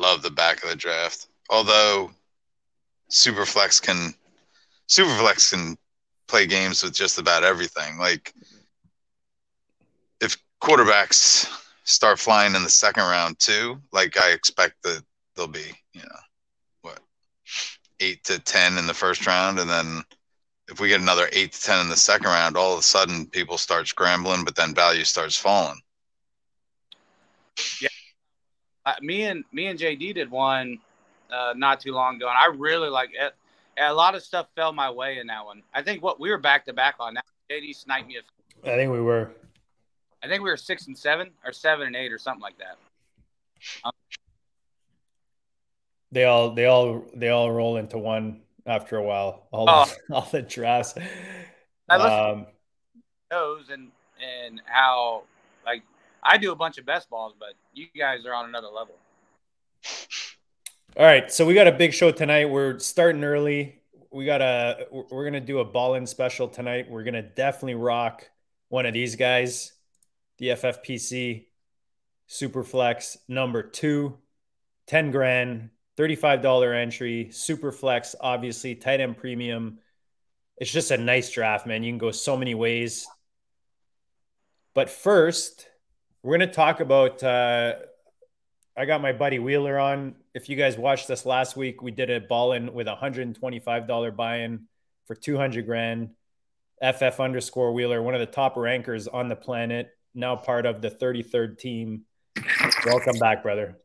love the back of the draft. Although Superflex can Superflex can play games with just about everything. Like if quarterbacks start flying in the second round too, like I expect that they'll be, you know, what eight to ten in the first round, and then if we get another eight to ten in the second round, all of a sudden people start scrambling, but then value starts falling. Yeah, uh, me and me and JD did one uh, not too long ago, and I really like it. A lot of stuff fell my way in that one. I think what we were back to back on that. JD sniped me. A, I think we were. I think we were six and seven, or seven and eight, or something like that. Um, they all, they all, they all roll into one after a while. All, oh. the, all the drafts. I um, those and and how like I do a bunch of best balls, but you guys are on another level. All right, so we got a big show tonight. We're starting early. We got a we're gonna do a ball in special tonight. We're gonna definitely rock one of these guys, the FFPC Superflex number two, 10 grand, $35 entry, Superflex, obviously, tight end premium. It's just a nice draft, man. You can go so many ways. But first, we're going to talk about. Uh, I got my buddy Wheeler on. If you guys watched us last week, we did a ball in with a $125 buy in for 200 grand. FF underscore Wheeler, one of the top rankers on the planet, now part of the 33rd team. Welcome back, brother.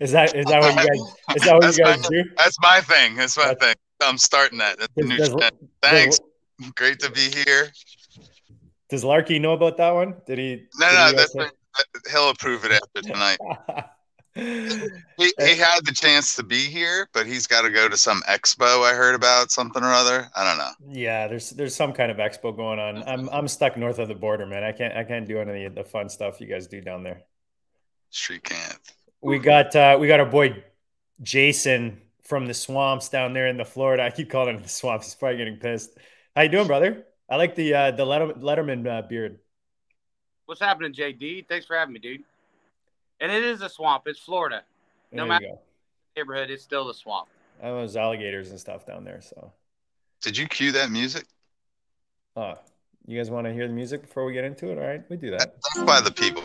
Is that is that what you guys is that what you guys my, do? That's my thing. That's my that's, thing. I'm starting that. That's the new does, Thanks. Does, Great to be here. Does Larky know about that one? Did he? No, did no. He that's a, he'll approve it after tonight. he, he had the chance to be here, but he's got to go to some expo. I heard about something or other. I don't know. Yeah, there's there's some kind of expo going on. I'm I'm stuck north of the border, man. I can't I can't do any of the fun stuff you guys do down there. Street can't we got uh, we got our boy Jason from the swamps down there in the Florida. I keep calling him the swamps. He's probably getting pissed. How you doing, brother? I like the uh, the Letterman uh, beard. What's happening, JD? Thanks for having me, dude. And it is a swamp. It's Florida. No there matter neighborhood, it's still the swamp. I was alligators and stuff down there. So, did you cue that music? Uh, you guys want to hear the music before we get into it? All right, we do that. That's by the people.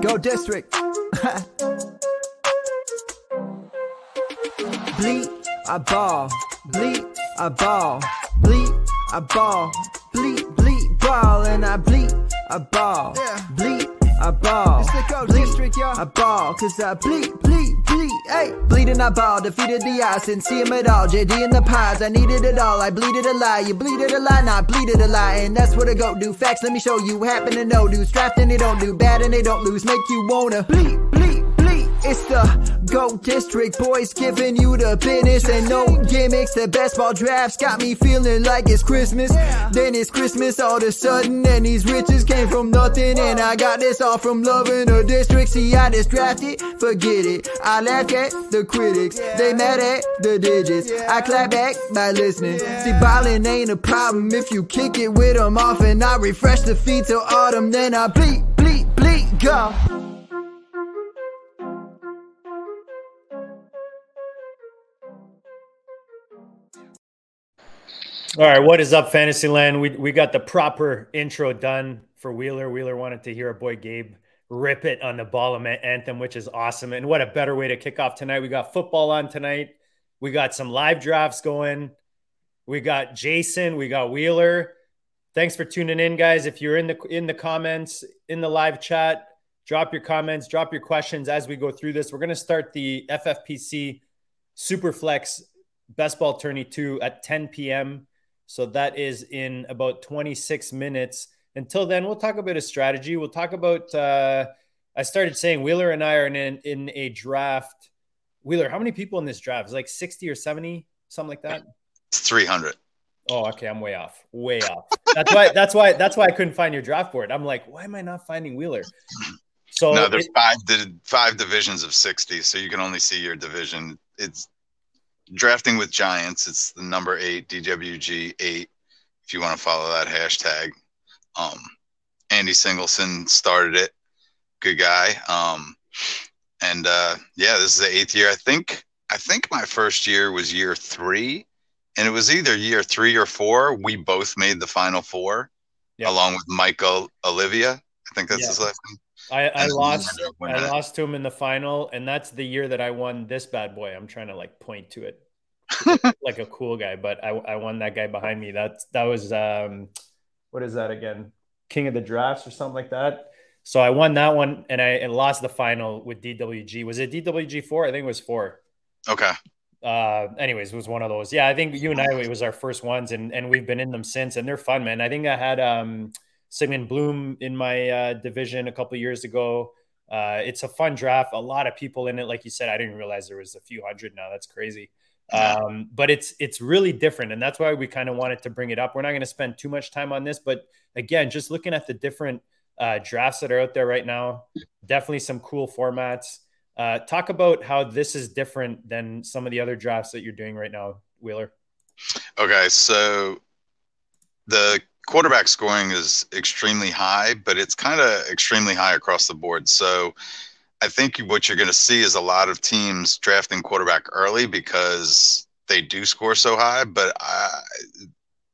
Go district. bleed, I ball. Bleed, I ball. Bleed, I ball. Bleed, bleed, ball, and I bleed, I ball. Bleed, I ball. It's the Go bleed, district, y'all. I ball, cause I bleed, bleed, bleed, hey. Bleeding, I ball. Defeated the odds, didn't see him at all. JD in the pies, I needed it all. I bleeded a lie. You bleeded a lie, not bleeded a lie. And that's what I go do. Facts, let me show you. Happen to know dudes. and they don't do bad and they don't lose. Make you wanna bleed. It's the Go District boys giving you the business and no gimmicks. The best ball drafts got me feeling like it's Christmas. Then it's Christmas all of a sudden, and these riches came from nothing. And I got this all from loving the district. See, I just drafted, forget it. I laugh at the critics, they mad at the digits. I clap back by listening. See, ballin' ain't a problem if you kick it with them off, and I refresh the feed till autumn. Then I bleep, bleep, bleep, go. All right, what is up, Fantasyland? We we got the proper intro done for Wheeler. Wheeler wanted to hear our boy Gabe rip it on the ball anthem, which is awesome. And what a better way to kick off tonight. We got football on tonight. We got some live drafts going. We got Jason. We got Wheeler. Thanks for tuning in, guys. If you're in the in the comments in the live chat, drop your comments, drop your questions as we go through this. We're gonna start the FFPC Superflex Best Ball Tourney 2 at 10 p.m. So that is in about 26 minutes. Until then, we'll talk about a strategy. We'll talk about. Uh, I started saying Wheeler and I are in, in a draft. Wheeler, how many people in this draft? Is like 60 or 70, something like that? It's 300. Oh, okay. I'm way off. Way off. That's why. That's why. That's why I couldn't find your draft board. I'm like, why am I not finding Wheeler? So no, there's it, five five divisions of 60, so you can only see your division. It's drafting with giants it's the number eight dwg eight If you want to follow that hashtag. Um, Andy Singleton started it. Good guy. Um, and uh, yeah, this is the eighth year. I think I think my first year was year three, and it was either year three or four. We both made the final four, yeah. along with Michael Olivia. I think that's yeah. his last name. I, I lost I lost to him in the final, and that's the year that I won this bad boy. I'm trying to like point to it like a cool guy, but I, I won that guy behind me. That's that was um what is that again? King of the drafts or something like that. So I won that one and I and lost the final with DWG. Was it DWG four? I think it was four. Okay. Uh, anyways, it was one of those. Yeah, I think you and I it was our first ones, and and we've been in them since, and they're fun, man. I think I had um Sigmund Bloom in my uh, division a couple years ago. Uh, it's a fun draft. A lot of people in it, like you said. I didn't realize there was a few hundred now. That's crazy. Um, but it's it's really different, and that's why we kind of wanted to bring it up. We're not going to spend too much time on this, but again, just looking at the different uh, drafts that are out there right now, definitely some cool formats. Uh, talk about how this is different than some of the other drafts that you're doing right now, Wheeler. Okay, so the quarterback scoring is extremely high, but it's kind of extremely high across the board. So I think what you're going to see is a lot of teams drafting quarterback early because they do score so high, but I,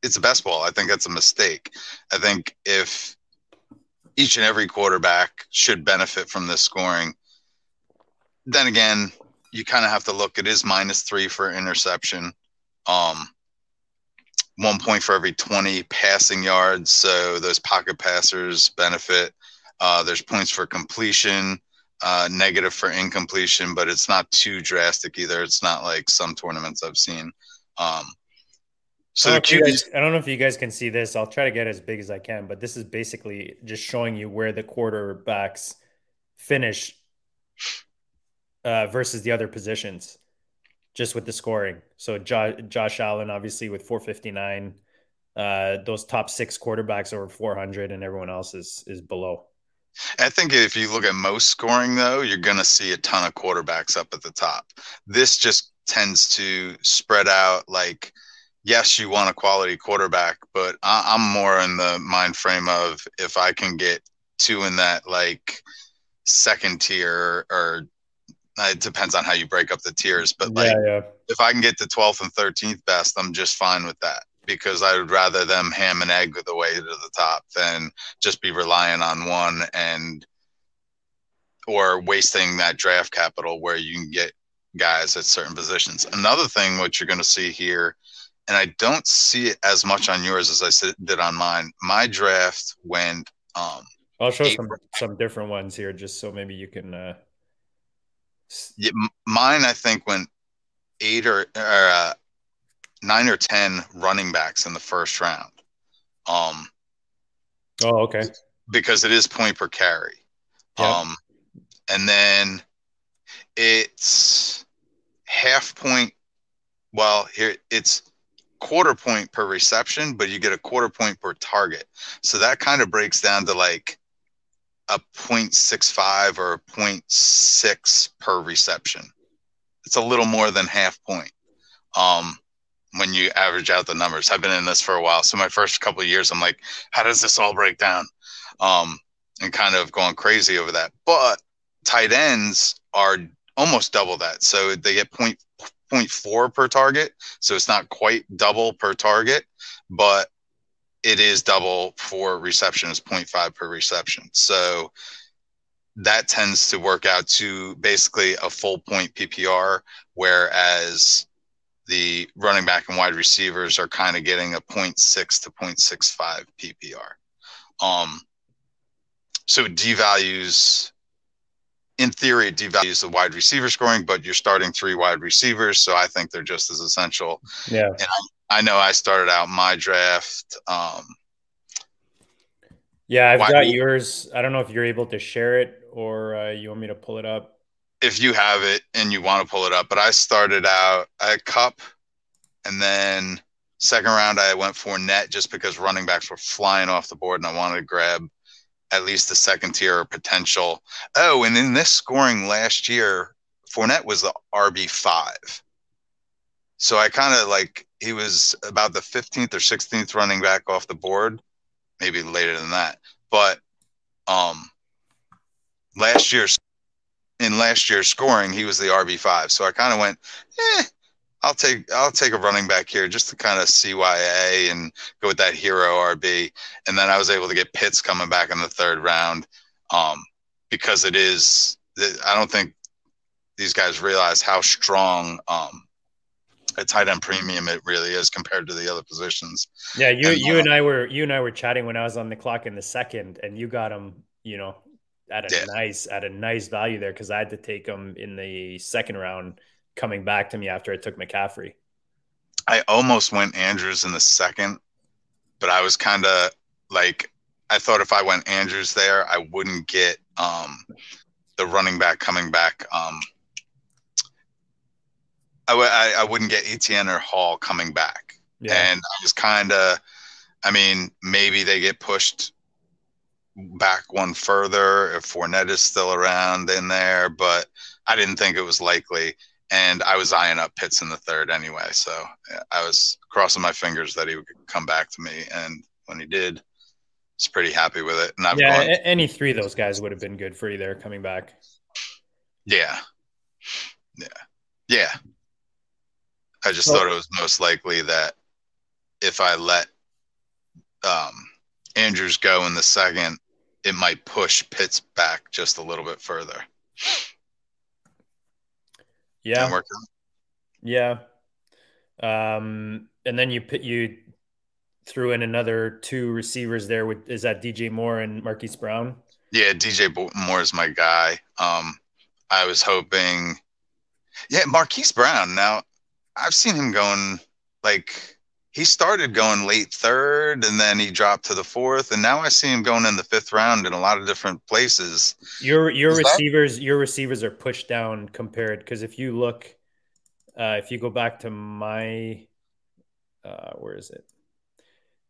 it's a best ball. I think that's a mistake. I think if each and every quarterback should benefit from this scoring, then again, you kind of have to look. It is minus three for interception. Um, one point for every 20 passing yards. So those pocket passers benefit. Uh, there's points for completion, uh, negative for incompletion, but it's not too drastic either. It's not like some tournaments I've seen. Um, so I don't, guys, I don't know if you guys can see this. I'll try to get as big as I can, but this is basically just showing you where the quarterbacks finish uh, versus the other positions just with the scoring. So jo- Josh Allen, obviously with 459, uh, those top six quarterbacks over 400, and everyone else is is below. I think if you look at most scoring, though, you're going to see a ton of quarterbacks up at the top. This just tends to spread out. Like, yes, you want a quality quarterback, but I- I'm more in the mind frame of if I can get two in that like second tier or it depends on how you break up the tiers, but like yeah, yeah. if I can get to 12th and 13th best, I'm just fine with that because I would rather them ham and egg the way to the top than just be relying on one and or wasting that draft capital where you can get guys at certain positions. Another thing, what you're going to see here, and I don't see it as much on yours as I did on mine. My draft went. Um, I'll show some some different ones here, just so maybe you can. Uh mine, I think, went eight or, or uh, nine or ten running backs in the first round. Um, oh, okay. Because it is point per carry. Um, and then it's half point. Well, here it's quarter point per reception, but you get a quarter point per target. So that kind of breaks down to like a 0.65 or a 0.6 per reception. It's a little more than half point um, when you average out the numbers. I've been in this for a while. So my first couple years, I'm like, how does this all break down? Um, and kind of going crazy over that. But tight ends are almost double that. So they get point, 0.4 per target. So it's not quite double per target, but it is double for reception is 0.5 per reception. So that tends to work out to basically a full point PPR, whereas the running back and wide receivers are kind of getting a 0.6 to 0.65 PPR. Um, so it devalues, in theory, it devalues the wide receiver scoring, but you're starting three wide receivers. So I think they're just as essential. Yeah. And I know I started out my draft. Um, yeah, I've got yours. I don't know if you're able to share it or uh, you want me to pull it up. If you have it and you want to pull it up, but I started out a Kupp, and then second round I went Fournette just because running backs were flying off the board, and I wanted to grab at least the second tier or potential. Oh, and in this scoring last year, Fournette was the RB five. So I kind of like he was about the 15th or 16th running back off the board, maybe later than that. But um, last year's in last year's scoring, he was the RB five. So I kind of went, eh, I'll take I'll take a running back here just to kind of CYA and go with that hero RB. And then I was able to get Pitts coming back in the third round, um, because it is. I don't think these guys realize how strong um, a tight end premium it really is compared to the other positions. Yeah, you and, you uh, and I were you and I were chatting when I was on the clock in the second, and you got him. You know, at a yeah. nice at a nice value there because I had to take him in the second round coming back to me after I took McCaffrey. I almost went Andrews in the second, but I was kind of like I thought if I went Andrews there, I wouldn't get um, the running back coming back. Um, I w- I, I wouldn't get Etienne or Hall coming back, yeah. and I was kind of. I mean, maybe they get pushed back one further if Fournette is still around in there, but I didn't think it was likely. And I was eyeing up Pitts in the third anyway, so I was crossing my fingers that he would come back to me. And when he did, I was pretty happy with it. And I've yeah, gone, any three of those guys would have been good for you there coming back. Yeah, yeah, yeah. I just well, thought it was most likely that if I let um, Andrews go in the second, it might push Pitts back just a little bit further. Yeah. Yeah. Um, and then you put you threw in another two receivers there with is that DJ Moore and Marquise Brown? Yeah, DJ Moore is my guy. Um, I was hoping, yeah, Marquise Brown. Now, I've seen him going like he started going late third and then he dropped to the fourth and now I see him going in the fifth round in a lot of different places. Your your Is receivers that... your receivers are pushed down compared because if you look uh, if you go back to my uh, where is it?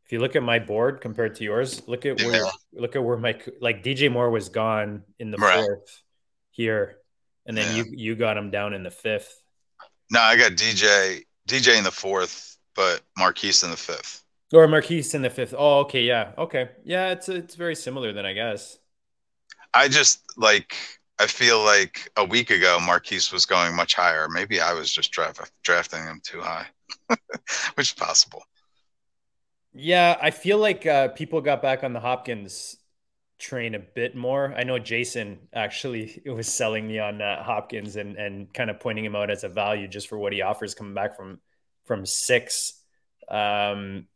If you look at my board compared to yours, look at where yeah. look at where my like DJ Moore was gone in the right. fourth here, and then yeah. you you got him down in the fifth. No, I got DJ DJ in the fourth but Marquise in the fifth. Or Marquise in the fifth. Oh, okay, yeah, okay, yeah. It's it's very similar then, I guess. I just like I feel like a week ago Marquise was going much higher. Maybe I was just draft, drafting him too high, which is possible. Yeah, I feel like uh, people got back on the Hopkins train a bit more. I know Jason actually was selling me on uh, Hopkins and and kind of pointing him out as a value just for what he offers coming back from from six. Um,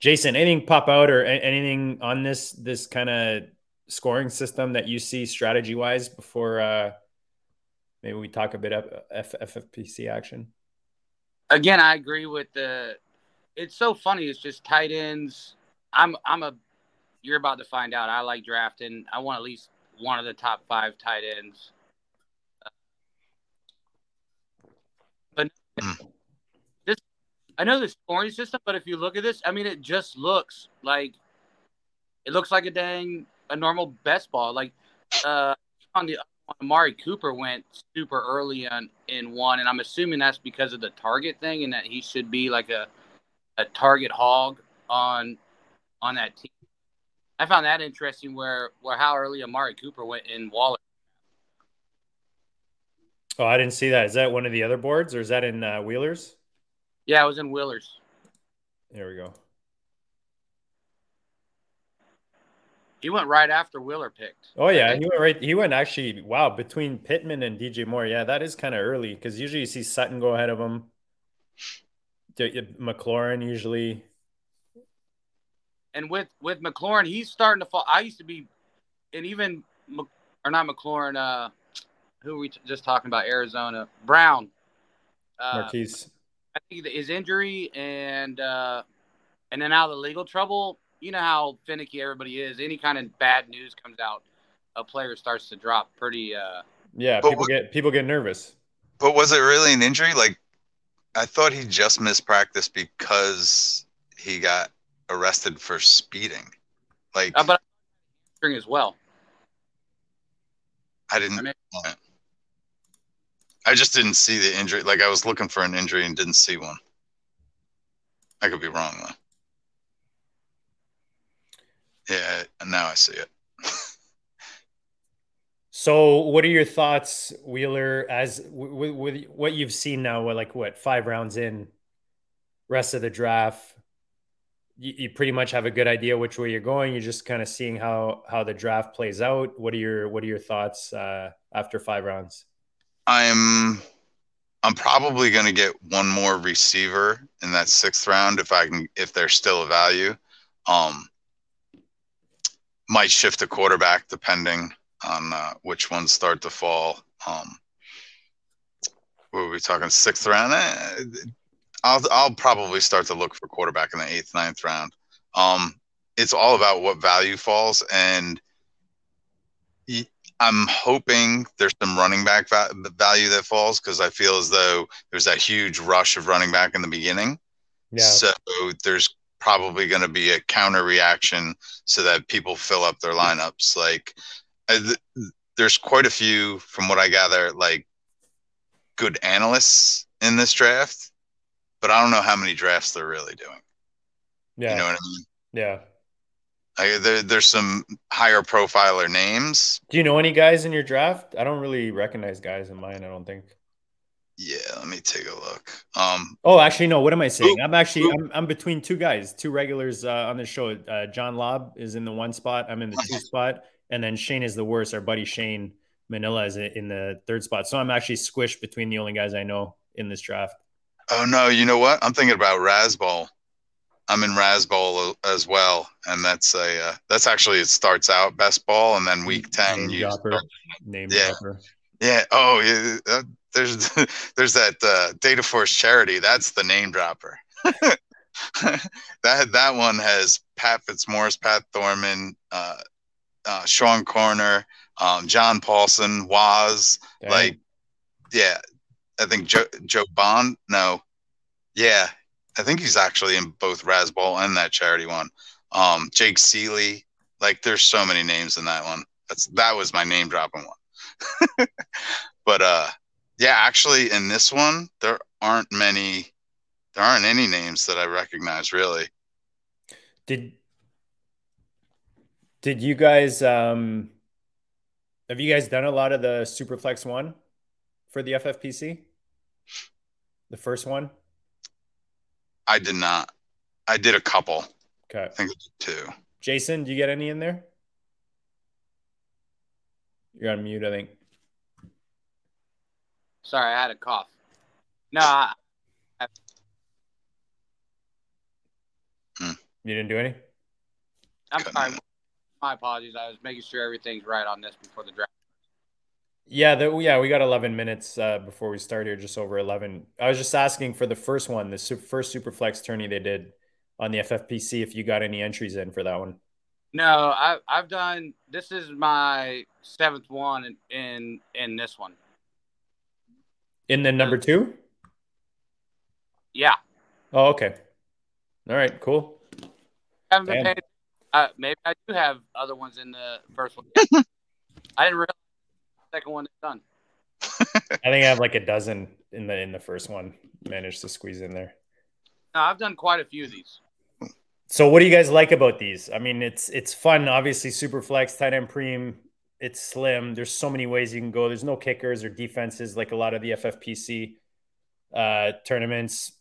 Jason, anything pop out or anything on this this kind of scoring system that you see strategy wise before uh, maybe we talk a bit of F- FFPC action? Again, I agree with the. It's so funny. It's just tight ends. I'm I'm a. You're about to find out. I like drafting. I want at least one of the top five tight ends. But mm. I know the scoring system, but if you look at this, I mean, it just looks like it looks like a dang a normal best ball. Like uh, on the on Amari Cooper went super early on in one, and I'm assuming that's because of the target thing, and that he should be like a a target hog on on that team. I found that interesting where where how early Amari Cooper went in Waller. Oh, I didn't see that. Is that one of the other boards, or is that in uh, Wheelers? Yeah, it was in Wheelers. There we go. He went right after Wheeler picked. Oh yeah, he went right. He went actually. Wow, between Pittman and DJ Moore. Yeah, that is kind of early because usually you see Sutton go ahead of him. McLaurin usually. And with with McLaurin, he's starting to fall. I used to be, and even or not McLaurin. Uh, who we just talking about? Arizona Brown. Uh, Marquise. I think his injury and uh, and then out of the legal trouble, you know how finicky everybody is. Any kind of bad news comes out, a player starts to drop pretty. Uh, yeah, people what, get people get nervous. But was it really an injury? Like, I thought he just missed practice because he got arrested for speeding. Like, uh, but as well. I didn't. I mean, I just didn't see the injury. Like I was looking for an injury and didn't see one. I could be wrong though. Yeah, now I see it. so, what are your thoughts, Wheeler, as with, with what you've seen now? Like what five rounds in, rest of the draft? You, you pretty much have a good idea which way you're going. You're just kind of seeing how how the draft plays out. What are your What are your thoughts uh, after five rounds? I'm I'm probably going to get one more receiver in that sixth round if I can if there's still a value. Um, might shift a quarterback depending on uh, which ones start to fall. Um, what were we talking? Sixth round. Eh, I'll I'll probably start to look for quarterback in the eighth, ninth round. Um, it's all about what value falls, and I'm hoping there's some running back value that falls because I feel as though there's that huge rush of running back in the beginning. Yeah. So there's probably going to be a counter reaction so that people fill up their lineups. Like th- there's quite a few, from what I gather, like good analysts in this draft, but I don't know how many drafts they're really doing. Yeah. You know what I mean? Yeah. I, there, there's some higher profiler names. Do you know any guys in your draft? I don't really recognize guys in mine. I don't think. Yeah, let me take a look. Um, oh, actually, no. What am I saying? Ooh, I'm actually I'm, I'm between two guys, two regulars uh, on the show. Uh, John Lobb is in the one spot. I'm in the two spot, and then Shane is the worst. Our buddy Shane Manila is in the third spot. So I'm actually squished between the only guys I know in this draft. Oh no! You know what? I'm thinking about Razzball. I'm in Razzball as well, and that's a uh, that's actually it starts out best ball, and then week ten name you dropper. Start, name yeah, dropper. yeah. Oh, yeah. Uh, there's there's that uh, Data Force charity. That's the name dropper. that that one has Pat Fitzmaurice, Pat Thorman, uh, uh, Sean Koerner, um, John Paulsen, Waz. Dang. Like, yeah, I think Joe Joe Bond. No, yeah, I think he's actually in both Razzball and that charity one. Um, Jake Ciely, like there's so many names in that one. That's that was my name dropping one. but uh, yeah, actually in this one there aren't many, there aren't any names that I recognize really. Did did you guys um have you guys done a lot of the Superflex one for the FFPC? The first one? I did not. I did a couple. Okay. I think two. Jason, do you get any in there? You're on mute, I think. Sorry, I had a cough. No, I, I... Hmm. You didn't do any? I'm sorry. My apologies. I was making sure everything's right on this before the draft. Yeah, the, yeah, we got 11 minutes uh, before we start here, just over 11. I was just asking for the first one, the super, first Superflex tourney they did on the FFPC, if you got any entries in for that one. No, I, I've done. This is my seventh one in in, in this one. In the number two. Yeah. Oh, okay. All right. Cool. haven't been paid. Uh, maybe I do have other ones in the first one. I didn't realize second one is done. I think I have like a dozen in the in the first one. Managed to squeeze in there. No, I've done quite a few of these. So, what do you guys like about these? I mean, it's it's fun. Obviously, super flex, tight end preem. It's slim. There's so many ways you can go. There's no kickers or defenses like a lot of the FFPC uh, tournaments.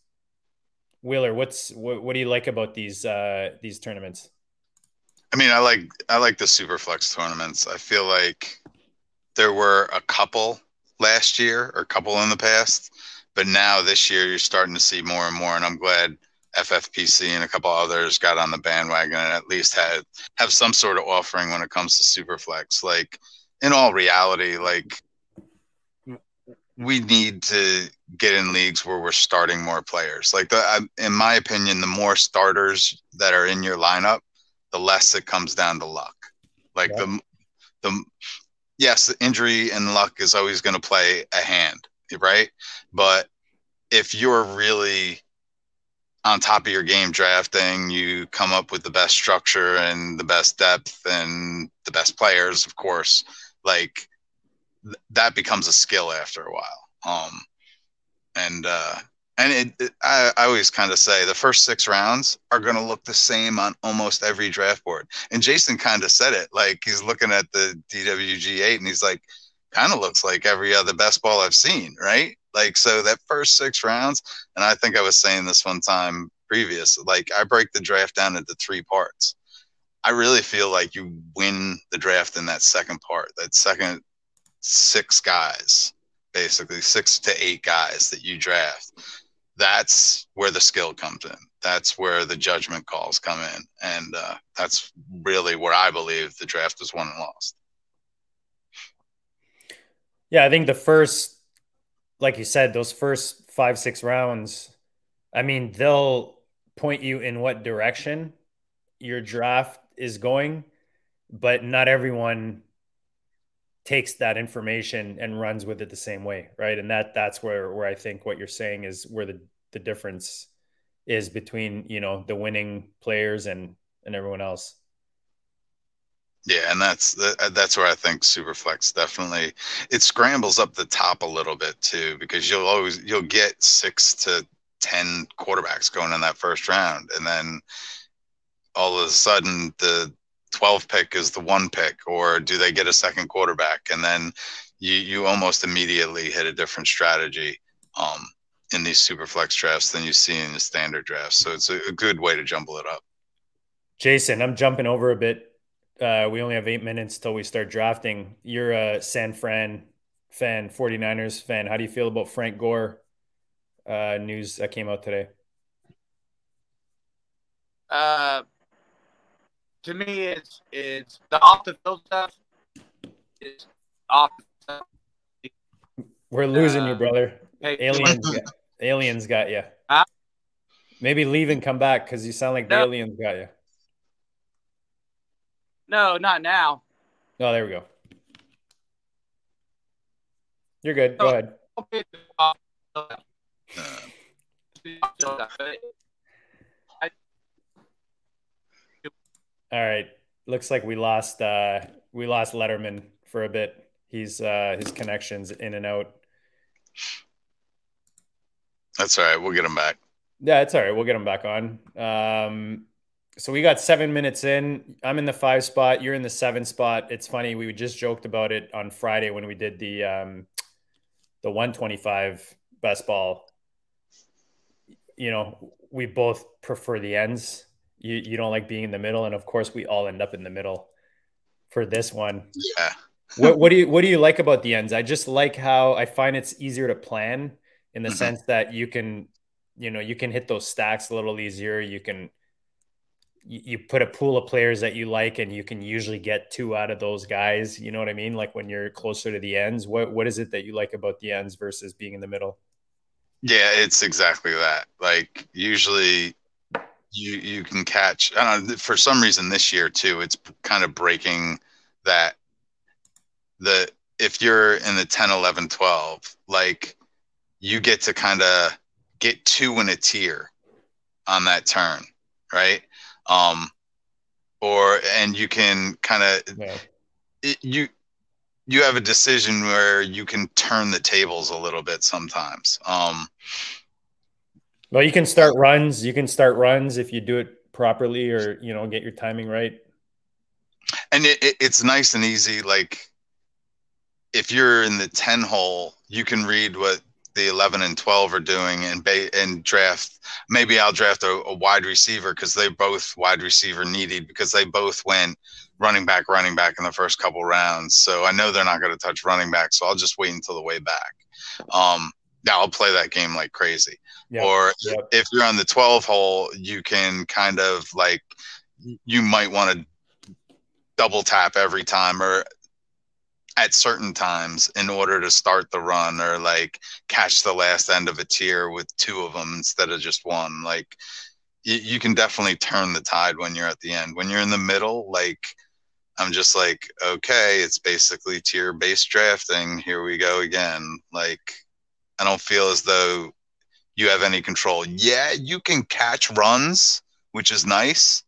Wheeler, what's what, what do you like about these uh, these tournaments? I mean, I like I like the super flex tournaments. I feel like there were a couple last year or a couple in the past, but now this year you're starting to see more and more. And I'm glad FFPC and a couple others got on the bandwagon and at least had have some sort of offering when it comes to Superflex. Like in all reality, like we need to get in leagues where we're starting more players. Like the, in my opinion, the more starters that are in your lineup, the less it comes down to luck. Like yeah. the the yes, the injury and luck is always going to play a hand, right? But if you're really on top of your game drafting, you come up with the best structure and the best depth and the best players, of course, like th- that becomes a skill after a while. Um, and uh, and it, I, I always kind of say the first six rounds are going to look the same on almost every draft board. And Jason kind of said it like he's looking at the DWG eight and he's like, kind of looks like every other best ball I've seen, right? Like so that first six rounds, and I think I was saying this one time previous, like I break the draft down into three parts. I really feel like you win the draft in that second part, that second six guys, basically six to eight guys that you draft that's where the skill comes in. That's where the judgment calls come in, and uh, that's really where I believe the draft is won and lost. Yeah, I think the first, like you said, those first five six rounds. I mean, they'll point you in what direction your draft is going, but not everyone takes that information and runs with it the same way right? And that that's where where i think what you're saying is where the the difference is between you know the winning players and and everyone else. Yeah and that's that's where i think superflex definitely it scrambles up the top a little bit too because you'll always you'll get six to ten quarterbacks going in that first round and then all of a sudden the 12 pick is the one pick or do they get a second quarterback? And then you you almost immediately hit a different strategy um, in these super flex drafts than you see in the standard drafts so it's a, a good way to jumble it up. Jason i'm jumping over a bit. Uh, we only have eight minutes till we start drafting. You're a san fran fan 49ers fan. How do you feel about frank gore? Uh, news that came out today. Uh to me, it's it's the off the field stuff. Is off. We're losing uh, you, brother. Hey, aliens, got, aliens got you. Huh? Maybe leave and come back because you sound like no. the aliens got you. No, not now. Oh, there we go. You're good. Go ahead. All right. Looks like we lost uh we lost Letterman for a bit. He's uh his connections in and out. That's all right. We'll get him back. Yeah, it's all right. We'll get him back on. Um so we got seven minutes in. I'm in the five spot. You're in the seven spot. It's funny. We just joked about it on Friday when we did the um, the 125 best ball. You know, we both prefer the ends you you don't like being in the middle, and of course we all end up in the middle for this one. Yeah. what what do you what do you like about the ends? I just like how I find it's easier to plan in the mm-hmm. sense that you can you know you can hit those stacks a little easier. You can you put a pool of players that you like and you can usually get two out of those guys you know what i mean like when you're closer to the ends what what is it that you like about the ends versus being in the middle yeah it's exactly that like usually you you can catch. I don't know, for some reason this year too. It's kind of breaking that the if you're in the 10, 11, 12, like you get to kind of get two in a tier on that turn, right? Um, or and you can kind of yeah. you you have a decision where you can turn the tables a little bit sometimes. Um, well, you can start runs. You can start runs if you do it properly, or you know, get your timing right. And it, it, it's nice and easy. Like if you're in the ten hole, you can read what the 11 and 12 are doing and ba- and draft maybe I'll draft a, a wide receiver because they both wide receiver needed because they both went running back running back in the first couple rounds so I know they're not going to touch running back so I'll just wait until the way back um yeah I'll play that game like crazy Yep. Or yep. if you're on the 12 hole, you can kind of like, you might want to double tap every time or at certain times in order to start the run or like catch the last end of a tier with two of them instead of just one. Like, you, you can definitely turn the tide when you're at the end. When you're in the middle, like, I'm just like, okay, it's basically tier based drafting. Here we go again. Like, I don't feel as though you have any control. Yeah, you can catch runs, which is nice,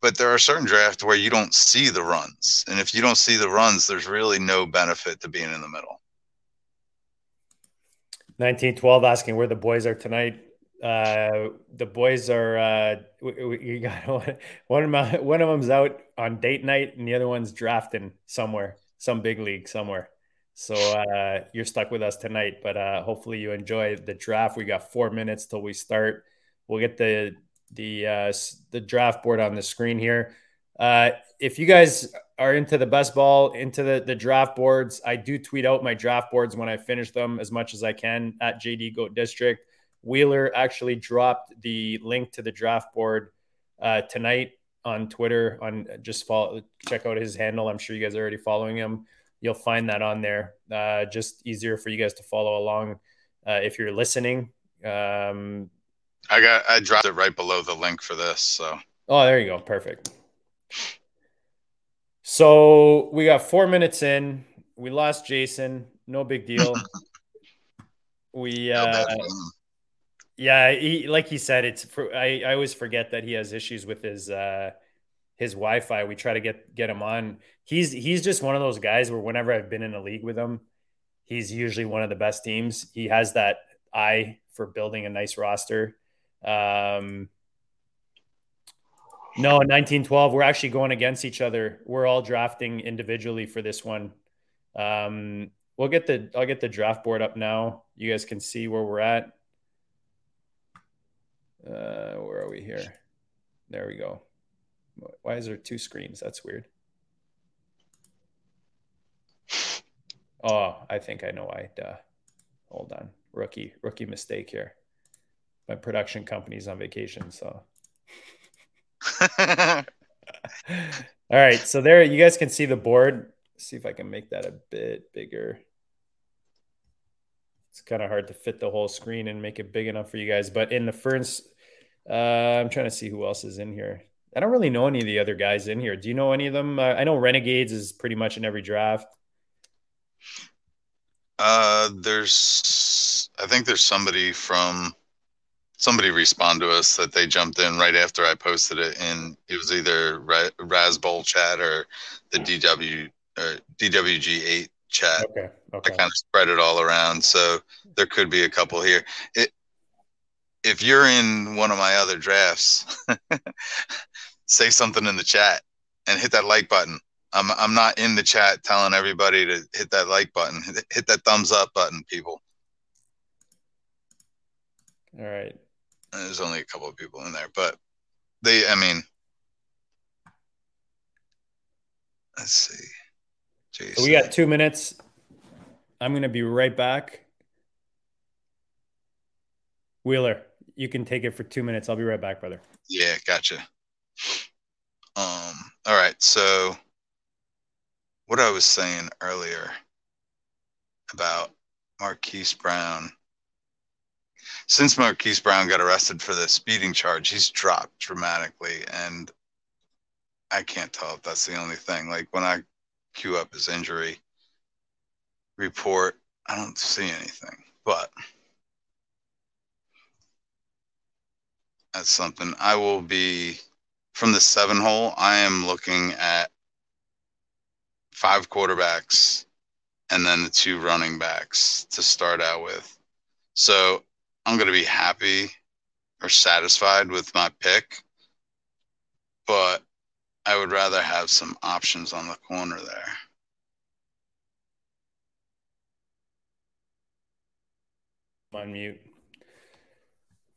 but there are certain drafts where you don't see the runs. And if you don't see the runs, there's really no benefit to being in the middle. 1912 asking where the boys are tonight. Uh, the boys are, uh, we got one, one of them, one of them's out on date night and the other one's drafting somewhere, some big league somewhere. So uh, you're stuck with us tonight, but uh, hopefully you enjoy the draft. We got four minutes till we start. We'll get the the uh, the draft board on the screen here. Uh, if you guys are into the best ball, into the, the draft boards, I do tweet out my draft boards when I finish them as much as I can at JD Goat District. Wheeler actually dropped the link to the draft board uh, tonight on Twitter. On just follow, check out his handle. I'm sure you guys are already following him. You'll find that on there. Uh, just easier for you guys to follow along uh, if you're listening. Um, I got I dropped it right below the link for this. So oh, there you go. Perfect. So we got four minutes in. We lost Jason. No big deal. we uh, yeah, he, like he said, it's for, I, I always forget that he has issues with his uh his Wi-Fi. We try to get get him on. He's he's just one of those guys where whenever I've been in a league with him, he's usually one of the best teams. He has that eye for building a nice roster. Um, no, 1912. We're actually going against each other. We're all drafting individually for this one. Um, we'll get the I'll get the draft board up now. You guys can see where we're at. Uh, where are we here? There we go. Why is there two screens? That's weird. Oh, I think I know why. Duh. Hold on. Rookie rookie mistake here. My production company's on vacation, so All right, so there you guys can see the board. Let's see if I can make that a bit bigger. It's kind of hard to fit the whole screen and make it big enough for you guys. But in the first, uh, I'm trying to see who else is in here. I don't really know any of the other guys in here. Do you know any of them? Uh, I know Renegades is pretty much in every draft. Uh, there's, I think there's somebody from somebody respond to us that they jumped in right after I posted it, and it was either Razzball chat or the DW or DWG8 chat. Okay. okay. I kind of spread it all around, so there could be a couple here. It, if you're in one of my other drafts, say something in the chat and hit that like button. I'm I'm not in the chat telling everybody to hit that like button. Hit, hit that thumbs up button, people. All right. There's only a couple of people in there, but they, I mean, let's see. So we got two minutes. I'm going to be right back. Wheeler, you can take it for two minutes. I'll be right back, brother. Yeah, gotcha. Um, all right. So, what I was saying earlier about Marquise Brown since Marquise Brown got arrested for the speeding charge, he's dropped dramatically, and I can't tell if that's the only thing. Like when I queue up his injury report, I don't see anything, but that's something I will be from the seven hole. I am looking at five quarterbacks and then the two running backs to start out with. So I'm going to be happy or satisfied with my pick, but I would rather have some options on the corner there. On mute.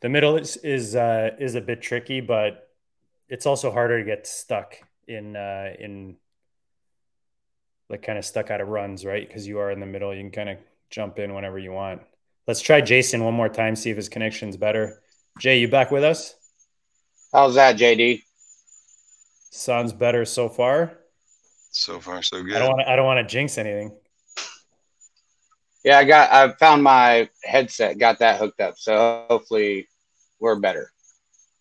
The middle is is uh, is a bit tricky, but it's also harder to get stuck in uh, in like kind of stuck out of runs, right? Because you are in the middle, you can kind of jump in whenever you want. Let's try Jason one more time, see if his connection's better. Jay, you back with us? How's that, JD? Sounds better so far. So far, so good. I don't want to. I don't want to jinx anything. Yeah, I got. I found my headset. Got that hooked up. So hopefully, we're better.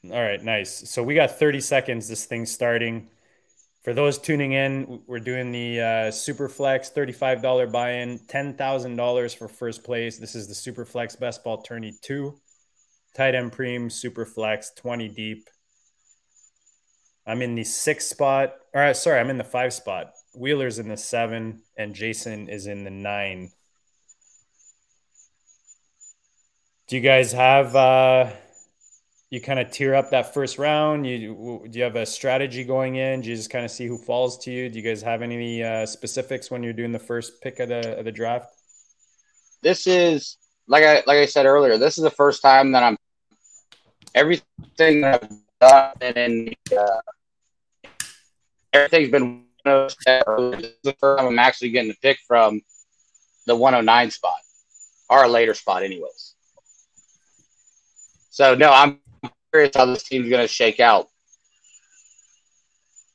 All right, nice. So we got 30 seconds. This thing's starting. For those tuning in, we're doing the uh, Super Flex $35 buy in, $10,000 for first place. This is the Super Flex Best Ball Tourney 2. Tight end Preem, Super Flex, 20 deep. I'm in the six spot. All right, sorry, I'm in the five spot. Wheeler's in the seven, and Jason is in the nine. Do you guys have uh you kind of tear up that first round? You do you have a strategy going in? Do you just kind of see who falls to you? Do you guys have any uh, specifics when you're doing the first pick of the of the draft? This is like I like I said earlier. This is the first time that I'm everything that I've done and uh, everything's been. The first time I'm actually getting a pick from the 109 spot, or a later spot, anyways. So no, I'm curious how this team's going to shake out.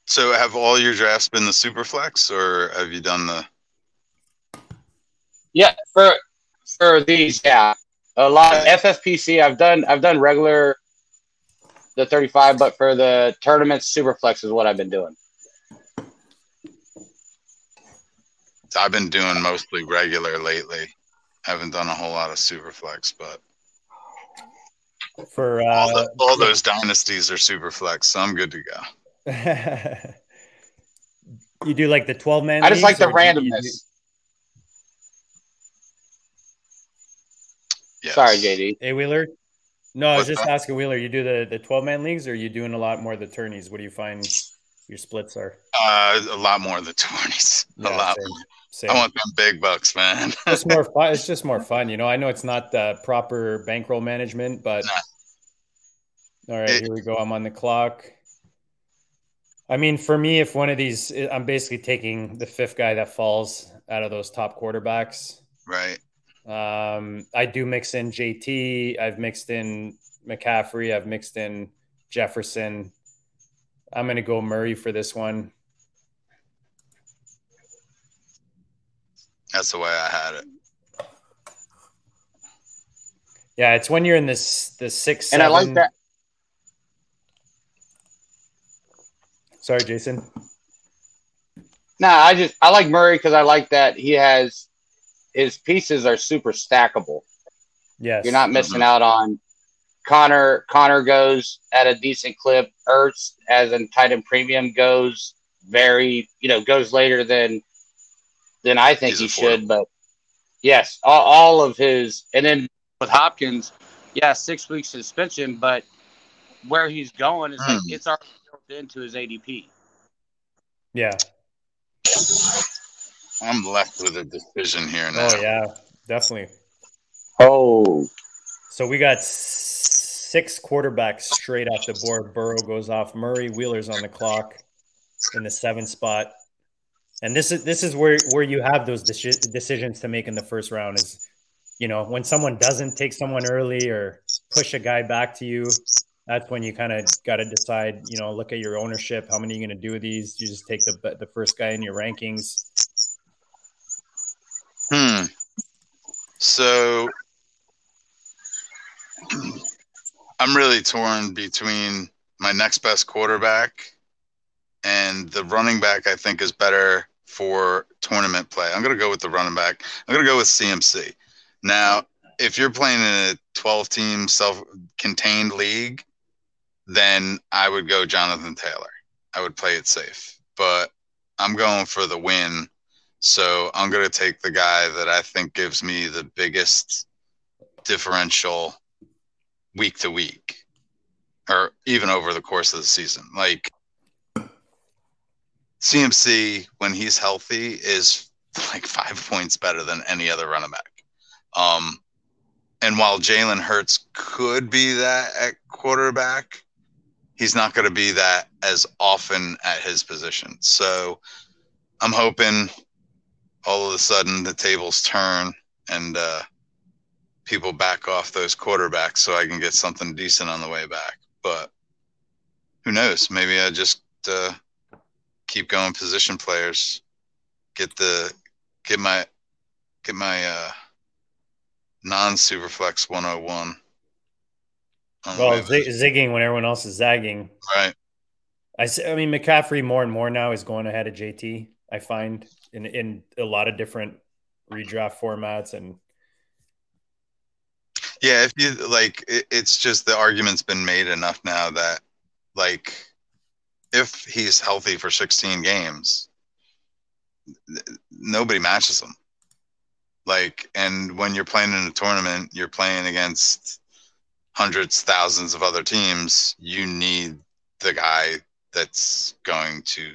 So, have all your drafts been the super flex, or have you done the? Yeah, for for these, yeah, a lot of FFPC. I've done I've done regular the 35, but for the tournaments, super flex is what I've been doing. I've been doing mostly regular lately. I haven't done a whole lot of super flex, but for uh, all, the, all, those dynasties are super flex, so I'm good to go. you do like the 12 man. I just like the randomness. Do... Yes. Sorry, JD. Hey, Wheeler. No, I was just that? asking Wheeler. You do the the 12 man leagues, or are you doing a lot more of the tourneys? What do you find your splits are? Uh, a lot more of the tourneys. Yeah, a lot. Same. I want them big bucks, man. it's more fun. It's just more fun, you know. I know it's not the proper bankroll management, but nah. all right, it, here we go. I'm on the clock. I mean, for me, if one of these, I'm basically taking the fifth guy that falls out of those top quarterbacks. Right. Um, I do mix in JT. I've mixed in McCaffrey. I've mixed in Jefferson. I'm going to go Murray for this one. That's the way I had it. Yeah, it's when you're in this the six. And seven... I like that. Sorry, Jason. No, nah, I just I like Murray because I like that he has his pieces are super stackable. Yes, you're not missing mm-hmm. out on Connor. Connor goes at a decent clip. Ertz as a tight end premium goes very you know goes later than than I think He's he should. But yes, all, all, of his, and then with Hopkins, yeah, six weeks suspension, but where he's going is like hmm. it's already built into his ADP. Yeah. I'm left with a decision here now. Oh yeah, definitely. Oh. So we got six quarterbacks straight off the board. Burrow goes off. Murray Wheeler's on the clock in the seventh spot and this is this is where where you have those deci- decisions to make in the first round is you know when someone doesn't take someone early or push a guy back to you that's when you kind of got to decide you know look at your ownership. How many are you going to do these? You just take the the first guy in your rankings. Hmm. So i'm really torn between my next best quarterback and the running back I think is better for tournament play. I'm going to go with the running back. I'm going to go with CMC. Now, if you're playing in a 12 team self contained league, then I would go Jonathan Taylor. I would play it safe, but I'm going for the win. So I'm going to take the guy that I think gives me the biggest differential week to week or even over the course of the season. Like CMC when he's healthy is like five points better than any other running back. Um, and while Jalen Hurts could be that at quarterback, he's not going to be that as often at his position. So I'm hoping all of a sudden the tables turn and uh, people back off those quarterbacks so I can get something decent on the way back. But who knows? Maybe I just uh, keep going position players get the get my get my uh non superflex 101 well z- zigging when everyone else is zagging. Right. I, I mean mccaffrey more and more now is going ahead of jt i find in in a lot of different redraft formats and yeah if you like it, it's just the argument's been made enough now that like if he's healthy for 16 games, nobody matches him. Like, and when you're playing in a tournament, you're playing against hundreds, thousands of other teams. You need the guy that's going to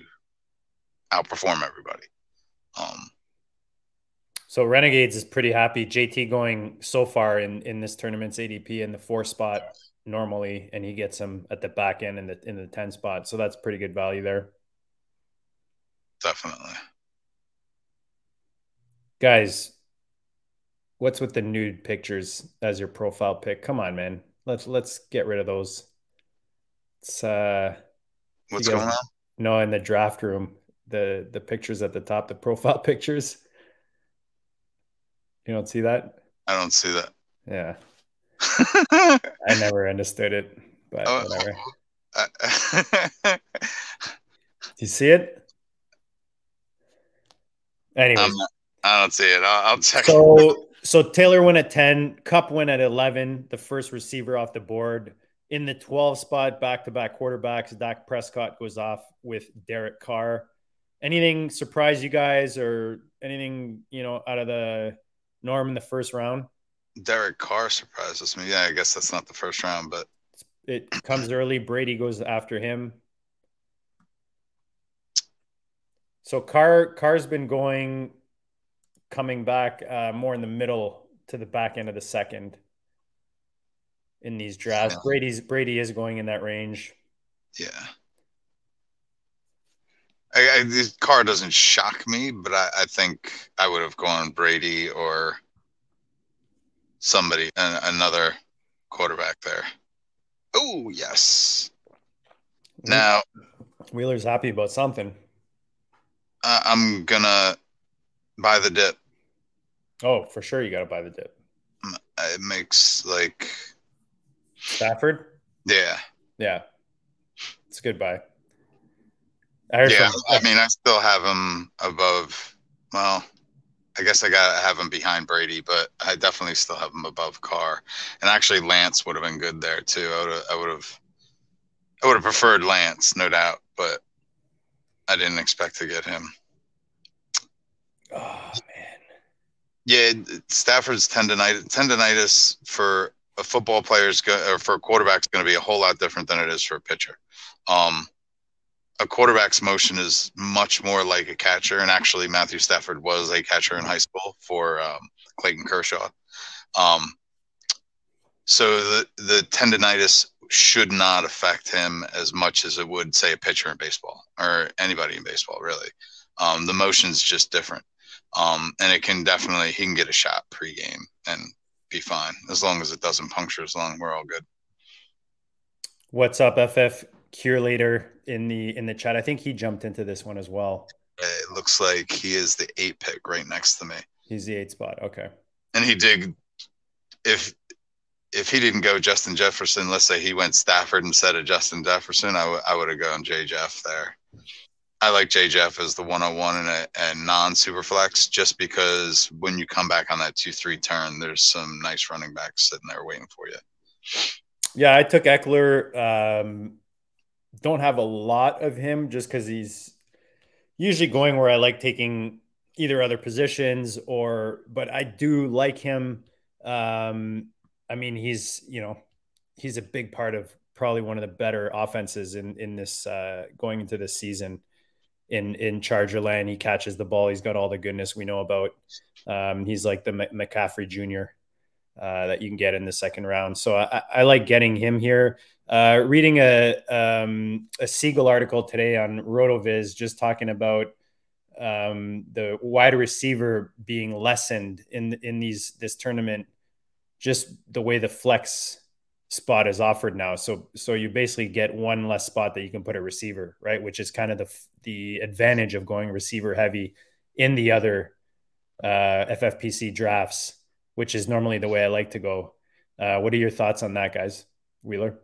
outperform everybody. Um, so Renegades is pretty happy. JT going so far in in this tournament's ADP in the four spot normally, and he gets him at the back end in the in the ten spot. So that's pretty good value there. Definitely, guys. What's with the nude pictures as your profile pic? Come on, man. Let's let's get rid of those. It's uh, what's going on? No, in the draft room, the the pictures at the top, the profile pictures you don't see that? I don't see that. Yeah. I never understood it, but oh, whatever. Uh, you see it? Anyway, I don't see it. I'll, I'll check. So, so Taylor went at 10, Kupp went at 11, the first receiver off the board. In the 12 spot, back to back quarterbacks, Dak Prescott goes off with Derek Carr. Anything surprise you guys or anything, you know, out of the Norm in the first round. Derek Carr surprises me. Yeah, I guess that's not the first round, but it comes early. Brady goes after him. So Carr Carr's been going, coming back uh, more in the middle to the back end of the second in these drafts. Yeah. Brady's Brady is going in that range. Yeah. I, I, this Carr doesn't shock me, but I, I, think I would have gone Brady or somebody, another quarterback there. Oh yes. Now, Wheeler's happy about something. Uh, I'm gonna buy the dip. Oh, for sure, you got to buy the dip. It makes like Stafford. Yeah. Yeah, it's a good buy. I yeah, from- I mean, I still have him above. Well, I guess I got to have him behind Brady, but I definitely still have him above Carr. And actually, Lance would have been good there too. I would have, I would have, I would have preferred Lance, no doubt, but I didn't expect to get him. Oh man. Yeah, Stafford's tendonitis, tendonitis for a football player is go, or for a quarterback is going to be a whole lot different than it is for a pitcher. Um, a quarterback's motion is much more like a catcher, and actually Matthew Stafford was a catcher in high school for um, Clayton Kershaw. Um, so the the tendonitis should not affect him as much as it would say a pitcher in baseball or anybody in baseball really. Um, the motion's just different, um, and it can definitely he can get a shot pregame and be fine as long as it doesn't puncture. As long we're all good. What's up, FF? Curator in the in the chat. I think he jumped into this one as well. It looks like he is the eight pick right next to me. He's the eight spot. Okay. And he did. If if he didn't go Justin Jefferson, let's say he went Stafford instead of Justin Jefferson, I, w- I would have gone J Jeff there. I like J Jeff as the 101 and a and non super flex just because when you come back on that 2 3 turn, there's some nice running backs sitting there waiting for you. Yeah, I took Ekeler Um, don't have a lot of him just because he's usually going where I like taking either other positions or, but I do like him. Um, I mean, he's, you know, he's a big part of probably one of the better offenses in, in this, uh, going into this season in, in Charger land. He catches the ball. He's got all the goodness we know about. Um, he's like the McCaffrey Jr. Uh, that you can get in the second round. So I, I like getting him here. Uh, reading a um, a Siegel article today on Rotoviz, just talking about um, the wide receiver being lessened in in these this tournament, just the way the flex spot is offered now. So so you basically get one less spot that you can put a receiver, right? Which is kind of the the advantage of going receiver heavy in the other uh, FFPC drafts, which is normally the way I like to go. Uh, what are your thoughts on that, guys? Wheeler.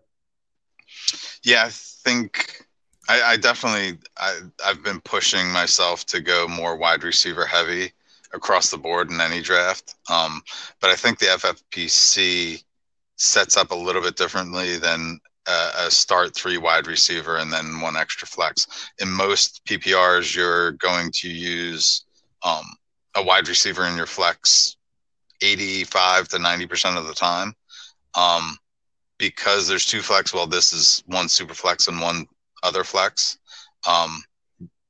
Yeah, I think I, I definitely I, I've been pushing myself to go more wide receiver heavy across the board in any draft. Um, but I think the FFPC sets up a little bit differently than a, start three wide receiver and then one extra flex. In most PPRs, you're going to use um, a wide receiver in your flex 85 to 90% of the time. Um, because there's two flex, well, this is one super flex and one other flex. Um,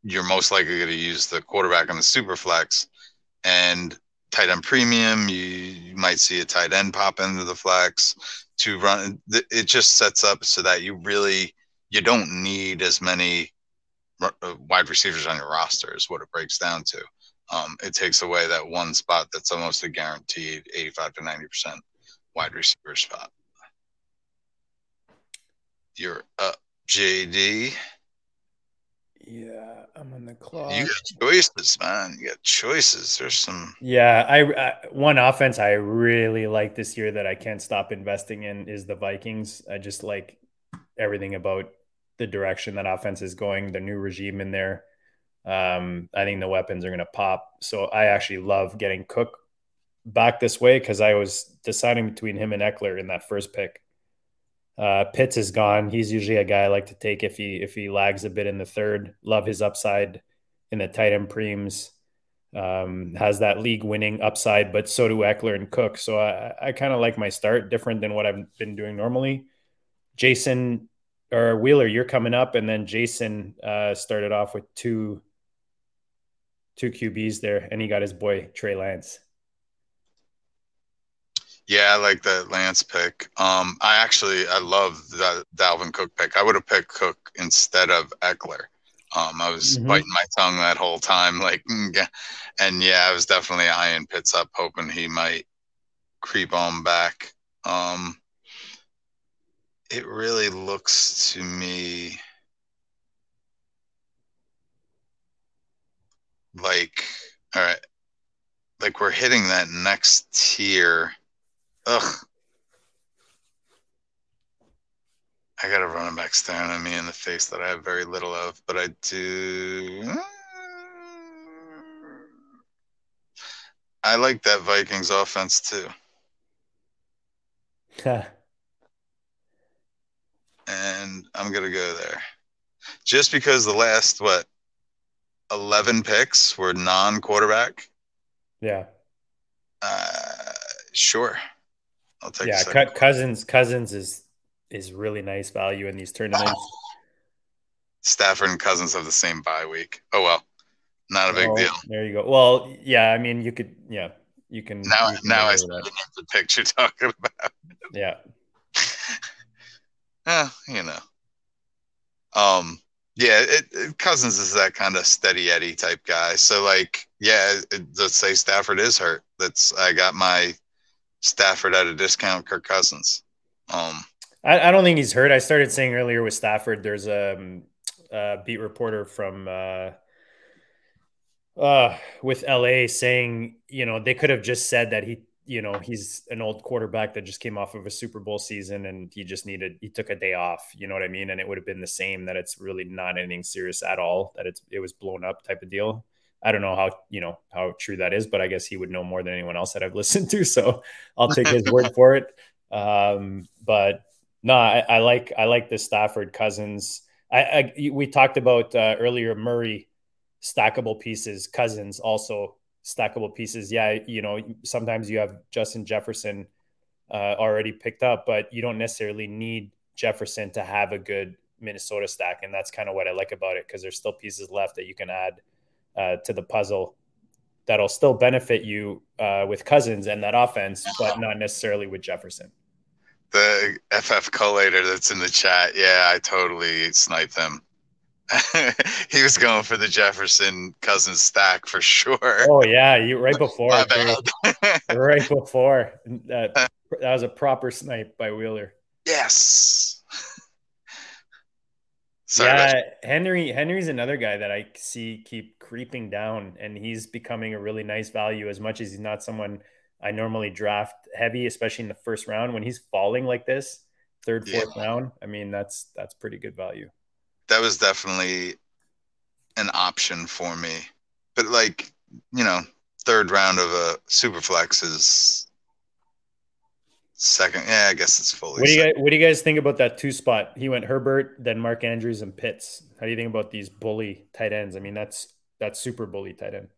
you're most likely going to use the quarterback on the super flex and tight end premium. You, you might see a tight end pop into the flex to run. It just sets up so that you really you don't need as many uh, wide receivers on your roster is what it breaks down to. Um, it takes away that one spot that's almost a guaranteed 85 to 90 percent wide receiver spot. You're up, JD. Yeah, I'm on the clock. You got choices, man. You got choices. There's some. Yeah, I, I one offense I really like this year that I can't stop investing in is the Vikings. I just like everything about the direction that offense is going. The new regime in there. Um, I think the weapons are going to pop. So I actually love getting Cook back this way because I was deciding between him and Ekeler in that first pick. Uh, Pitts is gone. He's usually a guy I like to take if he if he lags a bit in the third. Love his upside in the tight end preems. Um, has that league winning upside, but so do Ekeler and Cook. So I, I kind of like my start, different than what I've been doing normally. Jason or Wheeler, you're coming up, and then Jason uh, started off with two two QBs there, and he got his boy Trey Lance. Yeah, I like that Lance pick. Um, I actually I love the Dalvin Cook pick. I would have picked Cook instead of Ekeler. Um, I was mm-hmm. biting my tongue that whole time, like, mm, and yeah, I was definitely eyeing Pitts up, hoping he might creep on back. Um, it really looks to me like, all right, like we're hitting that next tier Ugh. I got a running back staring at me in the face that I have very little of, but I do. I like that Vikings offense too. and I'm gonna go there, just because the last what eleven picks were non-quarterback. Yeah. Uh, sure. I'll take. Yeah, Cousins. Cousins is is really nice value in these tournaments. Stafford and Cousins have the same bye week. Oh well, not a big oh, deal. There you go. Well, yeah, I mean, you could, yeah, you can. Now, you can now I see the picture talking about. Yeah. yeah, you know. Um. Yeah, it, it, Cousins is that kind of steady Eddie type guy. So, like, yeah, it, let's say Stafford is hurt. That's I got my Stafford at a discount, Kirk Cousins. Um, I, I, don't think he's hurt. I started saying earlier with Stafford, there's a, a beat reporter from uh, uh, with LA saying, you know, they could have just said that he, you know, he's an old quarterback that just came off of a Super Bowl season and he just needed, he took a day off. You know what I mean? And it would have been the same that it's really not anything serious at all, that it's, it was blown up type of deal. I don't know how you know how true that is, but I guess he would know more than anyone else that I've listened to. So I'll take his word for it. Um, but no, I, I, like I like the Stafford Cousins. I, I we talked about uh, earlier Murray stackable pieces, Cousins also stackable pieces. Yeah, you know sometimes you have Justin Jefferson uh, already picked up, but you don't necessarily need Jefferson to have a good Minnesota stack, and that's kind of what I like about it because there's still pieces left that you can add uh, to the puzzle that'll still benefit you uh, with Cousins and that offense, but not necessarily with Jefferson. The FF collator that's in the chat, yeah, I totally sniped him. he was going for the Jefferson Cousins stack for sure. Oh yeah, you right before, right before that. That was a proper snipe by Wheeler. Yes. Sorry, yeah, Henry. Henry's another guy that I see keep creeping down, and he's becoming a really nice value. As much as he's not someone I normally draft heavy, especially in the first round. When he's falling like this, third, fourth yeah. round, I mean that's that's pretty good value. That was definitely an option for me, but like you know, third round of a super flex is Second, yeah, I guess it's fully. What do you guys, What do you guys think about that two spot? He went Herbert, then Mark Andrews and Pitts. How do you think about these bully tight ends? I mean, that's that's super bully tight end.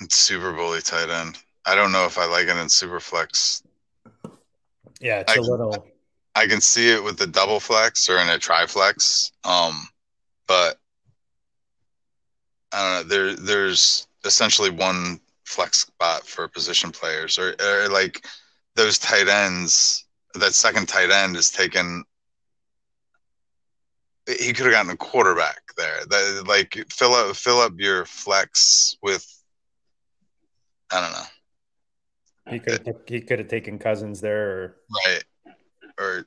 It's super bully tight end. I don't know if I like it in super flex. Yeah, it's I- a little. I can see it with the double flex or in a triflex. Um, but I don't know. There, there's essentially one flex spot for position players, or, or like those tight ends. That second tight end is taken. He could have gotten a quarterback there. That like fill up, fill up your flex with. I don't know. He could have, he could have taken Cousins there, or Right. Or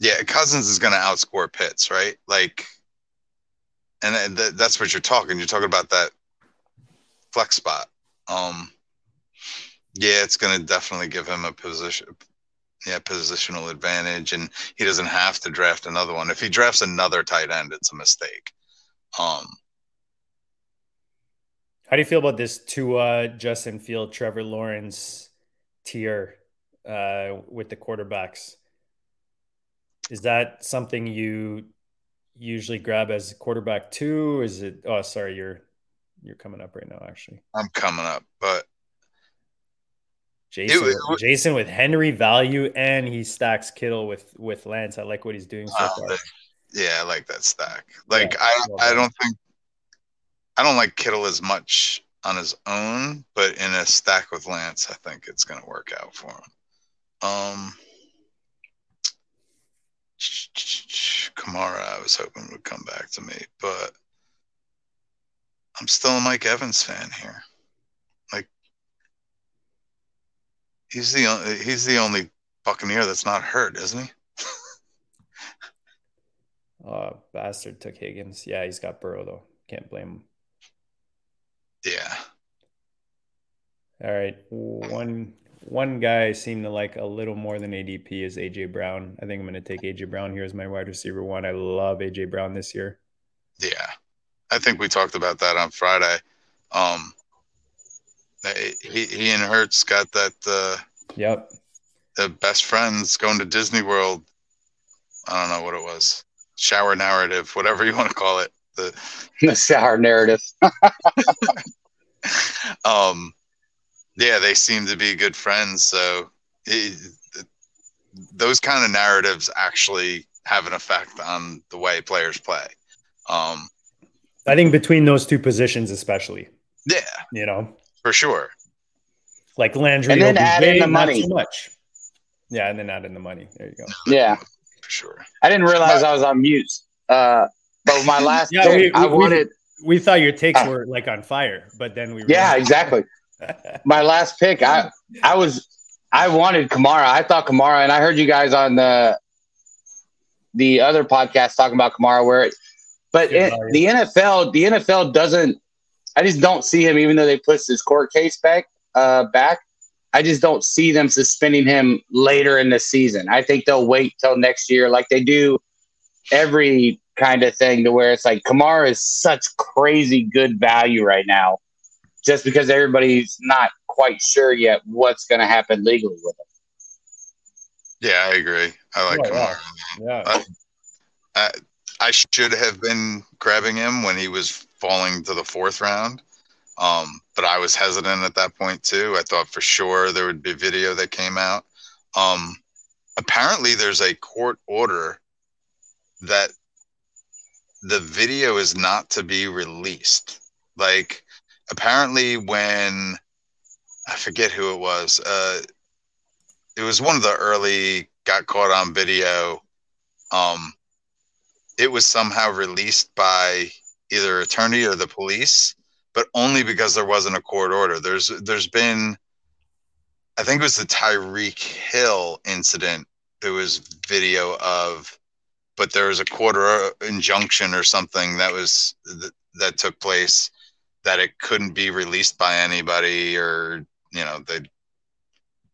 yeah, Cousins is going to outscore Pitts, right? Like, and th- that's what you're talking. You're talking about that flex spot. Um, yeah, it's going to definitely give him a position, yeah, positional advantage, and he doesn't have to draft another one. If he drafts another tight end, it's a mistake. Um, How do you feel about this Tua, Justin Field, Trevor Lawrence tier uh, with the quarterbacks? Is that something you usually grab as quarterback two? Is it? Oh, sorry, you're you're coming up right now. Actually, I'm coming up, but Jason, Jason with Henry value, and he stacks Kittle with with Lance. I like what he's doing so Wow, far. that- yeah, I like that stack. Like Yeah, I, well I don't think I don't like Kittle as much on his own, but in a stack with Lance, I think it's going to work out for him. Um, Kamara, I was hoping would come back to me, but I'm still a Mike Evans fan here. Like he's the only, he's the only Buccaneer that's not hurt, isn't he? Oh, bastard took Higgins. Yeah, he's got Burrow though. Can't blame him. Yeah. All right, one one guy I seem to like a little more than ADP is AJ Brown. I think I'm going to take AJ Brown here as my wide receiver one. I love AJ Brown this year. Yeah, I think we talked about that on Friday. Um, he he and Hurts got that uh, Yep. the best friends going to Disney World. I don't know what it was, shower narrative, whatever you want to call it. The the sour narrative. um, yeah, they seem to be good friends. So it, those kind of narratives actually have an effect on the way players play. Um, I think between those two positions, especially, yeah, you know, for sure. like Landry, And then OBJ, add in the not money. so much. Yeah, and then add in the money. There you go. Yeah, For sure. I didn't realize I was on mute. Uh, but my last Yeah, pick, we- I we- we- wanted. We thought your takes Ah. were like on fire, but then we Yeah, realized- exactly. My last pick, I I was I wanted Kamara. I thought Kamara, and I heard you guys on the the other podcast talking about Kamara. Where, but it, value. the NFL, the NFL doesn't. I just don't see him, even though they pushed his court case back. Uh, back. I just don't see them suspending him later in the season. I think they'll wait till next year, like they do every kind of thing, to where it's like Kamara is such crazy good value right now, just because everybody's not quite sure yet what's going to happen legally with him. Yeah, I agree. I like Oh, yeah. Kamara. yeah. I, I should have been grabbing him when he was falling to the fourth round. Um, but I was hesitant at that point too. I thought for sure there would be video that came out. Um, apparently, there's a court order that the video is not to be released. Like, apparently, when I forget who it was, uh, it was one of the early got caught on video. Um, it was somehow released by either attorney or the police, but only because there wasn't a court order. There's there's been, I think it was the Tyreek Hill incident. There was video of, but there was a or- injunction or something that was that, that took place that it couldn't be released by anybody or you know they'd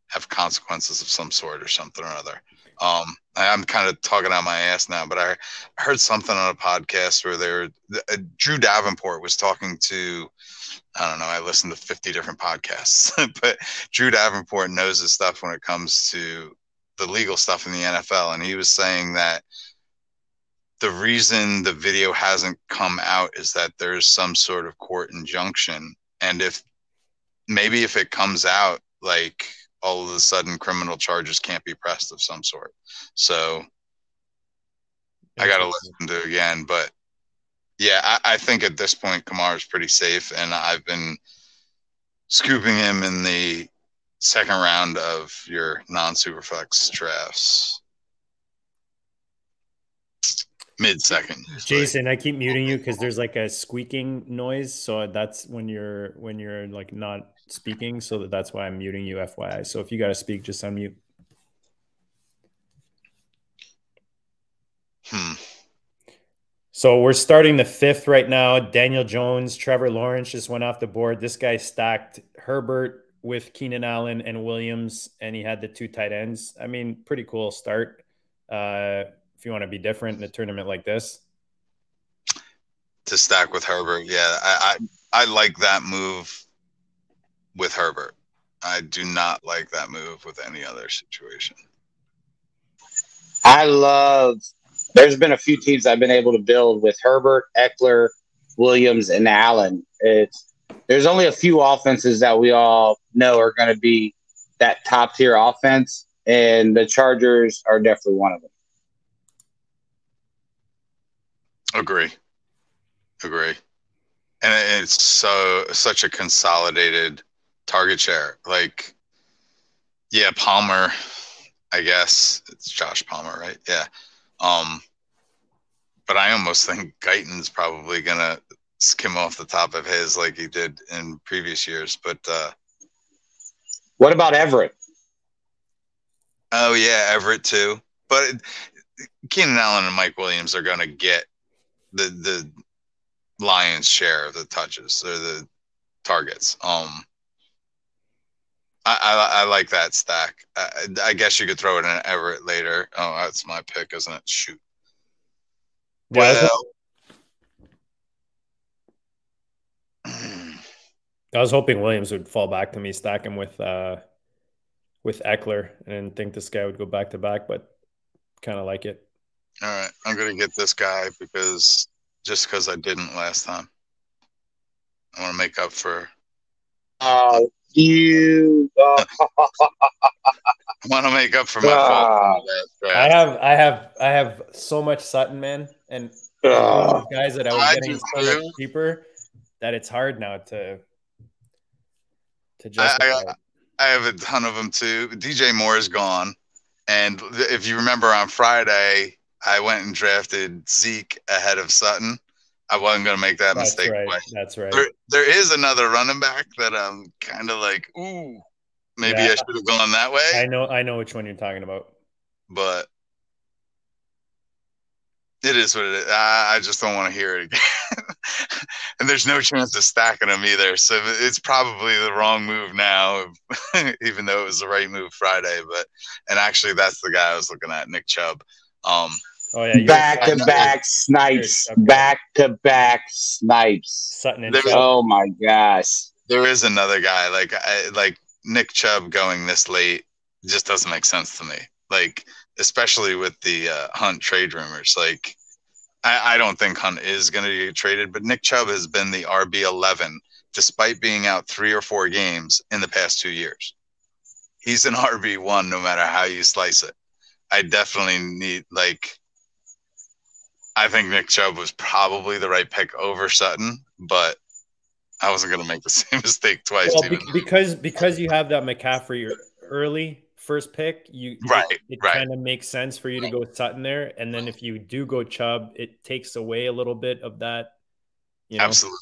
have consequences of some sort or something or other. Um, I'm kind of talking out my ass now, but I, heard something on a podcast where they were uh, Drew Davenport was talking to I don't know, I listened to 50 different podcasts, but Drew Davenport knows his stuff when it comes to the legal stuff in the NFL. And he was saying that the reason the video hasn't come out is that there's some sort of court injunction. And if maybe if it comes out like all of a sudden criminal charges can't be pressed of some sort. So I got to listen to it again, but yeah, I, I think at this point Kamar is pretty safe, and I've been scooping him in the second round of your non-superflex drafts. Mid second. Jason, I keep muting you because there's like a squeaking noise. So that's when you're when you're like not speaking. So that that's why I'm muting you, FYI. So if you got to speak, just unmute. Hmm. So we're starting the fifth right now. Daniel Jones, Trevor Lawrence just went off the board. This guy stacked Herbert with Keenan Allen and Williams, and he had the two tight ends. I mean, pretty cool start. Uh, if you want to be different in a tournament like this, to stack with Herbert, yeah, I, I I like that move with Herbert. I do not like that move with any other situation. I love there's been a few teams I've been able to build with Herbert, Ekeler, Williams, and Allen. It's there's only a few offenses that we all know are going to be that top tier offense, and the Chargers are definitely one of them. Agree, agree, and it's so such a consolidated target share. Like, yeah, Palmer, I guess it's Josh Palmer, right? Yeah um, but I almost think Guyton's probably gonna skim off the top of his like he did in previous years. But uh, what about Everett? Oh yeah, Everett too. But Keenan Allen and Mike Williams are gonna get the the lion's share of the touches or the targets. Um, I, I, I like that stack. I, I, guess you could throw it in Everett later. Oh, that's my pick, isn't it? Shoot. Well, I was hoping Williams would fall back to me, stack him with uh, with Ekeler, and think this guy would go back to back, but kind of like it. All right, I'm gonna get this guy because just because I didn't last time, I want to make up for. Uh, you. Uh, want to make up for my fault. I have, I have, I have so much Sutton, man, and uh, guys that I was I getting so much cheaper that it's hard now to to justify. I, I, I have a ton of them too. DJ Moore is gone, and if you remember on Friday, I went and drafted Zeke ahead of Sutton. I wasn't going to make that That's mistake. Right. That's right. There, there is another running back that I'm kind of like, ooh, maybe yeah. I should have gone that way. I know, I know which one you're talking about. But it is what it is. I, I just don't want to hear it again. and there's no chance of stacking them either. So it's probably the wrong move now, even though it was the right move Friday. But and actually, that's the guy I was looking at, Nick Chubb. Um, Oh yeah, back to back snipes, back to back snipes. Sutton and oh my gosh, there is another guy like I, like Nick Chubb going this late just doesn't make sense to me. Like especially with the uh, Hunt trade rumors, like. I, I don't think Hunt is going to get traded, but Nick Chubb has been the RB eleven despite being out three or four games in the past two years. He's an RB one no matter how you slice it. I definitely need like I think Nick Chubb was probably the right pick over Sutton, but I wasn't going to make the same mistake twice. Well, be- because because you have that McCaffrey early first pick, you right, it, it right. kind of makes sense for you to go Sutton there, and then if you do go Chubb, it takes away a little bit of that. You know, Absolutely,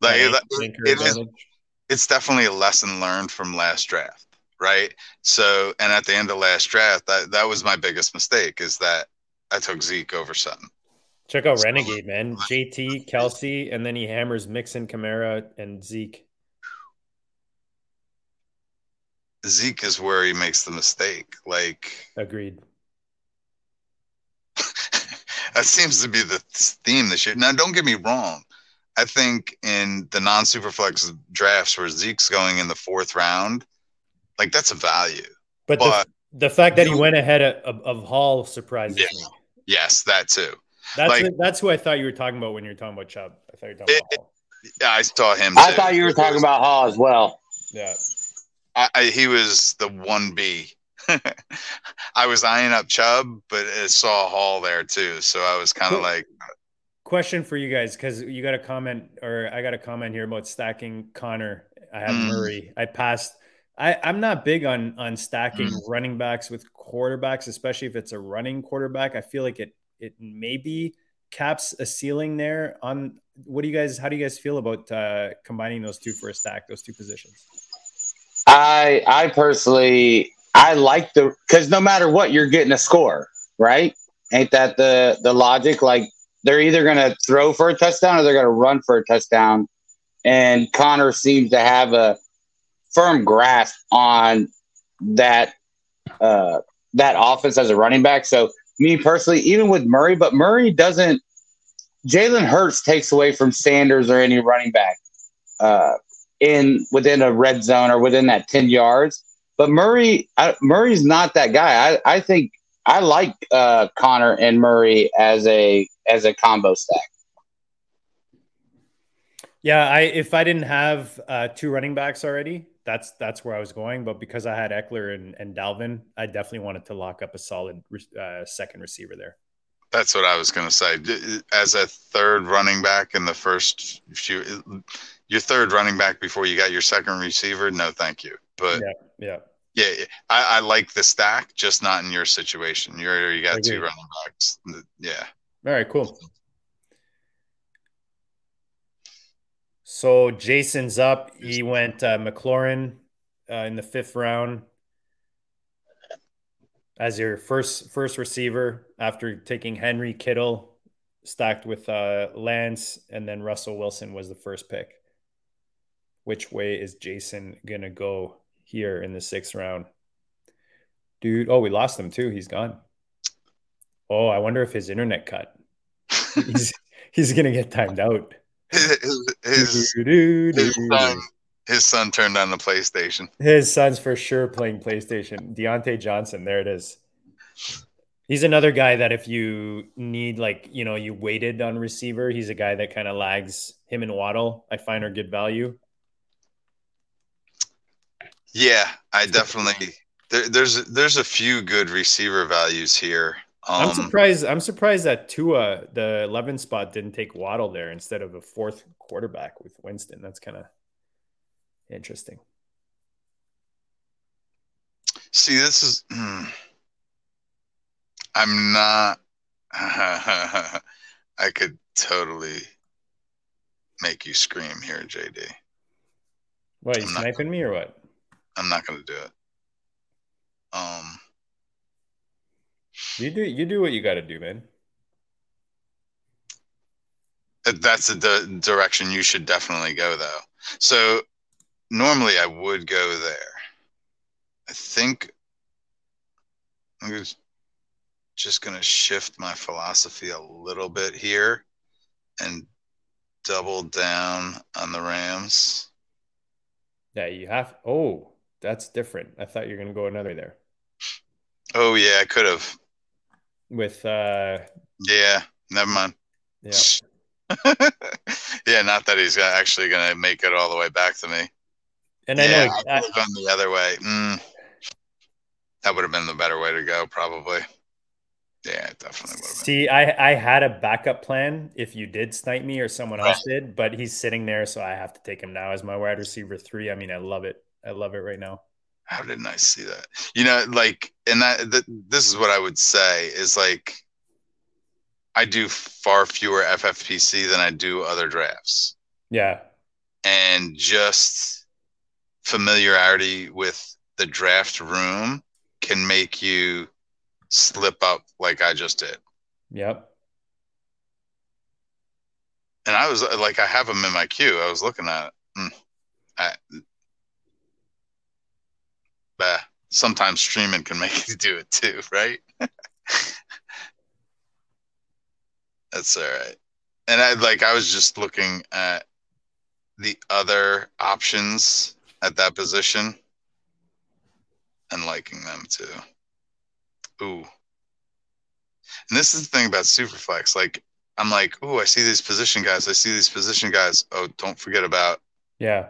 like that, it is, It's definitely a lesson learned from last draft, right? So, and at the end of last draft, that that was my biggest mistake is that I took Zeke over Sutton. Check out Renegade, man. JT, Kelsey, and then he hammers Mixon, Kamara, and Zeke. Zeke is where he makes the mistake. Like, agreed. that seems to be the theme this year. Now, don't get me wrong. I think in the non superflex drafts where Zeke's going in the fourth round, like that's a value. But, but the, the, fact that he went ahead of, of Hall surprises yeah, me. Yes, that too. That's like, that's who I thought you were talking about when you were talking about Chubb. I thought you were talking it, about Hall. Yeah, I saw him. I thought you were talking about Hall as well. Yeah. I, I, he was the one B. I was eyeing up Chubb, but it saw Hall there too, so I was kind of like. Question for you guys, because you got a comment, or I got a comment here about stacking Connor. I have mm. Murray. I passed. I, I'm not big on on stacking mm. running backs with quarterbacks, especially if it's a running quarterback. I feel like it it maybe caps a ceiling there. On what do you guys? How do you guys feel about uh, combining those two for a stack? Those two positions. I I personally I like the because no matter what, you're getting a score, right? Ain't that the the logic? Like they're either gonna throw for a touchdown or they're gonna run for a touchdown. And Connor seems to have a firm grasp on that uh, that offense as a running back. So me personally, even with Murray, but Murray doesn't. Jalen Hurts takes away from Sanders or any running back uh, in within a red zone or within that ten yards. But Murray, I, Murray's not that guy. I, I think I like uh, Connor and Murray as a as a combo stack. Yeah, I if I didn't have uh, two running backs already, that's that's where I was going. But because I had Ekeler and, and Dalvin, I definitely wanted to lock up a solid uh, second receiver there. That's what I was going to say. As a third running back in the first few, your third running back before you got your second receiver, no, thank you. But yeah, yeah, yeah, I, I like the stack, just not in your situation. You're you got two running backs. Yeah. All right, cool. So Jason's up. He went uh, McLaurin uh, in the fifth round as your first first receiver after taking Henry Kittle stacked with uh, Lance, and then Russell Wilson was the first pick. Which way is Jason gonna go here in the sixth round? Dude, oh, we lost him too. He's gone. Oh, I wonder if his internet cut. he's he's gonna get timed out his, his, his, son, his son turned on the PlayStation. His son's for sure playing PlayStation. Diontae Johnson, there it is. He's another guy that if you need like you know you waited on receiver, he's a guy that kind of lags him and Waddle. I find are good value. Yeah, I definitely there, there's there's a few good receiver values here. Um, I'm surprised. I'm surprised that Tua, the 11 spot, didn't take Waddle there instead of a fourth quarterback with Winston. That's kind of interesting. See, this is. Hmm, I'm not. I could totally make you scream here, JD. What, you sniping me or what? I'm not going to do it. Um, you do you do what you got to do, man. That's the direction you should definitely go, though. So normally I would go there. I think I'm just going to shift my philosophy a little bit here and double down on the Rams. Yeah, you have. Oh, that's different. I thought you were going to go another there. Oh yeah, I could have with uh yeah never mind. Yeah. Yeah not that he's actually gonna make it all the way back to me. And yeah, i know I, the other way. Mm, that would have been the better way to go probably. Yeah definitely would have see i i had a backup plan if you did snipe me or someone else did but he's sitting there so i have to take him now as my wide receiver three. I mean i love it. I love it right now how didn't I see that? You know, like, and that, that this is what I would say is like, I do far fewer FFPC than I do other drafts. Yeah. And just familiarity with the draft room can make you slip up like I just did. Yep. And I was like, I have them in my queue. I was looking at it. Mm. I, bah, sometimes streaming can make you do it too, right? That's all right. And I like I was just looking at the other options at that position and liking them too. Ooh. And this is the thing about Superflex. Like I'm like, ooh, I see these position guys. I see these position guys. Oh, don't forget about yeah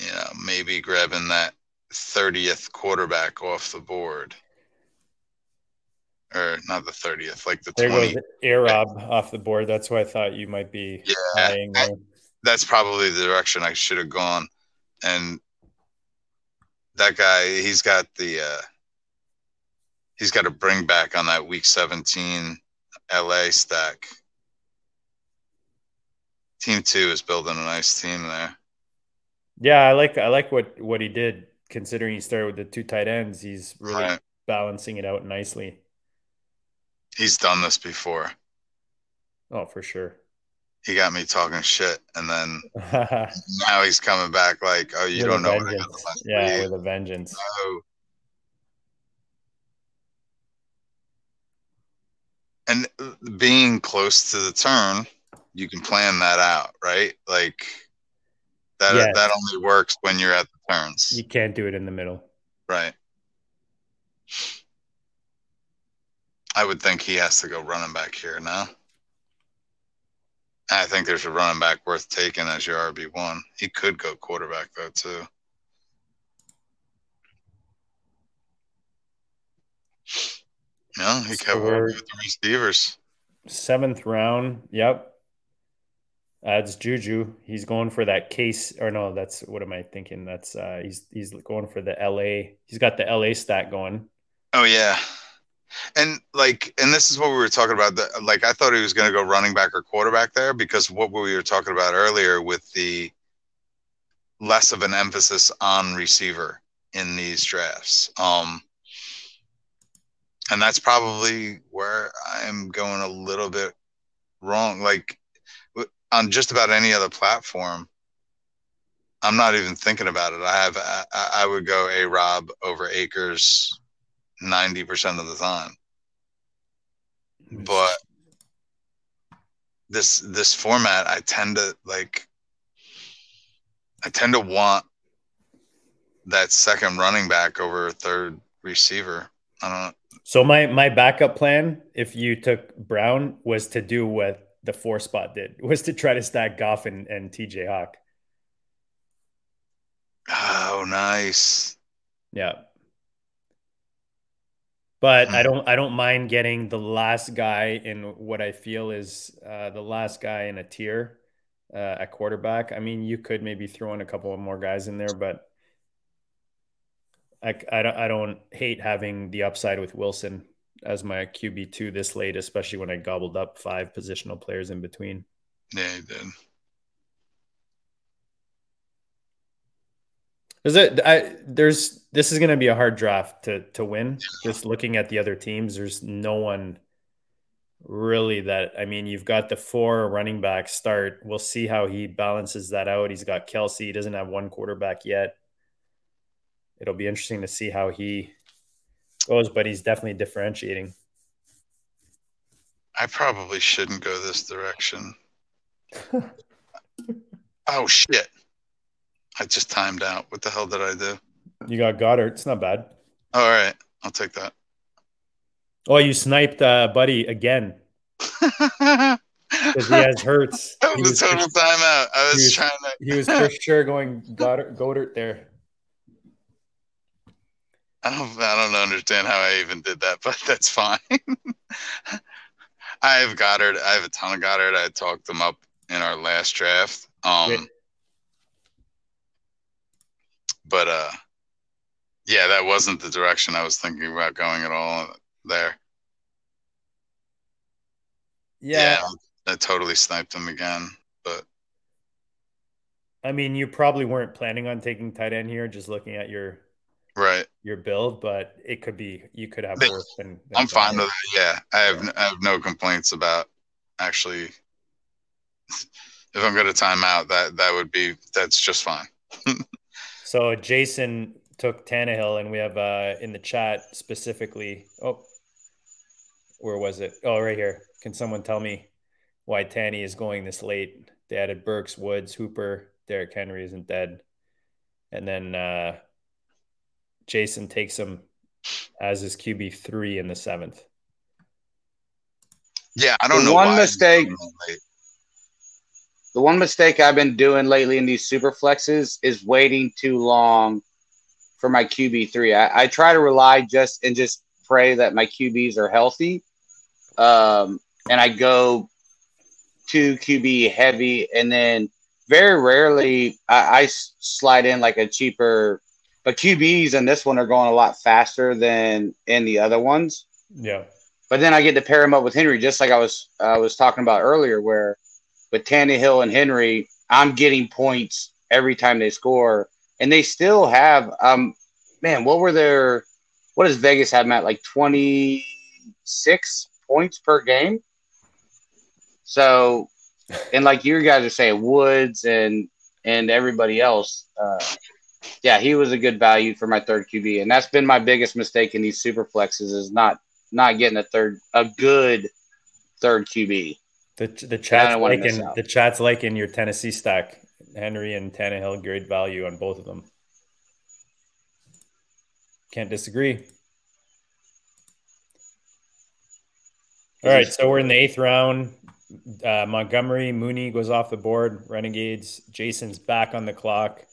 you know, maybe grabbing that 30th quarterback off the board. Or not the 30th, like the There 20. goes Arab off the board. That's why I thought you might be Yeah, I- that's probably the direction I should have gone. And that guy, he's got the uh he's got to bring back on that week 17 LA stack. Team two is building a nice team there. Yeah, I like I like what what he did considering he started with the two tight ends. He's really Right. balancing it out nicely. He's done this before. Oh, for sure. He got me talking shit, and then now he's coming back like, "Oh, you With don't know what I got vengeance. last yeah, week." with a vengeance. Oh. And uh, being close to the turn, you can plan that out, right? Like that Yes. that only works when you're at turns, You can't do it in the middle. right? I would think he has to go running back here now. I think there's a running back worth taking as your RB one. He could go quarterback though too. No, he covered with the receivers. Seventh round. Yep. Adds Juju. He's going for that case, or no? That's what am I thinking? That's uh, he's he's going for the LA. He's got the LA stat going. Oh yeah, and like, and this is what we were talking about. The, like, I thought he was going to go running back or quarterback there because what we were talking about earlier with the less of an emphasis on receiver in these drafts. Um, and that's probably where I'm going a little bit wrong. Like on just about any other platform, I'm not even thinking about it. I have I, I would go a Rob over Akers ninety percent of the time, but this this format I tend to like. I tend to want that second running back over a third receiver. I don't know. So my my backup plan, if you took Brown, was to do what the four spot did, was to try to stack Goff and, and TJ Hawk. Oh, nice. Yeah. But I Hmm. don't I don't mind getting the last guy in what I feel is uh, the last guy in a tier uh, at quarterback. I mean, you could maybe throw in a couple of more guys in there, but I, I, don't, I don't hate having the upside with Wilson as my QB two this late, especially when I gobbled up five positional players in between. Yeah, he did. Is it? I there's this is going to be a hard draft to to win. Just looking at the other teams, there's no one really that. I mean, you've got the four running back start. We'll see how he balances that out. He's got Kelce. He doesn't have one quarterback yet. It'll be interesting to see how he goes, but he's definitely differentiating. I probably shouldn't go this direction. oh shit! I just timed out. What the hell did I do? You got Goedert. It's not bad. All right, I'll take that. Oh, you sniped uh, Buddy again because he has Hurts. He was was, a total timeout. I was was- trying to. he was for sure going Goedert, Goedert there. I don't. I don't understand how I even did that, but that's fine. I have Goedert. I have a ton of Goedert. I talked them up in our last draft. Um, but uh, yeah, that wasn't the direction I was thinking about going at all. There. Yeah, I totally sniped him again. But I mean, you probably weren't planning on taking tight end here, just looking at your right, your build, but it could be you could have They- worse than. than I'm fine with it. Yeah, I have. I have no complaints about actually. If I'm going to time out, that that would be that's just fine. So Jason took Tannehill, and we have uh in the chat specifically. Oh, where was it? Oh, right here. Can someone tell me why Tanny is going this late? They added Burks, Woods, Hooper, Derrick Henry isn't dead, and then uh Jason takes him as his QB three in the seventh. Yeah, I don't The know one why. mistake- the one mistake I've been doing lately in these super flexes is waiting too long for my QB three. I, I try to rely just and just pray that my QBs are healthy. Um, and I go two QB heavy, and then very rarely I, I slide in like a cheaper. But QBs in this one are going a lot faster than in the other ones. Yeah. But then I get to pair him up with Henry, just like I was I was talking about earlier, where with Tannehill and Henry, I'm getting points every time they score, and they still have um man, what were their what does Vegas have them at like twenty six points per game? So, and like you guys are saying, Woods and and everybody else, uh, yeah, he was a good value for my third QB, and that's been my biggest mistake in these super flexes is not not getting a third a good third QB. The the chat's like in the chat's like in your Tennessee stack. Henry and Tannehill, great value on both of them. Can't disagree. All right, so we're in the eighth round. Uh, Montgomery, Mooney goes off the board. Renegades, Jason's back on the clock.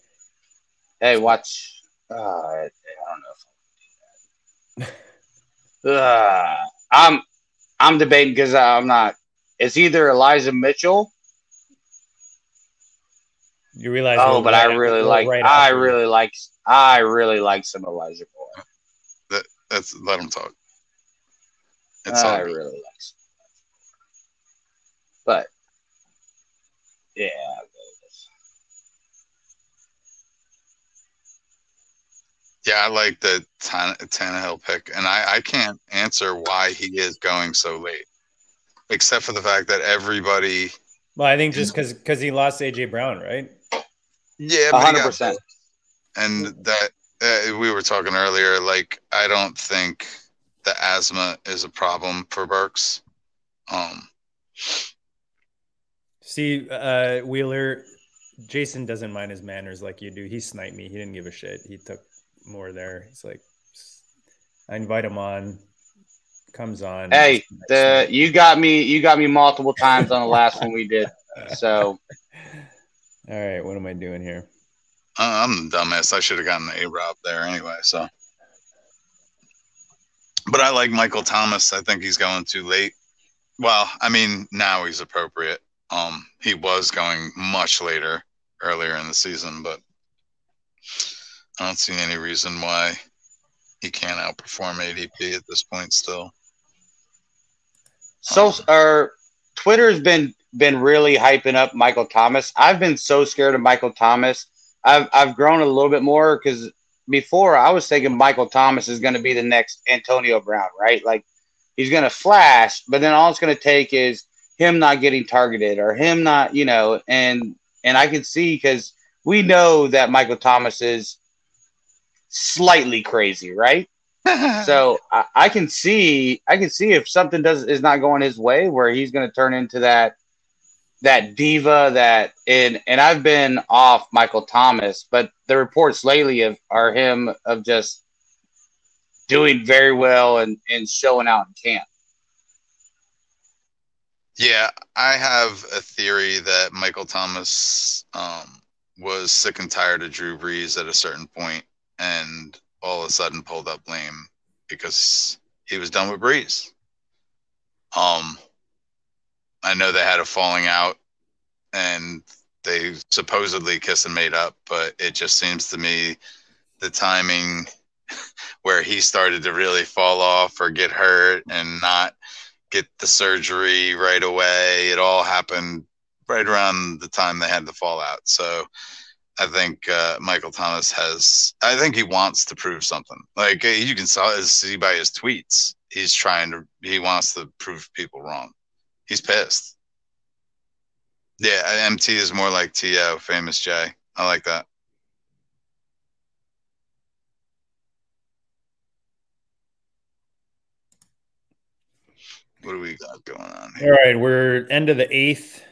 Hey, watch. Uh, I don't know if i uh, I'm I'm debating because I'm not. It's either Elijah Mitchell. You realize? Oh, but I really like. Right I really like. I really like some Elijah Moore. That, that's let him talk. It's I really like. Some. But yeah, Yeah, I like the Tan- Tannehill pick, and I, I can't answer why he is going so late, except for the fact that everybody. Well, I think just because because he lost AJ Brown, right? Yeah, hundred percent. And that uh, we were talking earlier, like I don't think the asthma is a problem for Burks. Um, See, uh, Wheeler, Jason doesn't mind his manners like you do. He sniped me. He didn't give a shit. He took more there. He's like, I invite him on, comes on. Hey, the you got me. You got me multiple times on the last one we did. So, all right, what am I doing here? Uh, I'm the dumbass. I should have gotten A Rob there anyway. So, but I like Michael Thomas. I think he's going too late. Well, I mean, now he's appropriate. Um, he was going much later earlier in the season, but I don't see any reason why he can't outperform ADP at this point still. So, um, our Twitter's been been really hyping up Michael Thomas. I've been so scared of Michael Thomas. I've I've grown a little bit more because before I was thinking Michael Thomas is going to be the next Antonio Brown, right? Like he's going to flash, but then all it's going to take is him not getting targeted or him not, you know, and and I can see because we know that Michael Thomas is slightly crazy, right? so I, I, can see I can see if something does is not going his way where he's going to turn into that that diva that and and I've been off Michael Thomas, but the reports lately of are him of just doing very well and and showing out in camp. Yeah, I have a theory that Michael Thomas um, was sick and tired of Drew Brees at a certain point, and all of a sudden pulled up lame because he was done with Brees. Um, I know they had a falling out, and they supposedly kissed and made up, but it just seems to me the timing where he started to really fall off or get hurt and not get the surgery right away. It all happened right around the time they had the fallout. So I think uh, Michael Thomas has. I think he wants to prove something. Like you can see by his tweets, he's trying to. He wants to prove people wrong. He's pissed. Yeah, MT is more like To famous J. I like that. What do we got going on here? All right, we're end of the eighth.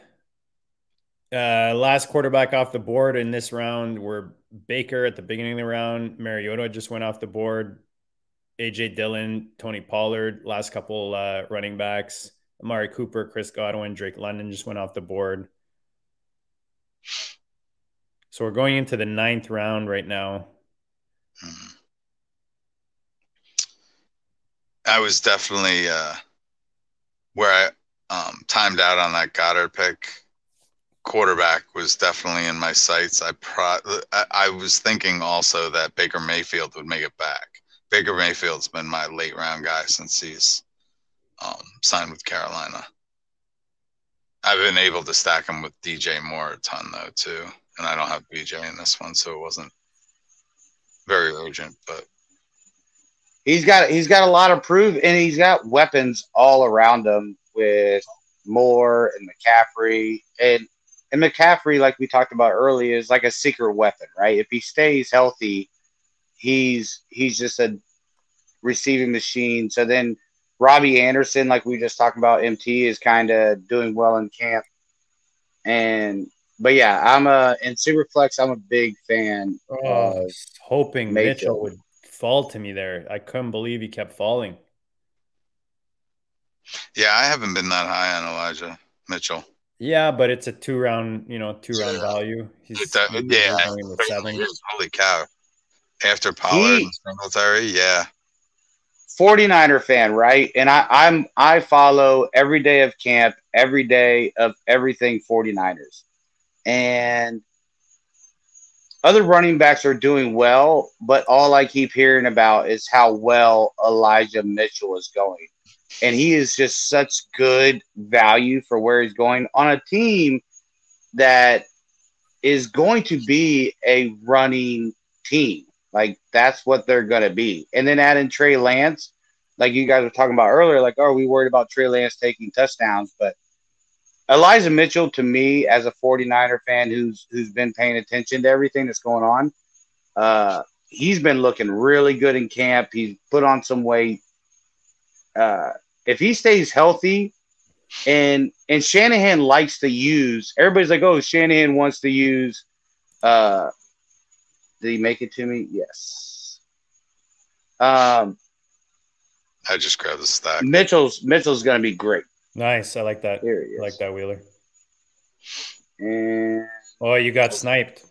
Uh, last quarterback off the board in this round were Baker at the beginning of the round. Mariota just went off the board. AJ Dillon, Tony Pollard, last couple uh, running backs. Amari Cooper, Chris Godwin, Drake London just went off the board. So we're going into the ninth round right now. I was definitely uh, where I um, timed out on that Goedert pick. Quarterback was definitely in my sights. I pro- I, was thinking also that Baker Mayfield would make it back. Baker Mayfield's been my late round guy since he's um, signed with Carolina. I've been able to stack him with DJ Moore a ton though too, and I don't have BJ in this one, so it wasn't very urgent. But He's got he's got a lot of proof, and he's got weapons all around him with Moore and McCaffrey, and and McCaffrey, like we talked about earlier, is like a secret weapon, right? If he stays healthy, he's he's just a receiving machine. So then Robbie Anderson, like we just talked about, MT is kind of doing well in camp, and but yeah, I'm a in Superflex. I'm a big fan. Oh, I was hoping Mayfield. Mitchell would fall to me there. I couldn't believe he kept falling. yeah, I haven't been that high on Elijah Mitchell. Yeah, but it's a two round, you know, two round Yeah. value. He's, That- he's yeah, going in the seven. holy cow! After Pollard He- Singletary, yeah, 49er fan, right? And I, I'm I follow every day of camp, every day of everything 49ers. And other running backs are doing well, but all I keep hearing about is how well Elijah Mitchell is going. And he is just such good value for where he's going on a team that is going to be a running team. Like that's what they're going to be. And then add in Trey Lance, like you guys were talking about earlier, like, oh, are we worried about Trey Lance taking touchdowns? But Elijah Mitchell, to me, as a 49er fan who's who's been paying attention to everything that's going on, uh, he's been looking really good in camp. He's put on some weight. Uh, if he stays healthy, and and Shanahan likes to use, everybody's like, oh, Shanahan wants to use. Uh, did he make it to me? Yes. Um, I just grabbed the stack. Mitchell's Mitchell's going to be great. Nice. I like that. Here he I is. like that, Wheeler. And Oh, you got sniped.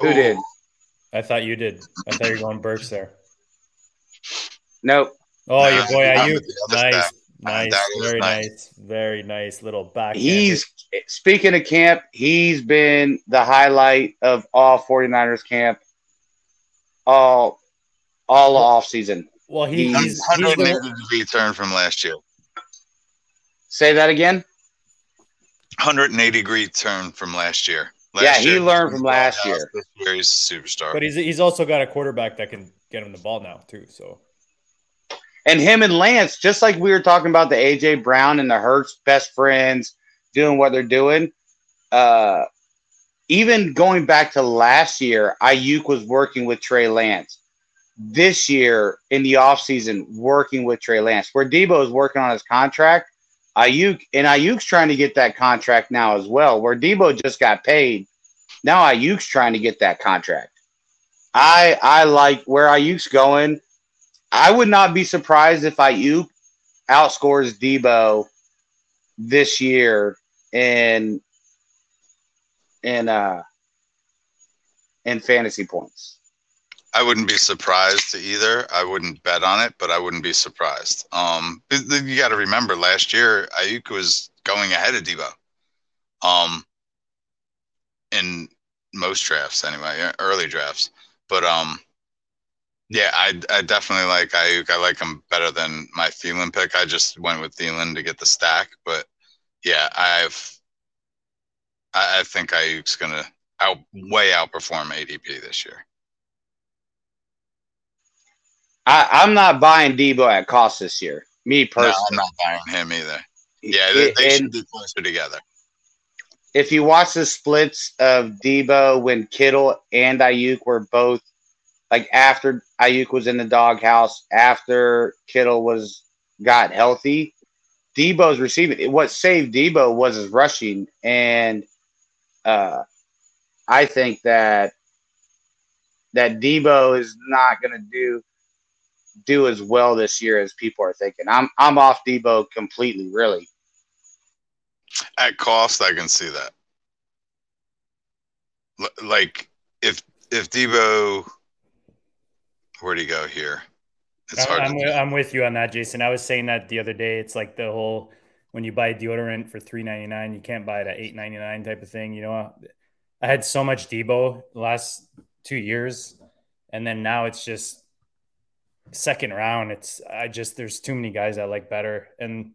who Ooh, did? I thought you did. I thought you were going Burks there. Nope. Oh, your boy I'm Aiyuk. with the other Nice. Nice. Very nice. nice. Very nice little back. He's speaking of camp, he's been the highlight of all 49ers camp all all off season. well, he, he's- he's, he's 180 the- degree turn from last year. Say that again? 180 degree turn from last year. Last Yeah, he year, learned from last year. This year he's a superstar. but he's he's also got a quarterback that can get him the ball now too. So And him and Lance, just like we were talking about the AJ Brown and the Hurts best friends doing what they're doing. Uh, even going back to last year, Aiyuk was working with Trey Lance. This year in the offseason, working with Trey Lance, where Deebo is working on his contract. Aiyuk and Aiyuk's trying to get that contract now as well. Where Deebo just got paid, now Aiyuk's trying to get that contract. I I like where Aiyuk's going. I would not be surprised if Aiyuk outscores Deebo this year in in uh in fantasy points. I wouldn't be surprised to either. I wouldn't bet on it, but I wouldn't be surprised. Um, you got to remember, last year Aiyuk was going ahead of Deebo. Um, in most drafts anyway, early drafts. But um, yeah, I I definitely like Aiyuk. I like him better than my Thielen pick. I just went with Thielen to get the stack, but yeah, I've I, I think Aiyuk's gonna out way outperform ADP this year. I, I'm not buying Deebo at cost this year. Me No, personally. I'm not buying him either. Yeah, they, they should be closer together. if you watch the splits of Deebo when Kittle and Aiyuk were both like after Aiyuk was in the doghouse, after Kittle was got healthy, Deebo's receiving. What saved Deebo was his rushing, and uh, I think that that Deebo is not going to do do as well this year as people are thinking. I'm I'm off Deebo completely, really. At cost, I can see that. L- like if if Deebo, where'd he go here? It's hard. I'm, with, I'm with you on that, Jason. I was saying that the other day. It's like the whole when you buy deodorant for three ninety nine, you can't buy it at eight ninety nine type of thing. You know, I had so much Deebo the last two years, and then now it's just second round. It's I just there's too many guys I like better, and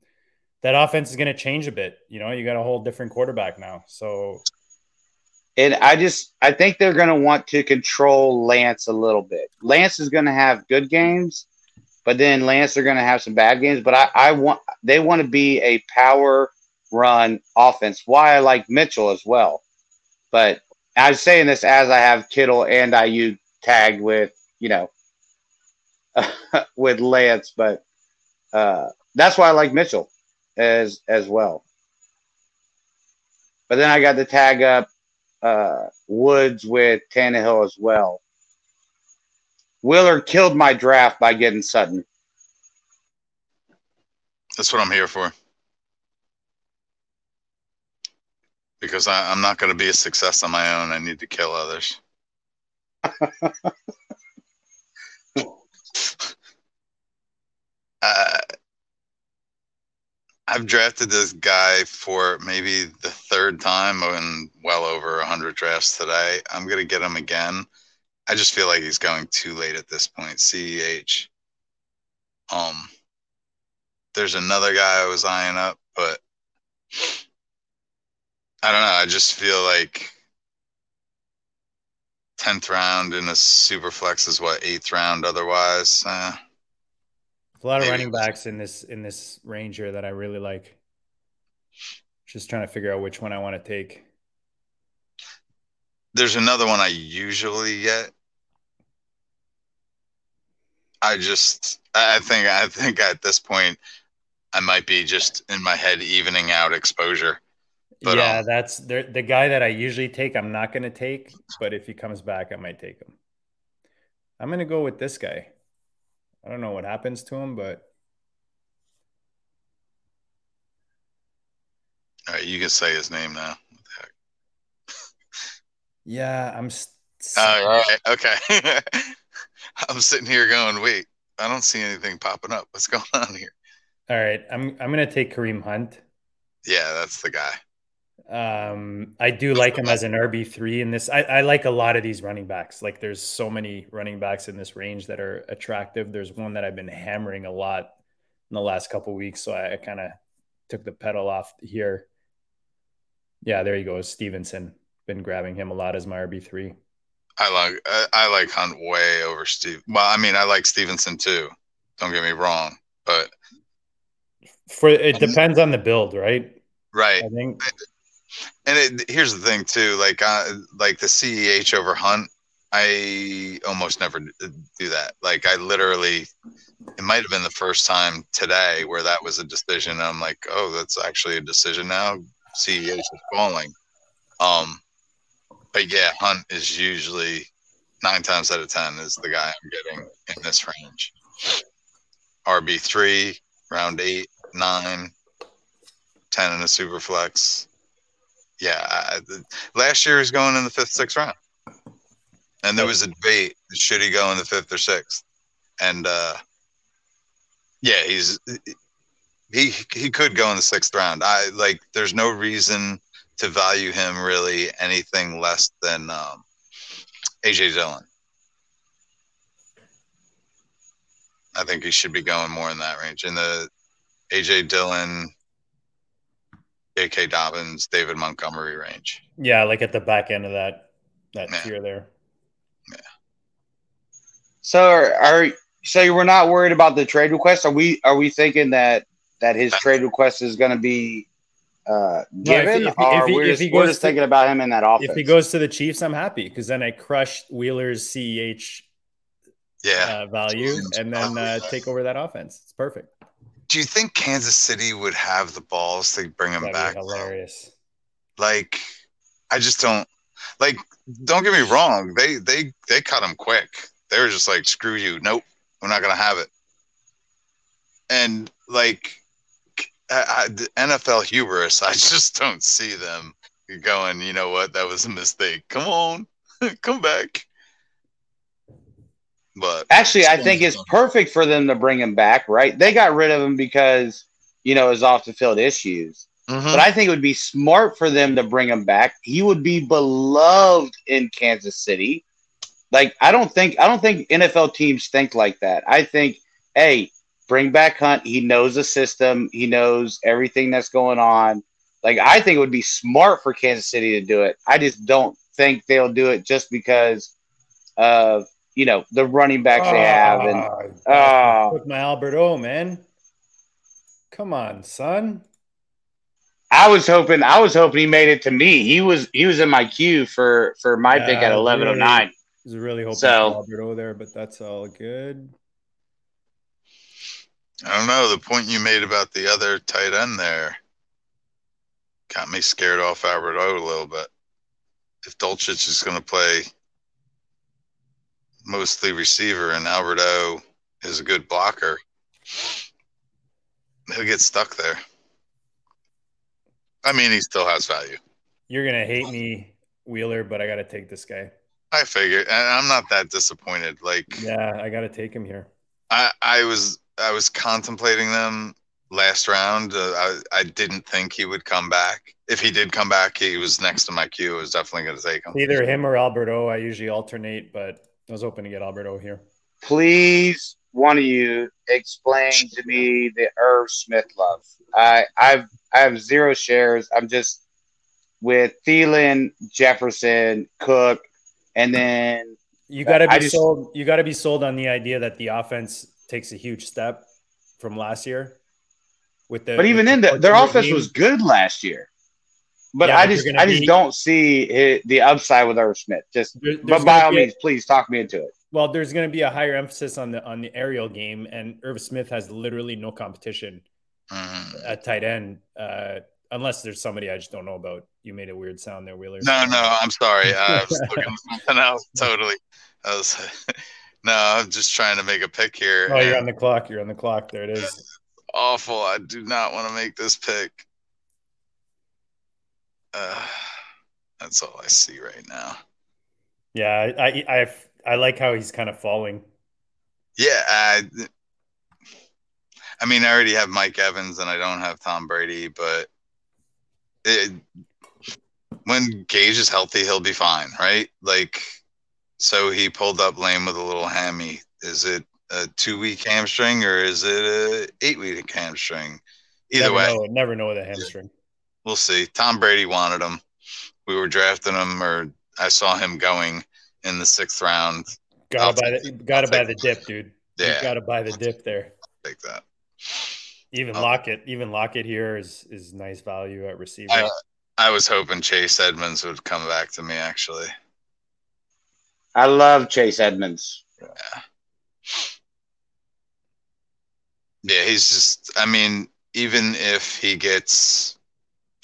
that offense is going to change a bit. You know, you got a whole different quarterback now, so And I just I think they're going to want to control Lance a little bit. Lance is going to have good games, but then Lance are going to have some bad games. But I, I want they want to be a power run offense. Why I like Mitchell as well. But I was saying this as I have Kittle and IU tagged with you know with Lance, but uh, that's why I like Mitchell as as well. But then I got the tag up uh, Woods with Tannehill as well. Willard killed my draft by getting Sutton. That's what I'm here for. Because I, I'm not going to be a success on my own. I need to kill others. uh, I've drafted this guy for maybe the third time in well over 100 drafts today. I'm going to get him again. I just feel like he's going too late at this point. CEH. Um, there's another guy I was eyeing up, but I don't know. I just feel like 10th round in a super flex is what, eighth round otherwise. Uh, a lot of running backs in this in this range here that I really like. Just trying to figure out which one I want to take. there's another one I usually get. I just, I think, I think at this point, I might be just in my head evening out exposure. But, yeah, um, that's the the guy that I usually take. I'm not going to take, but if he comes back, I might take him. I'm going to go with this guy. I don't know what happens to him, but All right, you can say his name now. yeah, I'm. s- All right, okay. I'm sitting here going, wait, I don't see anything popping up. What's going on here? All right, I'm I'm going to take Kareem Hunt. Yeah, that's the guy. Um, I do like him as an RB three in this. I, I like a lot of these running backs. Like, there's so many running backs in this range that are attractive. There's one that I've been hammering a lot in the last couple weeks, so I, I kind of took the pedal off here. Yeah, there you go, Stevenson. Been grabbing him a lot as my RB three. I like I, I like Hunt way over Steve. Well, I mean, I like Stevenson too. Don't get me wrong, but For it depends on the build, right? right. I think. And it, here's the thing too, like uh, like the CEH over Hunt, I almost never do that. Like I literally, it might have been the first time today where that was a decision. I'm like, oh, that's actually a decision now. CEH is falling. Um, but yeah, Hunt is usually nine times out of ten is the guy I'm getting in this range. RB three, round eight, nine, 10 in a super flex. Yeah, I, last year he was going in the fifth, sixth round, and there was a debate: should he go in the fifth or sixth? And uh, yeah, he's he he could go in the sixth round. I like. There's no reason to value him really anything less than um, AJ Dillon. I think he should be going more in that range. In the AJ Dillon, J.K. Dobbins, David Montgomery range. Yeah, like at the back end of that that Yeah. tier there. Yeah. So are, are so you were not worried about the trade request? Are we are we thinking that that his trade request is going to be uh, No, if he- given, if he- or if he- we're if just, he we're goes just to- thinking about him in that offense? If he goes to the Chiefs, I'm happy because then I crushed Wheeler's CEH Yeah. uh, value and then uh, take over that offense. It's perfect. Do you think Kansas City would have the balls to bring him That'd back? hilarious. Like, I just don't. Like, don't get me wrong. They they they cut him quick. They were just like, screw you. Nope, we're not gonna have it. And like, I, I, NFL hubris. I just don't see them going, you know what, that was a mistake. Come on, come back. But Actually, I think it's perfect for them to bring him back, right? They got rid of him because, you know, his off the field issues. Mhm. But I think it would be smart for them to bring him back. He would be beloved in Kansas City. Like I don't think I don't think NFL teams think like that. I think, hey, bring back Hunt. He knows the system. He knows everything that's going on. Like I think it would be smart for Kansas City to do it. I just don't think they'll do it just because of you know the running backs they have and Ah, oh, with my Albert O, man. Come on, son. I was hoping I was hoping he made it to me. He was he was in my queue for for my pick at eleven oh nine. I was really hoping So- for Albert O there, but that's all good. I don't know. The point you made about the other tight end there got me scared off Albert O a little bit. If Dulcich is going to play mostly receiver and Albert O is a good blocker, he'll get stuck there. I mean, he still has value. You're gonna hate me, Wheeler, but I gotta take this guy. I figured, and I'm not that disappointed. Like, Yeah, I gotta take him here. I, I was I was contemplating them last round. Uh, I I didn't think he would come back. If he did come back, he was next to my queue. I was definitely going to take him. Either him or Albert O. I usually alternate, but I was hoping to get Albert O here. Please, one of you explain to me the Irv Smith love. I I've I have zero shares. I'm just with Thielen, Jefferson, Cook, and then You gotta be just- sold. You gotta be sold on the idea that the offense takes a huge step from last year. With the but even then, the the, their offense was good last year. But Yeah, I just they're I just be- don't see it, the upside with Irv Smith. Just There- but by all be a- means, please talk me into it. Well, there's going to be a higher emphasis on the on the aerial game, and Irv Smith has literally no competition Mhm. at tight end, uh, unless there's somebody I just don't know about. You made a weird sound there, Wheeler. No, no, I'm sorry. I was looking something else. Totally. I was. No, I'm just trying to make a pick here. Oh, you're on the clock. You're on the clock. There it is. awful. I do not want to make this pick. Uh, that's all I see right now. Yeah, I I I, I like how he's kind of falling. Yeah, I, I mean, I already have Mike Evans and I don't have Tom Brady, but it, when Gage is healthy, he'll be fine, right? Like, so he pulled up lame with a little hammy. Is it a two week hamstring or is it a eight week hamstring? Either never way, know, never know with a hamstring. We'll see. Tom Brady wanted him. We were drafting him, or I saw him going in the sixth round. Gotta buy the gotta buy the dip, dude. You Yeah, gotta buy the dip there. take that. Even I'll- Lockett, even Lockett here is is nice value at receiver. I, I was hoping Chase Edmonds would come back to me. Actually, I love Chase Edmonds. Yeah. yeah, he's just. I mean, even if he gets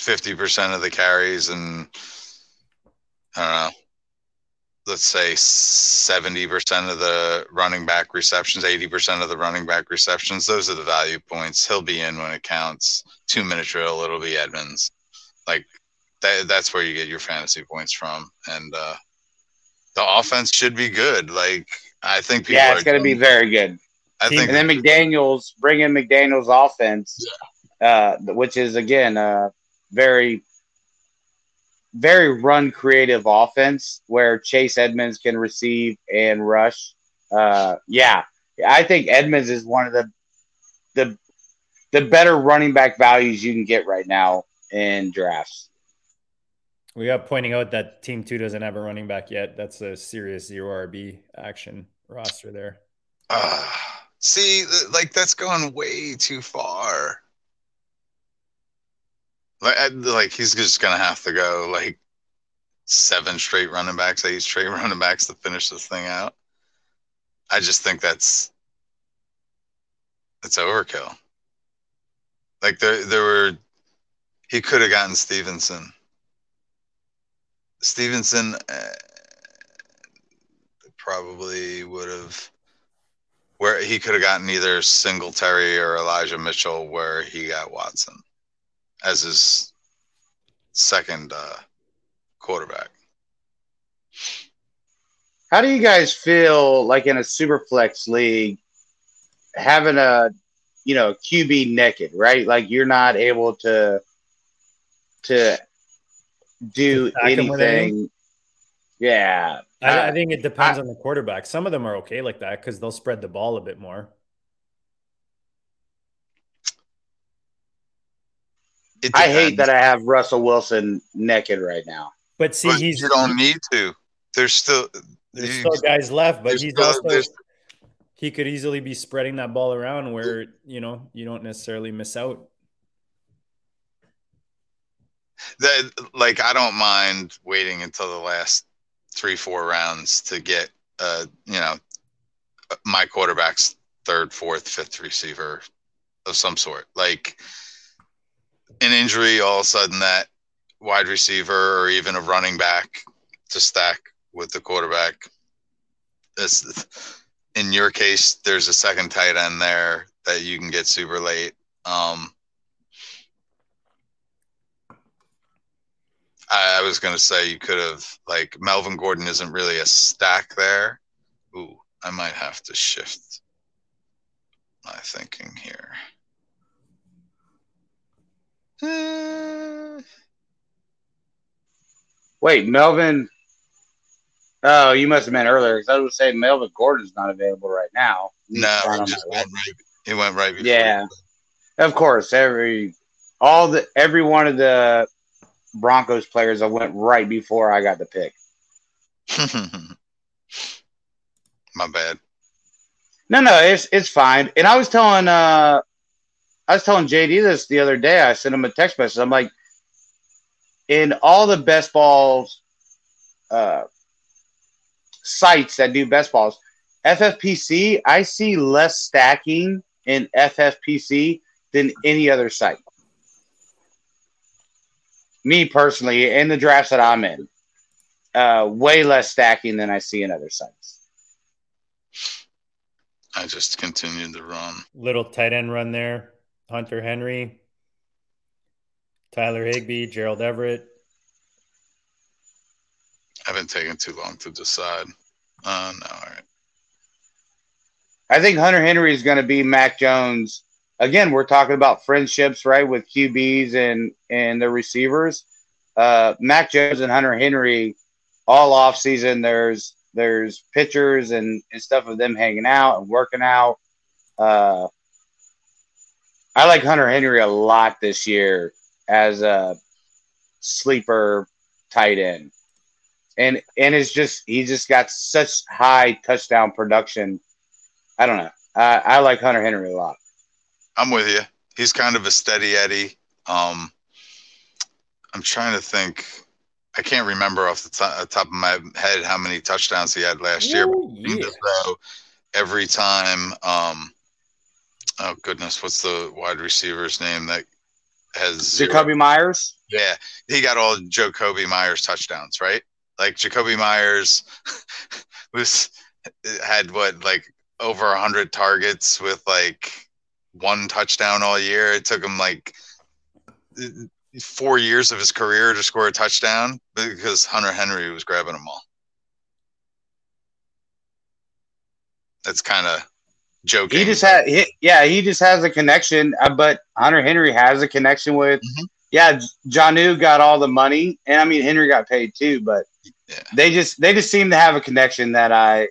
fifty percent of the carries and I don't know, let's say seventy percent of the running back receptions, eighty percent of the running back receptions, those are the value points. He'll be in when it counts. Two minute drill, it'll be Edmonds. Like that, that's where you get your fantasy points from, and uh, the offense should be good. Like I think people Yeah, it's going to be very good. I think And then McDaniel's bring in McDaniel's offense, uh, which is again a very, very run creative offense where Chase Edmonds can receive and rush. Uh, yeah, I think Edmonds is one of the the the better running back values you can get right now in drafts. We got pointing out that Team Two doesn't have a running back yet. That's a serious zero RB action roster there. Uh, see, th- like that's going way too far. Like, like he's just gonna have to go like seven straight running backs, eight straight running backs to finish this thing out. I just think that's that's overkill. Like there, there were he could have gotten Stevenson. Stevenson uh, probably would have where he could have gotten either Singletary or Elijah Mitchell, where he got Watson as his second uh, quarterback. How do you guys feel like in a super flex league having a you know QB naked, right? Like you're not able to to do Attack anything? anything. Yeah. I, I think it depends I- on the quarterback. Some of them are okay like that because they'll spread the ball a bit more. I hate that I have Russell Wilson naked right now. But see, but he's you don't need to. There's still there's still guys left, but he's still- also there's- he could easily be spreading that ball around where you know you don't necessarily miss out. that like I don't mind waiting until the last three four rounds to get uh you know my quarterback's third fourth fifth receiver of some sort like an injury all of a sudden that wide receiver or even a running back to stack with the quarterback this in your case there's a second tight end there that you can get super late um I, I was gonna say you could have like Melvin Gordon isn't really a stack there. Ooh, I might have to shift my thinking here. Wait, Melvin. Oh, you must have meant earlier because I was saying Melvin Gordon's not available right now. No, it just went right. It went right before. Yeah. Of course, every all the every one of the Broncos players I went right before I got the pick. My bad. No, no, it's it's fine. And I was telling uh I was telling JD this the other day. I sent him a text message. I'm like, in all the best balls uh sites that do best balls, FFPC, I see less stacking in FFPC than any other site. Me personally, in the drafts that I'm in, uh, way less stacking than I see in other sites. I just continued to run. Little tight end run there. Hunter Henry, Tyler Higbee, Gerald Everett. I've been taking too long to decide. Uh, no, all right. I think Hunter Henry is going to be Mac Jones. Again, we're talking about friendships, right, with QBs and and the receivers. Uh, Mac Jones and Hunter Henry, all off season. There's there's pictures and, and stuff of them hanging out and working out. Uh, I like Hunter Henry a lot this year as a sleeper tight end, and and it's just he just got such high touchdown production. I don't know. I, I like Hunter Henry a lot. I'm with you. He's kind of a steady Eddie. Um, I'm trying to think. I can't remember off the to- top of my head how many touchdowns he had last year. Ooh, Seemed yeah. every time, um, oh goodness, what's the wide receiver's name that has zero- Jakobi Meyers. Yeah, he got all Jakobi Meyers touchdowns, right? Like Jakobi Meyers was had what like over a hundred targets with like one touchdown all year. It took him like four years of his career to score a touchdown because Hunter Henry was grabbing them all. That's kind of joking. He just had, he, yeah, he just has a connection. Uh, but Hunter Henry has a connection with, Mhm. yeah, Jonnu got all the money, and I mean Henry got paid too. But Yeah. they just they just seem to have a connection that I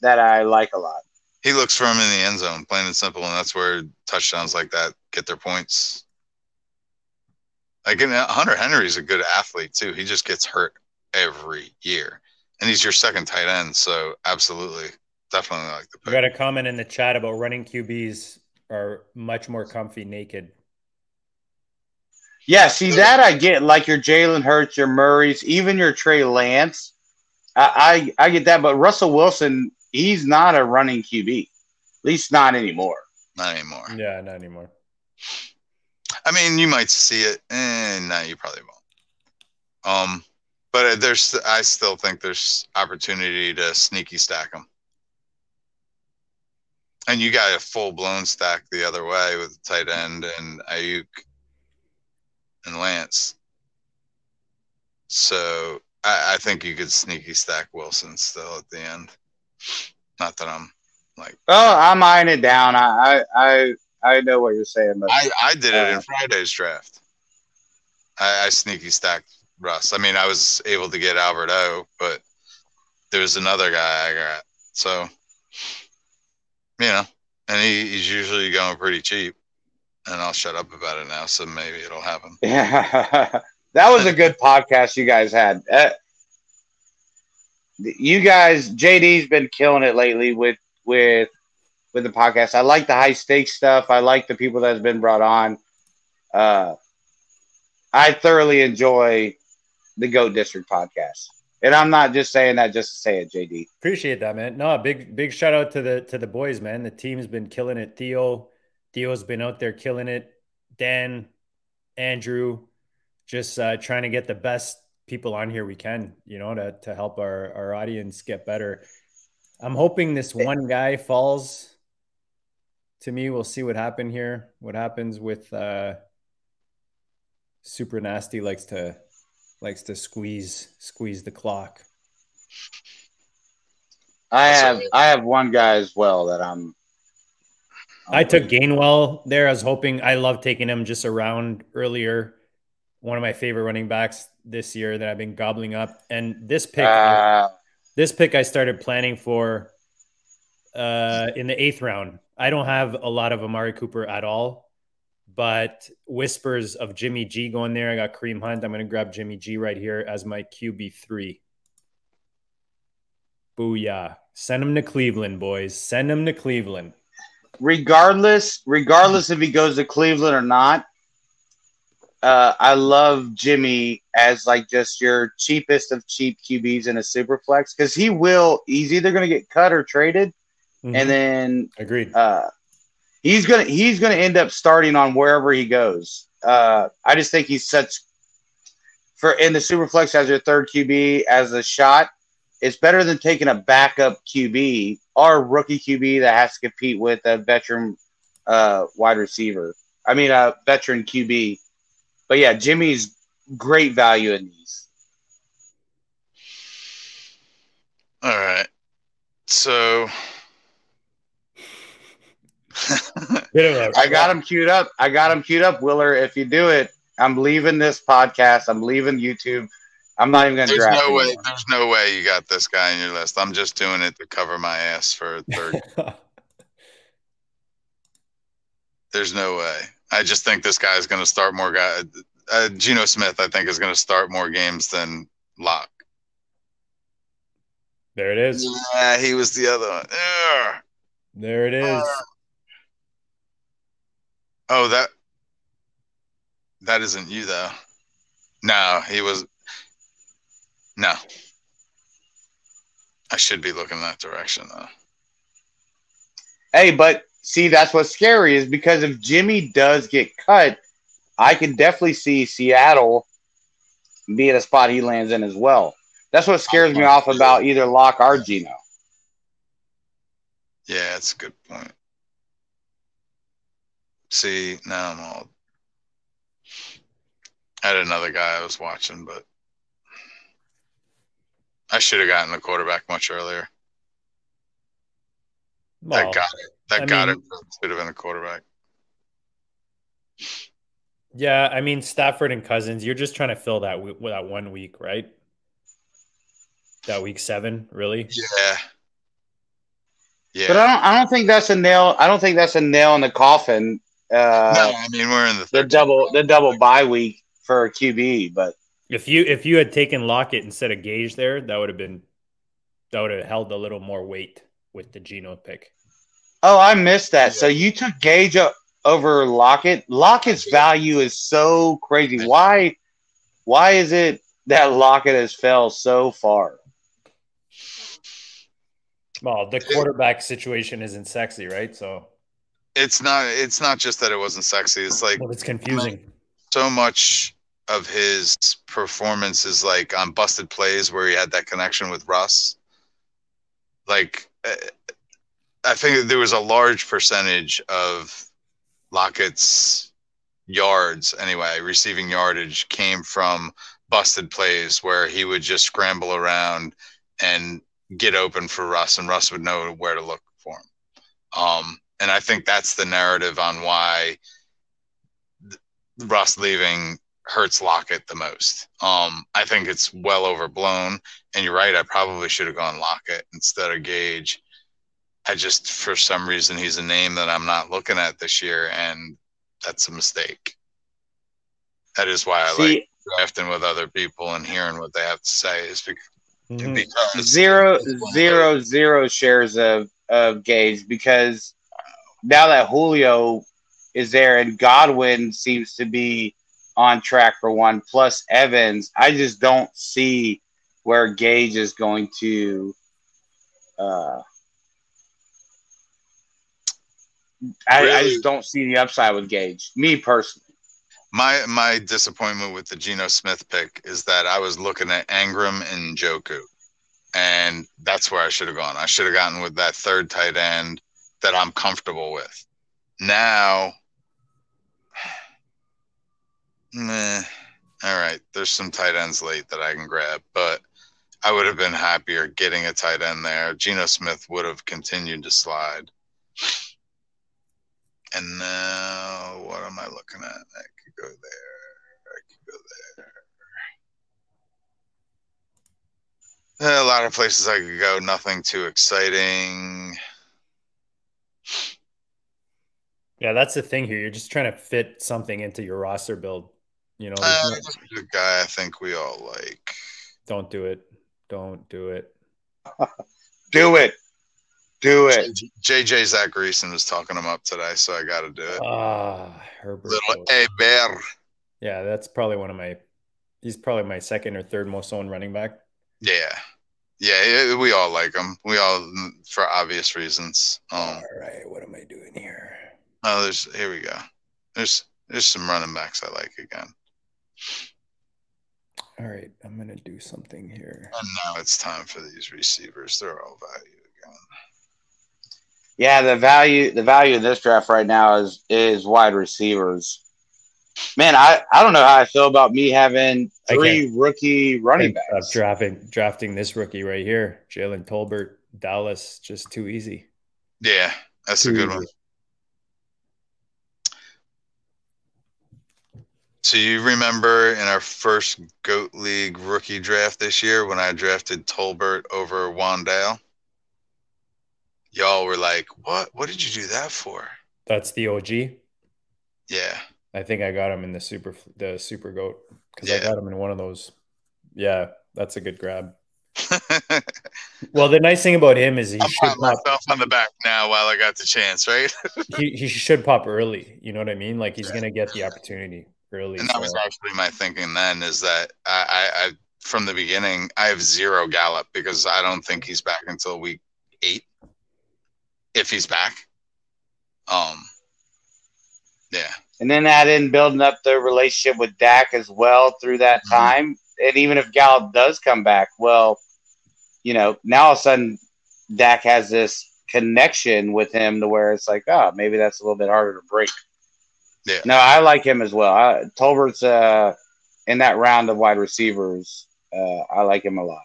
that I like a lot. he looks for him in the end zone, plain and simple, and that's where touchdowns like that get their points. Like and uh, Hunter Henry's a good athlete too. He just gets hurt every year, and he's your second tight end, so absolutely, definitely like the We got a comment in the chat about running QBs are much more comfy naked. Yeah, see that I get like your Jalen Hurts, your Murray's, even your Trey Lance. I, I I get that, but Russell Wilson, he's not a running QB, at least not anymore. Not anymore. Yeah, not anymore. I mean, you might see it, and no, you probably won't. Um, but uh, there's, I still think there's opportunity to sneaky stack them. And you got a full blown stack the other way with tight end and Aiyuk and Lance. So I, I think you could sneaky stack Wilson still at the end. Not that I'm like. Oh, I'm eyeing it down. I I I, know what you're saying, but I, I did it Uh, in Friday's draft. I, I sneaky stacked Russ. I mean, I was able to get Albert O, but there's another guy I got. So, you know, and he, he's usually going pretty cheap. And I'll shut up about it now, so maybe it'll happen. Yeah, that was a good podcast you guys had. Uh, you guys, JD's been killing it lately with with with the podcast. I like the high stakes stuff. I like the people that's been brought on. Uh, I thoroughly enjoy the Goat District podcast, and I'm not just saying that just to say it, JD. Appreciate that, man. No, big big shout out to the to the boys, man. The team's been killing it. Theo, Theo's been out there killing it. Dan, Andrew, just uh, trying to get the best people on here we can, you know, to to help our our audience get better. I'm hoping this one guy falls to me. We'll see what happen here. What happens with uh Super Nasty likes to likes to squeeze squeeze the clock. I have. I have one guy as well that I'm. I'm I took. Gainwell there. I was hoping I love taking him just around earlier. One of my favorite running backs this year that I've been gobbling up. And this pick, Uh, this pick I started planning for uh, in the eighth round. I don't have a lot of Amari Cooper at all, but whispers of Jimmy G going there. I got Kareem Hunt. I'm going to grab Jimmy G right here as my QB three. Booyah. Send him to Cleveland, boys. Send him to Cleveland. regardless, regardless if he goes to Cleveland or not, uh, I love Jimmy as like just your cheapest of cheap QBs in a super flex because he will. He's either going to get cut or traded, Mhm. and then Agreed. uh, he's gonna he's gonna end up starting on wherever he goes. Uh, I just think he's such for in the super flex as your third QB as a shot. It's better than taking a backup QB or rookie QB that has to compete with a veteran uh, wide receiver. I mean, a veteran QB. But yeah, Jimmy's great value in these. All right. So, I got him queued up. I got him queued up, Wheeler. If you do it, I'm leaving this podcast. I'm leaving YouTube. I'm not even going to there's draft. no way. anymore. There's no way you got this guy in your list. I'm just doing it to cover my ass for a third. there's no way. I just think this guy is going to start more guy. Uh, Geno Smith, I think, is going to start more games than Lock. there it is. Yeah, he was the other one. Ugh. There it is. Oh, that that isn't you though. No, he was. No, I should be looking that direction though. Hey, but see, that's what's scary is because if Jimmy does get cut, I can definitely see Seattle being a spot he lands in as well. That's what scares me oh, off about either Lock or Geno. Yeah, that's a good point. See, now I'm all. I had another guy I was watching, but I should have gotten the quarterback much earlier. Well, that got it. That I got mean- it. Should have been a quarterback. yeah, I mean Stafford and Cousins. You're just trying to fill that w- that one week, right? That week seven, really? Yeah. Yeah. But I don't. I don't think that's a nail. I don't think that's a nail in the coffin. No, Uh, I mean we're in the the third. double the double bye week for a QB, but If you if you had taken Lockett instead of Gage there, that would have been that would have held a little more weight with the Geno pick. oh, I missed that. So you took Gage o- over Lockett. Lockett's value is so crazy. Why? Why is it that Lockett has fell so far? Well, the quarterback situation isn't sexy, right? So It's not. It's not just that it wasn't sexy. It's like well, it's confusing. so much of his performance is like on busted plays where he had that connection with Russ. Like, uh, I think there was a large percentage of Lockett's yards, anyway, receiving yardage came from busted plays where he would just scramble around and get open for Russ, and Russ would know where to look for him. Um, and I think that's the narrative on why Russ leaving hurts Lockett the most. Um, I think it's well overblown, and you're right. I probably should have gone Lockett instead of Gage. I just, for some reason, he's a name that I'm not looking at this year, and that's a mistake. That is why I See, like drafting with other people and hearing what they have to say. Is because, mm-hmm. because zero, zero, zero shares of of Gage because now that Julio is there and Godwin seems to be on track for one plus Evans, I just don't see where Gage is going to. Uh, I, really? I just don't see the upside with Gage. Me personally. My my disappointment with the Geno Smith pick is that I was looking at Engram and Njoku, and that's where I should have gone. I should have gotten with that third tight end that I'm comfortable with. Now Meh. All right. There's some tight ends late that I can grab, but I would have been happier getting a tight end there. Geno Smith would have continued to slide. And now, what am I looking at? I could go there. I could go there. Eh, a lot of places I could go. Nothing too exciting. Yeah, that's the thing here. You're just trying to fit something into your roster build. You know, uh, no, a guy I think we all like. Don't do it. Don't do it. do it. Do it. JJ Zachariason was talking him up today, so I got to do it. Ah, uh, Herbert. Little A Bear. Yeah, that's probably one of my. He's probably my second or third most owned running back. Yeah, yeah, we all like him. We all, for obvious reasons. Um, all right, what am I doing here? Oh, there's here we go. There's there's some running backs I like again. All right, I'm gonna do something here. And now it's time for these receivers. They're all value again. Yeah, the value the value of this draft right now is is wide receivers. Man, I, I don't know how I feel about me having three rookie running backs. I'm drafting drafting this rookie right here, Jalen Tolbert, Dallas, just too easy. Yeah, that's too a good easy. one. So you remember in our first Goat League rookie draft this year when I drafted Tolbert over Wan'Dale? Y'all were like, "What? What did you do that for?" That's the OG. Yeah. I think I got him in the super the super goat because yeah. I got him in one of those. Yeah, that's a good grab. well, the nice thing about him is he I'm should pop myself on the back now while I got the chance, right? he he should pop early. You know what I mean? Like he's yeah. gonna get the opportunity early. And that so. was actually my thinking then is that I, I, I, from the beginning, I have zero Gallup because I don't think he's back until week eight. If he's back. Um, yeah. And then add in building up the relationship with Dak as well through that mm-hmm. time. And even if Gallup does come back, well, you know, now all of a sudden Dak has this connection with him to where it's like, oh, maybe that's a little bit harder to break. Yeah. No, I like him as well. I, Tolbert's uh, in that round of wide receivers. Uh, I like him a lot.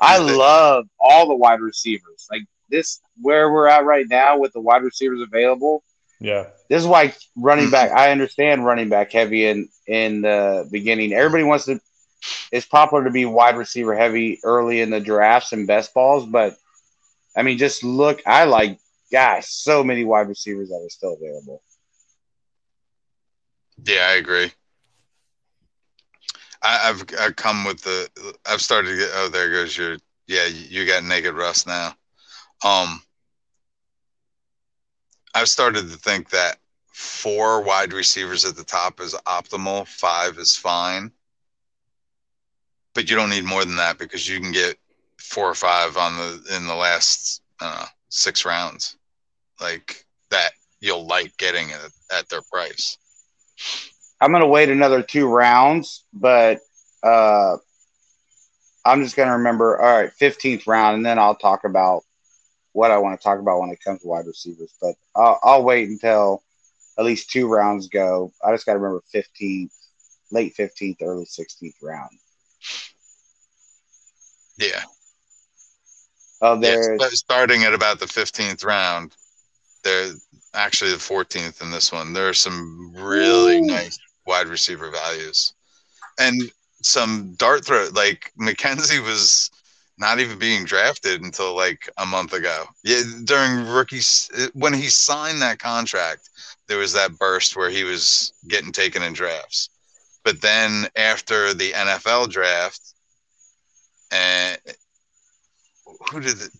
I love all the wide receivers. Like this, where we're at right now with the wide receivers available. Yeah. This is why running back. I understand running back heavy in in the beginning. Everybody wants to. It's popular to be wide receiver heavy early in the drafts and best balls, but I mean, just look. I like guys. So many wide receivers that are still available. Yeah, I agree. I, have I've come with the I've started to get oh there goes your yeah you got naked Russ now. Um, I've started to think that four wide receivers at the top is optimal. Five is fine, but you don't need more than that because you can get four or five on the in the last know, six rounds, like that. You'll like getting it at their price. I'm going to wait another two rounds, but uh, I'm just going to remember, all right, 15th round, and then I'll talk about what I want to talk about when it comes to wide receivers. But I'll, I'll wait until at least two rounds go. I just got to remember 15th late fifteenth, early sixteenth round. Yeah. Oh, Yeah, there's st- starting at about the 15th round. They're actually the 14th in this one. There are some really Ooh. nice wide receiver values and some dart throw. Like McKenzie was not even being drafted until like a month ago. Yeah, during rookies, when he signed that contract, there was that burst where he was getting taken in drafts. But then after the NFL draft, and who did the,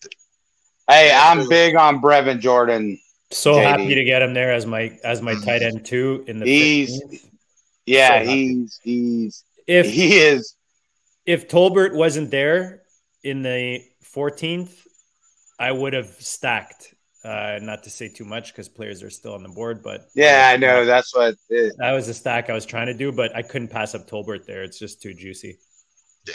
hey, I'm big on Brevin Jordan. So JD. happy to get him there as my as my tight end too in the He's 15th. yeah, So he's he's if he is if Tolbert wasn't there in the 14th, I would have stacked. Uh, not to say too much because players are still on the board, but yeah, I know that's what it, that was a stack I was trying to do, but I couldn't pass up Tolbert there. It's just too juicy. Yeah.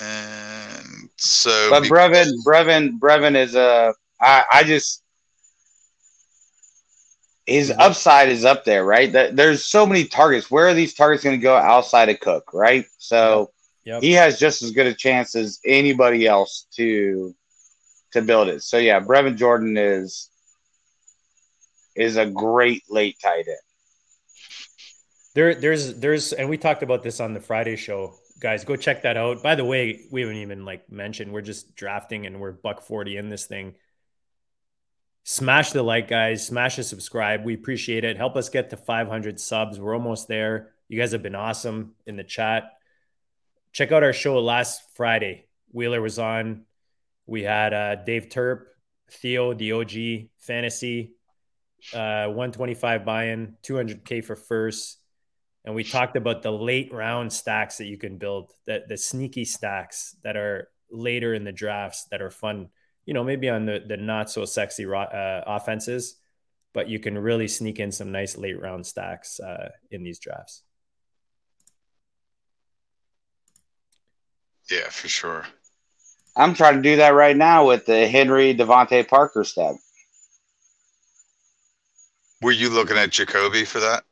And so, But be- Brevin, Brevin, Brevin is a. I, I just his mm-hmm. upside is up there, right? That there's so many targets. Where are these targets going to go outside of Cook, right? So Yep. he has just as good a chance as anybody else to to build it. So yeah, Brevin Jordan is is a great late tight end. There, there's, there's, and we talked about this on the Friday show, guys. Go check that out. By the way, we haven't even like mentioned we're just drafting and we're buck forty in this thing. Smash the like, guys. Smash the subscribe. We appreciate it. Help us get to 500 subs. We're almost there. You guys have been awesome in the chat. Check out our show last Friday. Wheeler was on. We had uh, Dave Turp, Theo, the OG fantasy, uh, 125 buy-in, 200k for first and we talked about the late round stacks that you can build that the sneaky stacks that are later in the drafts that are fun you know maybe on the, the not so sexy ro- uh, offenses but you can really sneak in some nice late round stacks uh, in these drafts yeah, for sure. I'm trying to do that right now with the Henry DeVante Parker stack. Were you looking at Jakobi for that?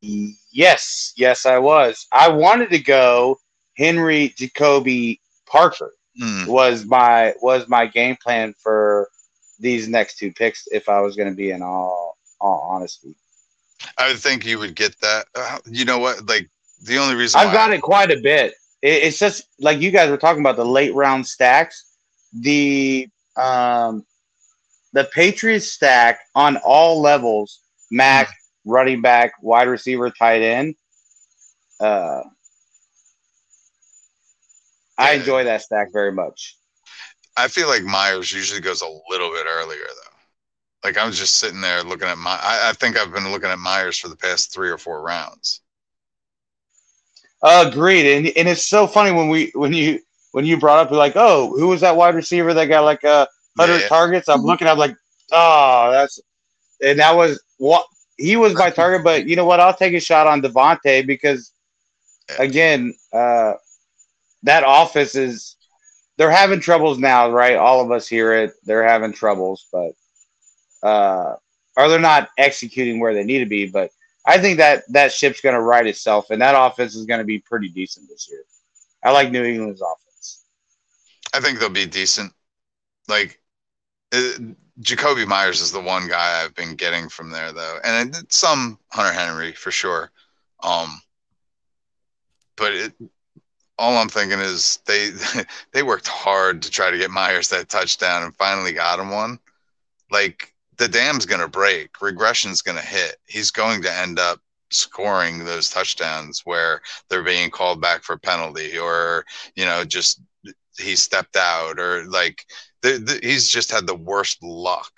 Yes, yes, I was. I wanted to go Henry Jakobi Parker Hmm. was my was my game plan for these next two picks if I was going to be in all all honesty. I would think you would get that. Uh, you know what? Like the only reason I've got it quite a bit. It, it's just like you guys were talking about the late round stacks. The um the Patriots stack on all levels, Mac, running back, wide receiver, tight end. Uh I enjoy that stack very much. I feel like Meyers usually goes a little bit earlier though. Like I was just sitting there looking at my. I, I think I've been looking at Meyers for the past three or four rounds. Agreed. And and it's so funny when we when you when you brought up like, oh, who was that wide receiver that got like a hundred Yeah. targets? I'm looking, I'm like, oh, that's and that was what he was my target, but you know what? I'll take a shot on DeVante because again, uh that office is they're having troubles now, right? All of us hear it. They're having troubles, but uh or they're not executing where they need to be, but I think that that ship's going to right itself, and that offense is going to be pretty decent this year. I like New England's offense. I think they'll be decent. Like uh, Jakobi Meyers is the one guy I've been getting from there though, and some Hunter Henry for sure. Um, but it, all I'm thinking is they they worked hard to try to get Meyers that touchdown and finally got him one. Like the dam's gonna break, regression's gonna hit. He's going to end up scoring those touchdowns where they're being called back for penalty or you know just he stepped out or like the, the, he's just had the worst luck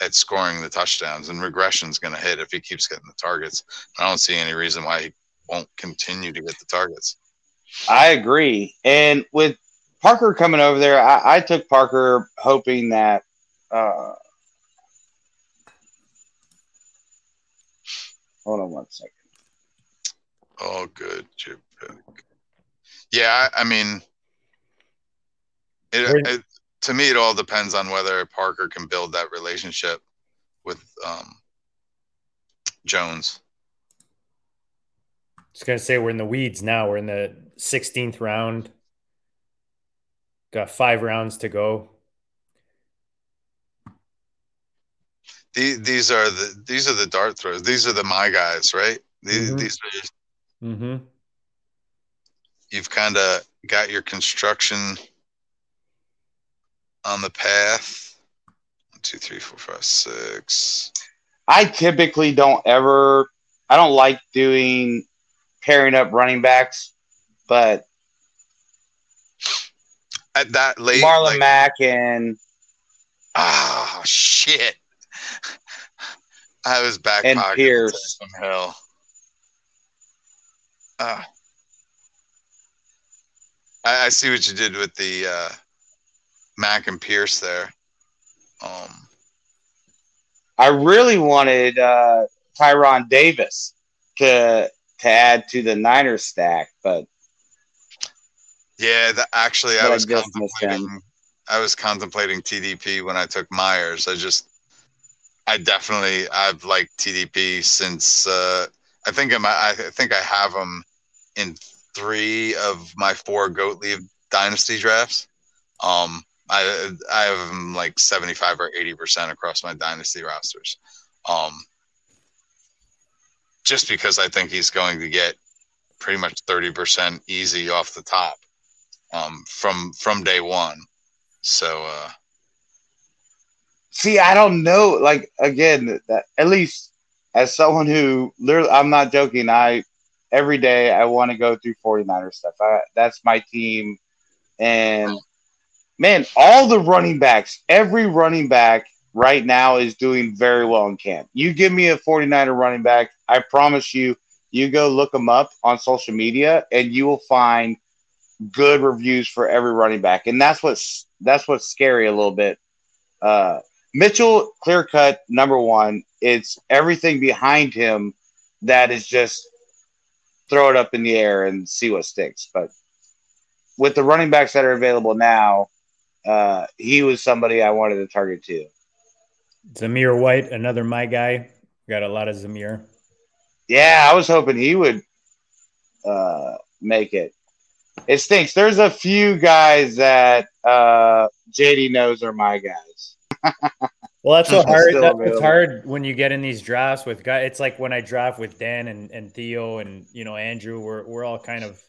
at scoring the touchdowns and regression's going to hit if he keeps getting the targets i don't see any reason why he won't continue to get the targets I agree. And with Parker coming over there, I, I took Parker hoping that uh hold on one second. oh good pick. yeah I, I mean it, it to me it all depends on whether parker can build that relationship with um jones Just gonna say we're in the weeds now. We're in the 16th round. Got five rounds to go. These, these are the these are the dart throws. These are the my guys, right? These, Mhm. these are Mm-hmm. you've kind of got your construction on the path. One, two, three, four, five, six. I typically don't ever. I don't like doing pairing up running backs, but At that late, Marlon like, Mack and oh shit! I was back And Pierce. some hell. Ah. I, I see what you did with the uh, Mack and Pierce there. Um, I really wanted uh, Tyrion Davis to to add to the Niners stack, but yeah, the, actually, I I was him. contemplating. I was contemplating TDP when I took Meyers. I just, I definitely, I've liked TDP since. Uh, I think I'm. I think I have him in three of my four goat leave dynasty drafts. Um, I I have him like seventy five or eighty percent across my dynasty rosters. Um, just because I think he's going to get pretty much thirty percent easy off the top, um, from from day one. So uh, see, I don't know. Like again, that at least as someone who literally, I'm not joking. I every day I want to go through 49er stuff. I, that's my team, and man, all the running backs, every running back right now is doing very well in camp. You give me a 49er running back, I promise you, you go look them up on social media, and you will find good reviews for every running back, and that's what's that's what's scary a little bit. Uh, Mitchell, clear cut number one. It's everything behind him that is just throw it up in the air and see what sticks. But with the running backs that are available now, uh, he was somebody I wanted to target too. Zamir White, another my guy. Got a lot of Zamir. Yeah, I was hoping he would uh, make it. It stinks. There's a few guys that uh, JD knows are my guys. Well, that's so It's hard. still That, it's hard when you get in these drafts with guys. It's like when I draft with Dan and, and Theo and you know Andrew. We're we're all kind of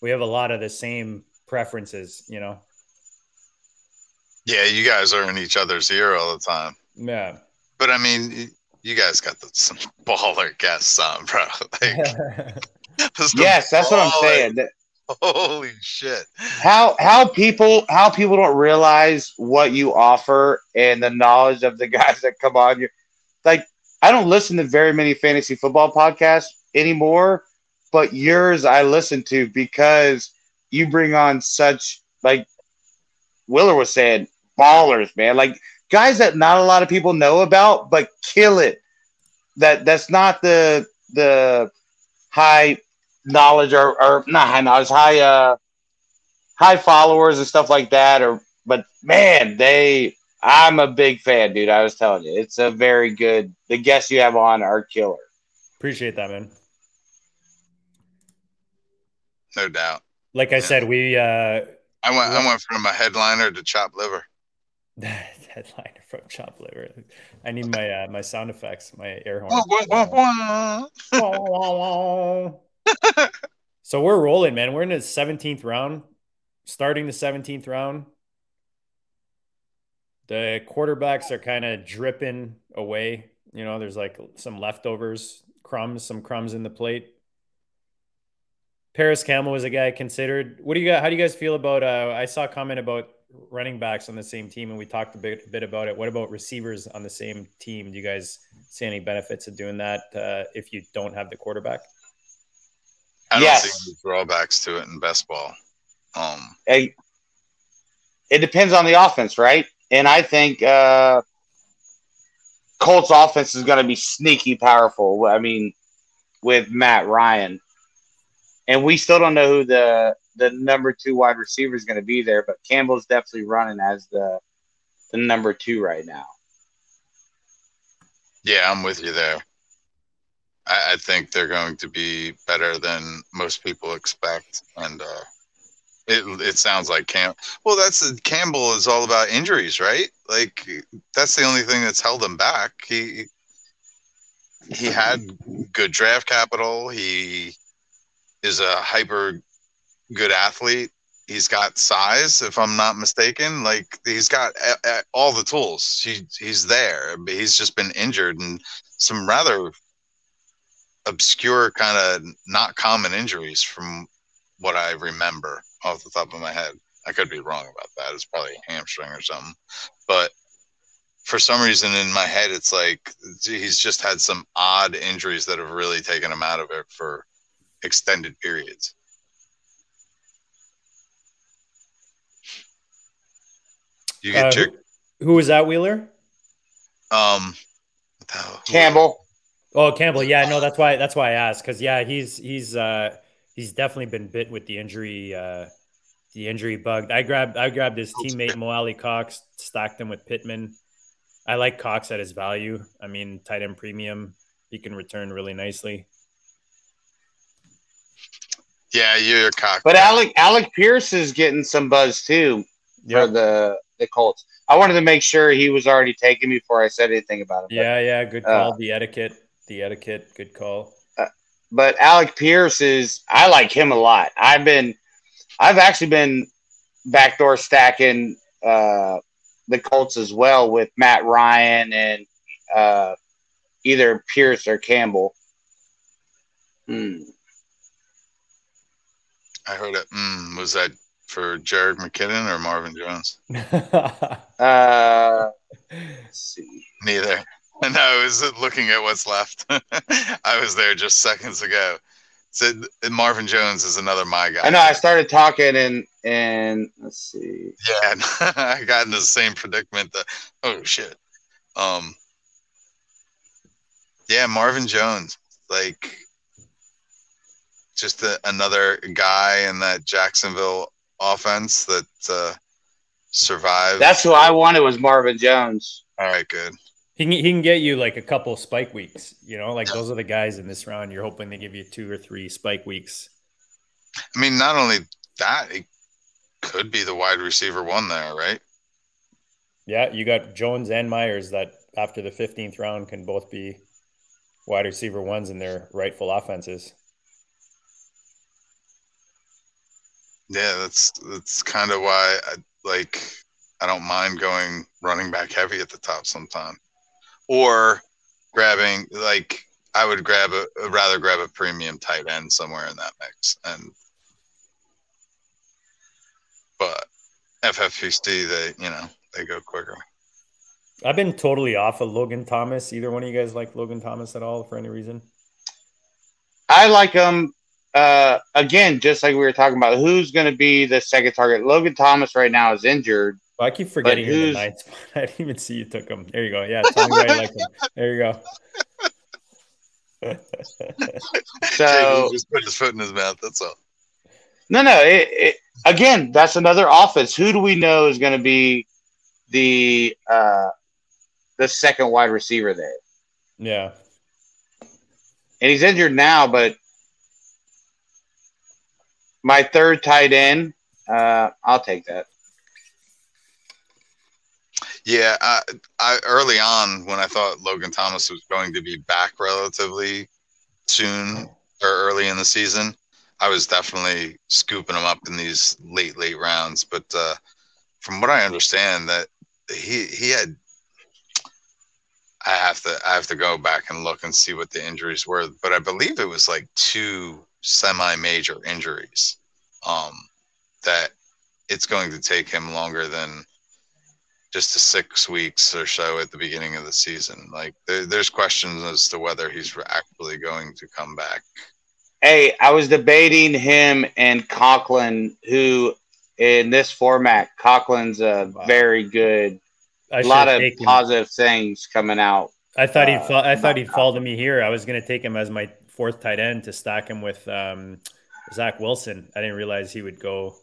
we have a lot of the same preferences. You know. yeah, you guys are in each other's ear all the time. Yeah. But I mean, you guys got the, some baller guests on, bro. Like, some Yes, that's what I'm saying. That- Holy shit! how how people how people don't realize what you offer and the knowledge of the guys that come on you like i don't listen to very many fantasy football podcasts anymore but yours i listen to because you bring on such like Wheeler was saying ballers man like guys that not a lot of people know about but kill it that that's not the the high knowledge or, or not high knowledge high uh high followers and stuff like that or but man they i'm a big fan dude i was telling you it's a very good the guests you have on are killer Appreciate that, man. No doubt. Like I Yeah. said, we uh I went. I went from a headliner to chop liver. headliner from Chop Liver. I need my uh, my sound effects, my air horn. So we're rolling, man. We're in the 17th round, starting the 17th round. The quarterbacks are kind of dripping away. You know, there's like some leftovers, crumbs, some crumbs in the plate. Parris Campbell was a guy considered. What do you got? How do you guys feel about? Uh, I saw a comment about running backs on the same team, and we talked a bit, bit about it. What about receivers on the same team? Do you guys see any benefits of doing that uh, if you don't have the quarterback? I don't Yes. see any drawbacks to it in best ball. Um, Hey, it depends on the offense right and i think uh colts offense is going to be sneaky powerful i mean with matt ryan and we still don't know who the the number two wide receiver is going to be there but campbell's definitely running as the the number two right now yeah, I'm with you there. I, I think they're going to be better than most people expect, and uh, it it sounds like Cam. Well, that's Campbell is all about injuries, right? Like that's the only thing that's held him back. He he had good draft capital. He is a hyper good athlete. He's got size, if I'm not mistaken. Like he's got a, a, all the tools. He, he's there. But he's just been injured and some rather obscure, kind of not common injuries from what I remember off the top of my head. I could be wrong about that. It's probably hamstring or something. But for some reason in my head, it's like he's just had some odd injuries that have really taken him out of it for extended periods. You get Uh, Chick- who, who was that, Wheeler? um what the hell? Campbell. Oh, Campbell. Yeah, no, that's why. That's why I asked because yeah, he's he's uh he's definitely been bit with the injury uh the injury bug. I grabbed I grabbed his teammate Mo Alie-Cox, stacked him with Pittman. I like Cox at his value. I mean, tight end premium, he can return really nicely. Yeah, you're cock. But Alec Alec Pierce is getting some buzz too Yeah, for the the Colts. I wanted to make sure he was already taken before I said anything about him. yeah, yeah. Good Uh, call. the etiquette, the etiquette. Good call. but Alec Pierce is I like him a lot. I've been I've actually been backdoor stacking uh the Colts as well with Matt Ryan and uh either Pierce or Campbell. Hmm. I heard it. Mm, was that for Jerick McKinnon or Marvin Jones? Uh let's see. Neither. No, I was looking at what's left. I was there just seconds ago. Said Marvin Jones is another my guy. I know I started talking and and let's see. Yeah, I got in the same predicament. That oh shit. Um. Yeah, Marvin Jones, like, just a, another guy in that Jacksonville offense that uh, survived. That's who I wanted was Marvin Jones. all right. Good. He can, he can get you like a couple spike weeks, you know, like those are the guys in this round. You're hoping they give you two or three spike weeks. I mean, not only that, it could be the wide receiver one there, right? Yeah, you got Jones and Meyers that after the 15th round can both be wide receiver ones in their rightful offenses. Yeah, that's that's kind of why I like I don't mind going running back heavy at the top sometime, or grabbing like I would grab a I'd rather grab a premium tight end somewhere in that mix, and but FFPC they you know they go quicker. I've been totally off of Logan Thomas. Either one of you guys like Logan Thomas at all for any reason? I like him. Uh, again, just like we were talking about, who's going to be the second target? Logan Thomas right now is injured. Well, I keep forgetting you're the who's- ninth spot. I didn't even see you took him. There you go. Yeah, tell me like him. There you go. So Jacob just put his foot in his mouth. That's all. no, no. It, it, again, that's another offense. Who do we know is going to be the uh, the second wide receiver there? yeah. And he's injured now, but my third tight end, uh, I'll take that. Yeah, I, I early on when I thought Logan Thomas was going to be back relatively soon or early in the season, I was definitely scooping him up in these late late rounds. But uh, from what I understand, that he he had, I have to I have to go back and look and see what the injuries were. But I believe it was like two semi major injuries. Um, that it's going to take him longer than just to six weeks or so at the beginning of the season. Like there, there's questions as to whether he's actually going to come back. Hey, I was debating him and Conklin, who in this format, Conklin's a Wow. very good. A lot of taken- positive things coming out. I thought he'd uh, fall, I thought he'd fall to me here. I was going to take him as my fourth tight end to stack him with um, Zach Wilson. I didn't realize he would go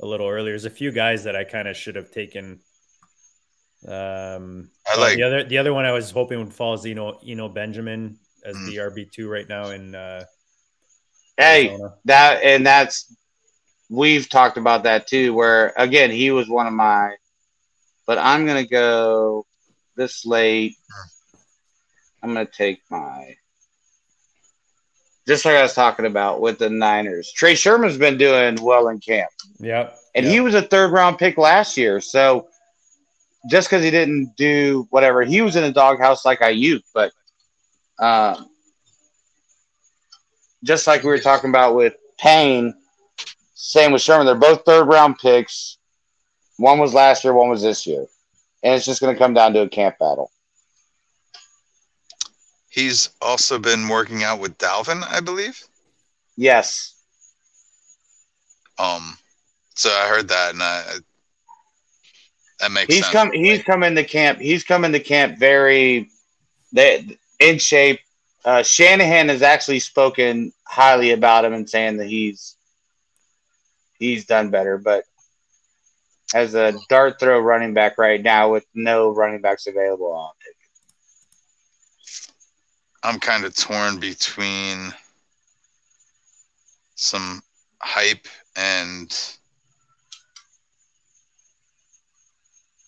a little earlier. There's a few guys that I kind of should have taken. Um, I like- the other the other one I was hoping would fall is Eno Eno Benjamin as Mm. the RB two right now in. Uh, Hey, Arizona. that and that's we've talked about that too. Where again, he was one of my. But I'm gonna go this late. I'm gonna take my. Just like I was talking about with the Niners, Trey Sermon's been doing well in camp. Yep. And yep. he was a third round pick last year. So just because he didn't do whatever, he was in a doghouse like Aiyuk. But uh, just like we were talking about with Payne, same with Sermon. They're both third round picks. One was last year, one was this year. And it's just going to come down to a camp battle. He's also been working out with Dalvin, I believe. Yes. Um, so I heard that, and I, I- that makes He's sense. come he's come into camp. He's come into camp very they, in shape. Uh, Shanahan has actually spoken highly about him and saying that he's he's done better. But as a dart throw running back right now with no running backs available, I'll it. I'm kind of torn between some hype and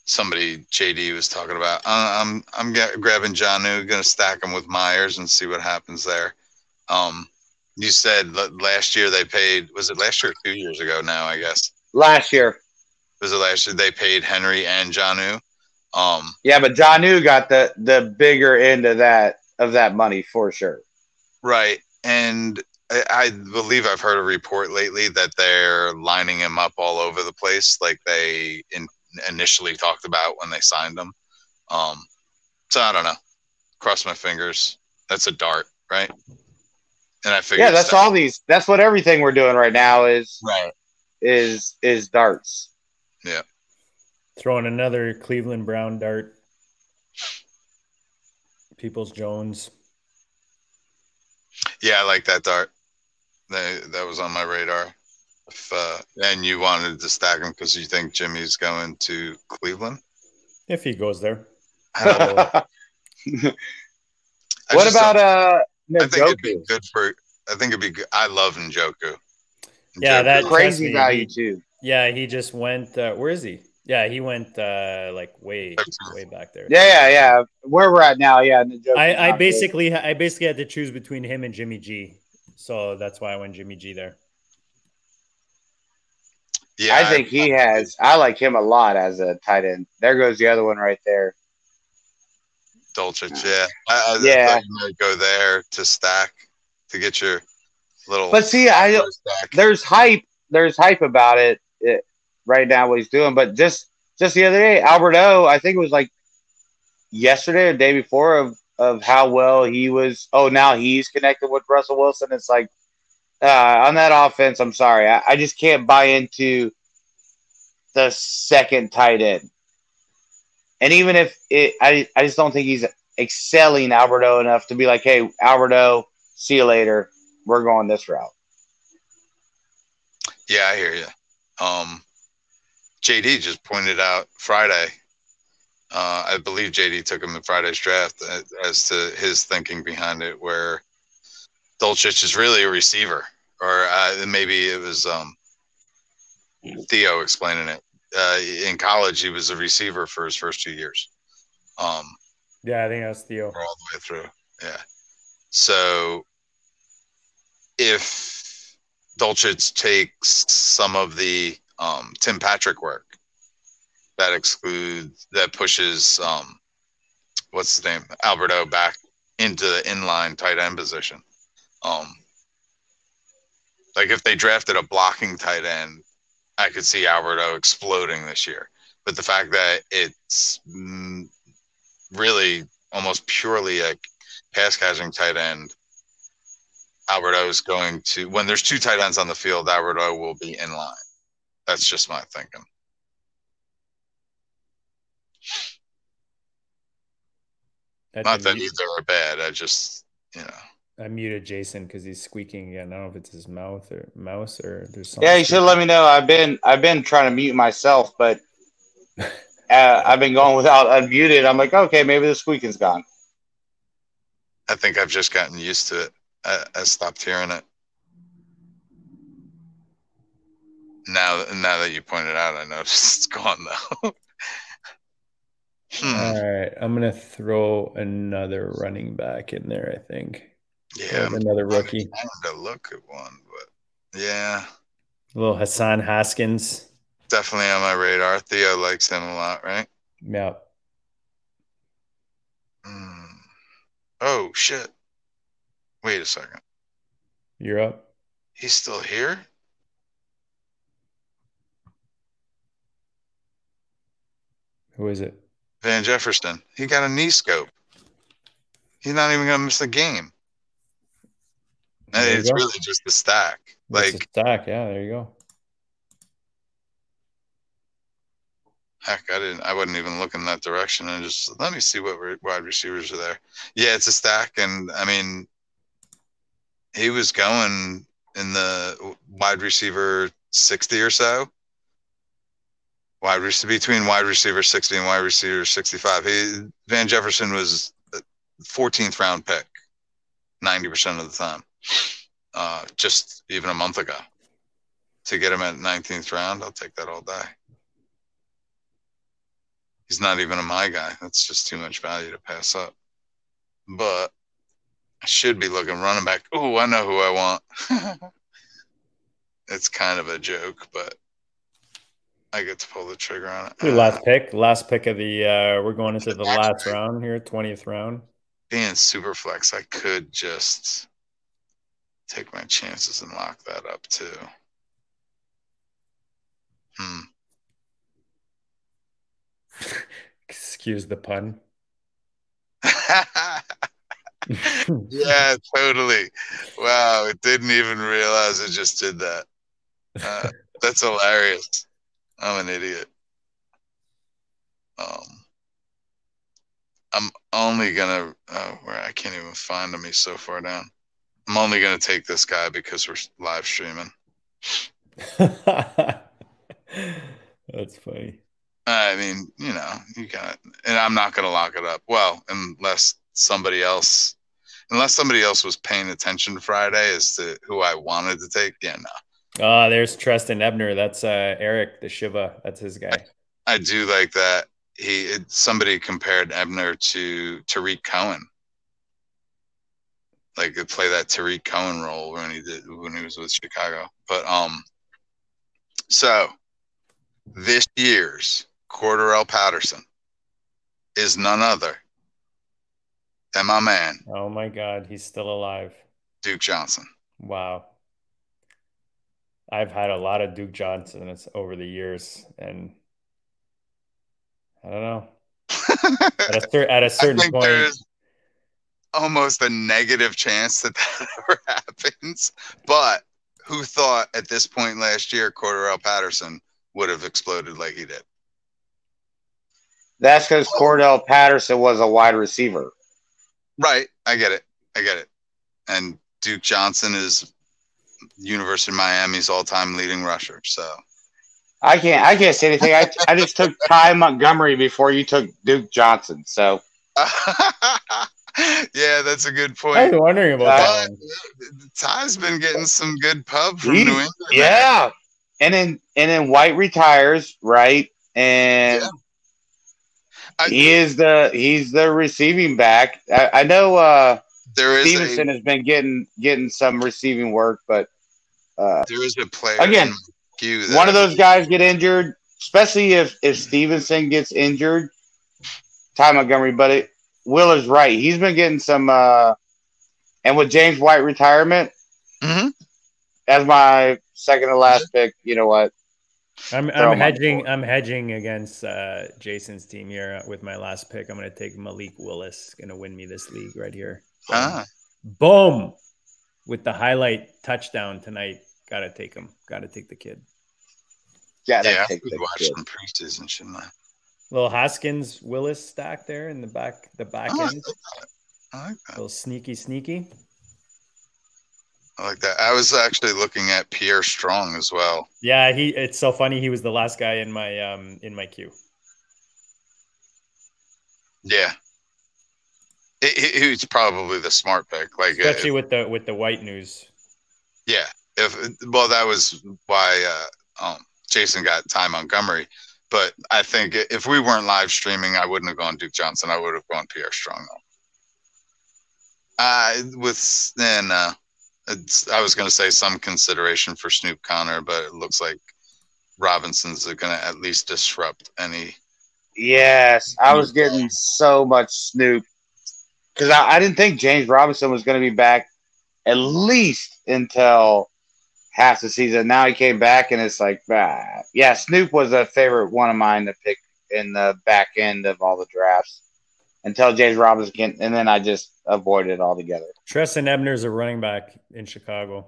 somebody JD was talking about. I'm I'm grabbing Jonnu, gonna stack him with Meyers and see what happens there. Um, you said last year they paid. Was it last year or two years ago? Now I guess last year. was it last year they paid Henry and Jonnu. Um, Yeah, but Jonnu got the the bigger end of that of that money for sure. Right. And I, I believe I've heard a report lately that they're lining him up all over the place, like they in, initially talked about when they signed him. Um, so I don't know. Cross my fingers. That's a dart, right? And I figured. Yeah, that's all these. That's what everything we're doing right now is Right. is is darts. Yeah. Throwing another Cleveland Brown dart. Peoples Jones. Yeah, I like that dart. That, that was on my radar. If, uh, and you wanted to stack him because you think Jimmy's going to Cleveland? If he goes there. I what just about don't- uh I think it'd be good for. I think it'd be good. I love Njoku. Yeah, that- Crazy me, value too. Yeah, he just went. Uh, where is he? Yeah, he went uh, like way, way back there. Yeah, yeah, yeah. Where we're at now, yeah. Njoku's I, I not basically, I basically had to choose between him and Jimmy G. So that's why I went Jimmy G there. Yeah, I think he has. I like him a lot as a tight end. There goes the other one right there. Dulcich. Yeah, I, I Yeah. thought you might go there to stack to get your little. But see, I stack. there's hype. There's hype about it, it right now. What he's doing, but just just the other day, Albert O. I think it was like yesterday or day before of of how well he was. Oh, now he's connected with Russell Wilson. It's like uh, on that offense. I'm sorry, I, I just can't buy into the second tight end. And even if it, I, I just don't think he's excelling Albert O enough to be like, hey, Albert O, see you later. We're going this route. Yeah, I hear you. Um, JD just pointed out Friday. Uh, I believe JD took him in Friday's draft as, to his thinking behind it, where Dulcich is really a receiver, or uh, maybe it was um, Theo explaining it. Uh, in college, he was a receiver for his first two years. Um, Yeah, I think that's Theo. all the way through. Yeah. So if Dulcich takes some of the um, Tim Patrick work, that excludes that pushes um, what's his name Albert O back into the inline tight end position. Um, like if they drafted a blocking tight end, I could see Albert O exploding this year. But the fact that it's really almost purely a pass catching tight end. Albert O is going to when there's two tight ends on the field, Albert O will be in line. That's just my thinking. I, Not that either are bad. I just you know I muted Jason because he's squeaking again. I don't know if it's his mouth or mouse or there's something. Yeah, you should let me know. I've been I've been trying to mute myself, but uh, I've been going without unmuted. I'm like, okay, maybe the squeaking's gone. I think I've just gotten used to it. I, I stopped hearing it. Now, now that you pointed out, I noticed it's gone though. hmm. All right, I'm gonna throw another running back in there. I think. Yeah, another rookie, I to look at one, but yeah, a little Hassan Haskins. definitely on my radar. Theo likes him a lot, right? Yeah, Hmm. Oh shit! Wait a second. you're up. He's still here? Who is it? Van Jefferson. He got a knee scope. He's not even gonna miss a game. And There you it's go. really just a stack. A Like stack. Yeah, there you go. heck, I didn't. I wasn't even looking that direction. And just let me see what re- wide receivers are there. Yeah, it's a stack, and I mean, he was going in the wide receiver sixty or so. Wide receiver between wide receiver sixty and wide receiver sixty-five. He Van Jefferson was fourteenth round pick, ninety percent of the time. Uh, just even a month ago, to get him at nineteenth round, I'll take that all day he's not even a my guy. That's just too much value to pass up. But I should be looking running back. Oh, I know who I want. it's kind of a joke, but I get to pull the trigger on it. Your last pick, last pick of the. uh We're going into the last round here, twentieth round. Being super flex, I could just take my chances and lock that up too. Hmm. Excuse the pun. yeah, totally. Wow, it didn't even realize it just did that. Uh, that's hilarious. I'm an idiot. Um, I'm only gonna uh, where I can't even find him. He's so far down. I'm only gonna take this guy because we're live streaming. That's funny. I mean, you know, you got, and I'm not gonna lock it up. Well, unless somebody else, unless somebody else was paying attention Friday as to who I wanted to take. Yeah, no. Ah, there's Trestan Ebner. That's uh Eric the Shiva. That's his guy. I do like that. He it, somebody compared Ebner to Tarik Cohen. Like could play that Tarik Cohen role when he did when he was with Chicago. But um so this year's Cordarrelle Patterson is none other than my man, Oh my God, he's still alive. Duke Johnson. Wow. I've had a lot of Duke Johnsons over the years, and I don't know. At a, cer- at a I certain think point, there's almost a negative chance that that ever happens. But who thought at this point last year Cordarrelle Patterson would have exploded like he did? That's because Cordell Patterson was a wide receiver. Right. I get it. I get it. And Duke Johnson is University of Miami's all-time leading rusher. So I can't. I can't say anything. I, I just took Ty Montgomery before you took Duke Johnson. So yeah, that's a good point. I was point. wondering about that. Ty's been getting some good pub from He- New England. yeah, and then and then White retires, right? And Yeah. I- he is the he's the receiving back. I, I know uh, there is Stevenson a, has been getting getting some receiving work, but uh, there is a player Again, in my queue that one of those guys get injured, especially if if Stevenson gets injured. Ty Montgomery, but it, Will is right. He's been getting some, uh, and with James White retirement Mhm. as my second to last pick, you know what? I'm I'm him on the hedging. I'm hedging against uh, Jason's team here with my last pick. I'm going to take Malik Willis. Going to win me this league right here. Ah, Boom! With the highlight touchdown tonight. Got to take him. Got to take the kid. Gotta yeah, I take could the watch kid. some preseason, shouldn't I? Little Haskins Willis stack there in the back the back Oh, I end. like. I like that. little sneaky sneaky. I like that. I was actually looking at Pierre Strong as well. Yeah, he. It's so funny. He was the last guy in my um in my queue. Yeah. He, he was probably the smart pick. Like especially if- with the with the white news. Yeah. If well, that was why uh, um, Jason got Ty Montgomery. But I think if we weren't live streaming, I wouldn't have gone Duke Johnson. I would have gone Pierre Strong. Though. Uh, with then uh, I was going to say some consideration for Snoop Conner, but it looks like Robinson's going to at least disrupt any. Yes, I was getting so much Snoop because I, I didn't think James Robinson was going to be back at least until half the season. Now he came back, and it's like, ah. yeah, Snoop was a favorite one of mine to pick in the back end of all the drafts until James Robinson can, and then I just avoided it altogether. Trestan Ebner's a running back in Chicago.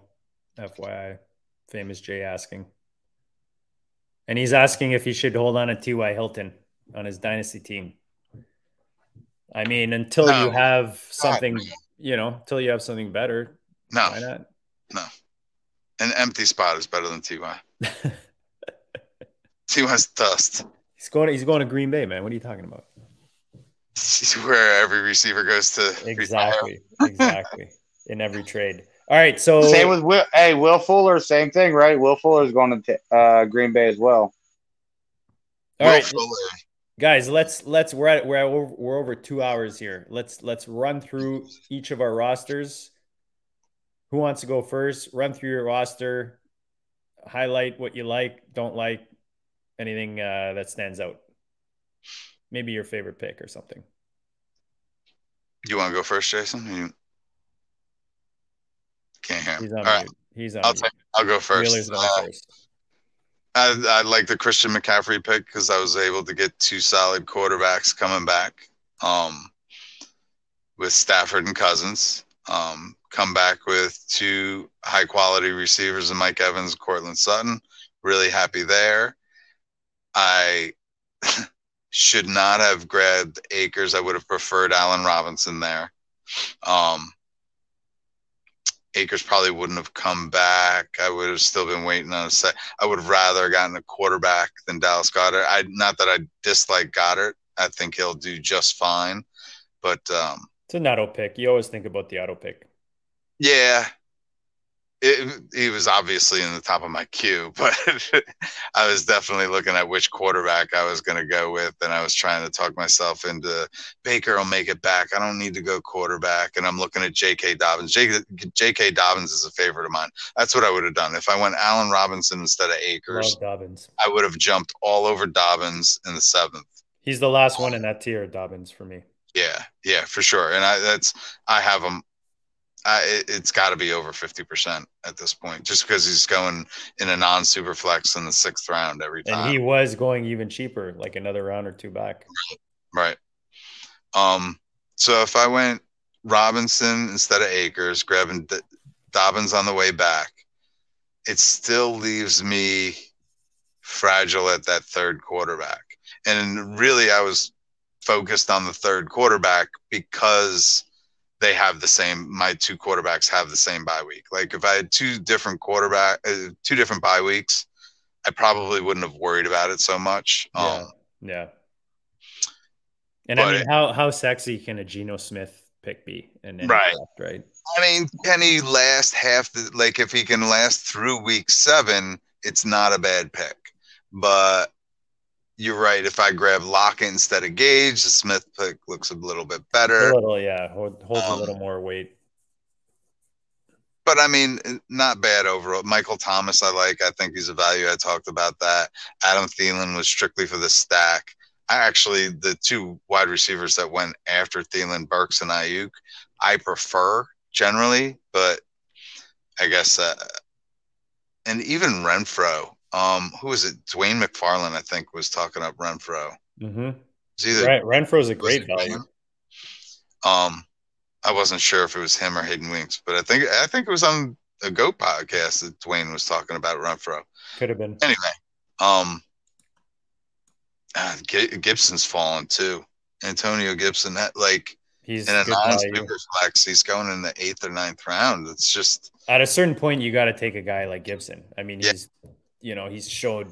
FYI, famous Jay asking, and he's asking if he should hold on to T.Y. Hilton on his dynasty team. I mean, until No. you have something, you know, until you have something better, No, why not? An empty spot is better than Ty. Ty's dust. He's going. He's going to Green Bay, man. What are you talking about? It's where every receiver goes to. Exactly. exactly. In every trade. All right. So Same with Will. Hey, Will Fuller, same thing, right? Will Fuller is going to uh, Green Bay as well. all Will right, Fuller. guys. Let's let's we're at we're at, we're over two hours here. Let's let's run through each of our rosters. Who wants to go first? Run through your roster. Highlight what you like, don't like, anything uh, that stands out. Maybe your favorite pick or something. You want to go first, Jason? You can't hear. him. He's All on right, mute. He's on I'll take. I'll go first. Uh, first. I, I like the Christian McCaffrey pick because I was able to get two solid quarterbacks coming back um, with Stafford and Cousins. Um, come back with two high quality receivers in Mike Evans, Courtland Sutton. Really happy there. I should not have grabbed Akers. I would have preferred Allen Robinson there. Um, Akers probably wouldn't have come back. I would have still been waiting on a set. I would have rather gotten a quarterback than Dallas Goedert. I not that I dislike Goedert. I think he'll do just fine. But um, It's an auto pick. You always think about the auto pick. Yeah, it, he was obviously in the top of my queue, but I was definitely looking at which quarterback I was going to go with, and I was trying to talk myself into Baker will make it back. I don't need to go quarterback, and I'm looking at J.K. Dobbins. J.K. Dobbins is a favorite of mine. That's what I would have done if I went Allen Robinson instead of Akers. Dobbins. I would have jumped all over Dobbins in the seventh. He's the last one in that tier, Dobbins, for me. Yeah, yeah, for sure. And I that's I have him. I, it, it's got to be over fifty percent at this point, just because he's going in a non-super flex in the sixth round every time. And he was going even cheaper, like another round or two back. Right. Um. So if I went Robinson instead of Akers, grabbing D- Dobbins on the way back, it still leaves me fragile at that third quarterback. And really, I was focused on the third quarterback because they have the same. My two quarterbacks have the same bye week. Like if I had two different quarterback, uh, two different bye weeks, I probably wouldn't have worried about it so much. Yeah. Um, Yeah. And I mean, it- how how sexy can a Geno Smith pick be? And Right. right. I mean, can he last half the like if he can last through week seven, it's not a bad pick. But you're right. If I grab Lockett instead of Gage, the Smith pick looks a little bit A better. little, yeah, hold, holds a Um, little more weight. But I mean, not bad overall. Michael Thomas, I like. I think he's a value. I talked about that. Adam Thielen was strictly for the stack. I actually the two wide receivers that went after Thielen, Burks and Aiyuk, I prefer generally, but I guess uh, and even Renfrow. Um, who was it? Dwain McFarland, I think, was talking up Renfrow. hmm It's either Right. Renfrow's a great value. Um, I wasn't sure if it was him or Hayden Winks, but I think I think it was on a Goat podcast that Dwain was talking about Renfrow. Could have been. Anyway, um, uh, Gi- Gibson's fallen too. Antonio Gibson, that like He's in a non-super flex, he's going in the eighth or ninth round. It's just At a certain point, you got to take a guy like Gibson. I mean, Yeah. You know he's showed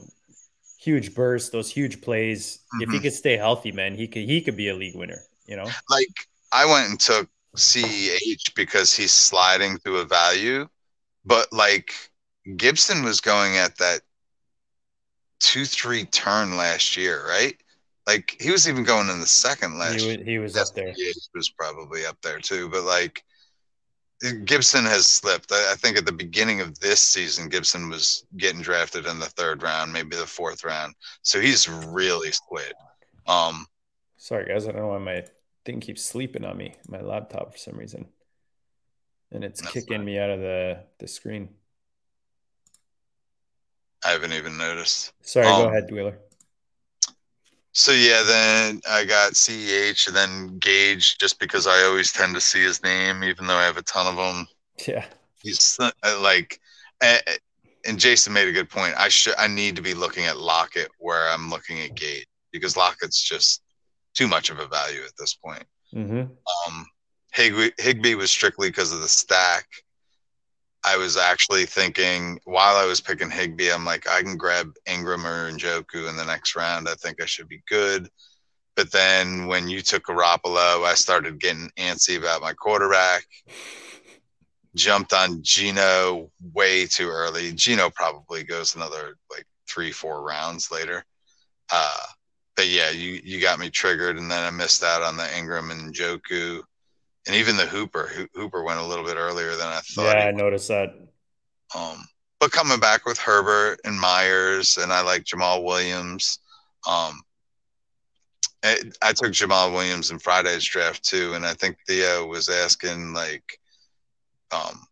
huge bursts, those huge plays. If he Mhm. could stay healthy, man, he could he could be a league winner. You know. like I went and took CEH because he's sliding through a value, but like Gibson was going at that two three turn last year, right? Like he was even going in the second last He year. was, he was up there. He was probably up there too, but like Gibson has slipped. I, I think at the beginning of this season, Gibson was getting drafted in the third round, maybe the fourth round. So he's really slid. Um, Sorry, guys. I don't know why my thing keeps sleeping on me, my laptop for some reason. And it's kicking fine. me out of the, the screen. I haven't even noticed. Sorry, go Um, ahead, Wheeler. So yeah, then I got CEH and then Gage just because I always tend to see his name, even though I have a ton of them. Yeah. He's uh, like, eh, eh, and Jason made a good point. I should, I need to be looking at Lockett where I'm looking at Gage because Lockett's just too much of a value at this point. hmm Um, Higbee, Higbee was strictly because of the stack. I was actually thinking while I was picking Higbee, I'm like, I can grab Ingram or Njoku in the next round. I think I should be good. But then when you took Garoppolo, I started getting antsy about my quarterback. Jumped on Geno way too early. Geno probably goes another like three, four rounds later. Uh, but yeah, you you got me triggered, and then I missed out on the Ingram and Njoku, and even the Hooper. Ho- Hooper went a little bit earlier than I thought. Yeah, I noticed that. um, but coming back with Herbert and Meyers, and I like Jamal Williams. Um, I, I took Jamal Williams in Friday's draft too, and I think Theo was asking like, um,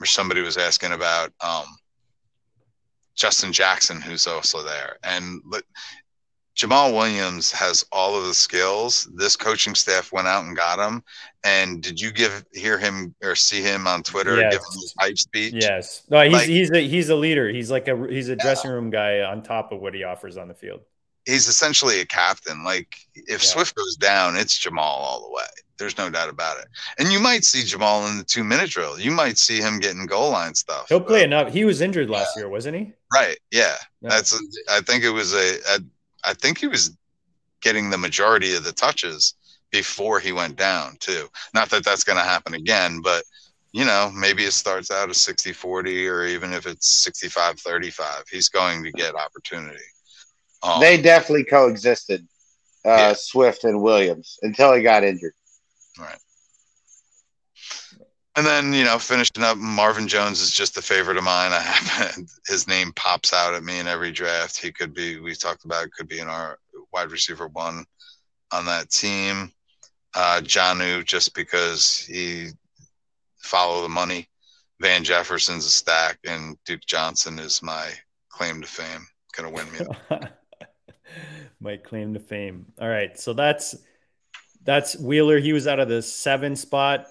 or somebody was asking about um, Justin Jackson, who's also there, and Jamal Williams has all of the skills. This coaching staff went out and got him. And did you give hear him or see him on Twitter Yes. giving his hype speech? Yes. No, he's Like- he's a he's a leader. He's like a he's a dressing room guy on top of what he offers on the field. he's essentially a captain. Like if Yeah. Swift goes down, it's Jamal all the way. There's no doubt about it. And you might see Jamal in the two minute drill. You might see him getting goal line stuff. He'll play Uh, enough. He was injured last year, wasn't he? Right. Yeah. Yeah. That's. I think it was a, a. I think he was getting the majority of the touches before he went down too. Not that that's going to happen again, but you know, maybe it starts out as 60-40 or even if it's 65-35, he's going to get opportunity. Um, They definitely coexisted, uh, Yeah. Swift and Williams, until he got injured. And then, you know, finishing up, Marvin Jones is just a favorite of mine. I happen his name pops out at me in every draft. He could be, we talked about, could be in our wide receiver one on that team. Uh, Jonnu, just because he follow the money. Van Jefferson's a stack, and Duke Johnson is my claim to fame. Gonna win me. my claim to fame. All right, so that's that's Wheeler. He was out of the seven spot.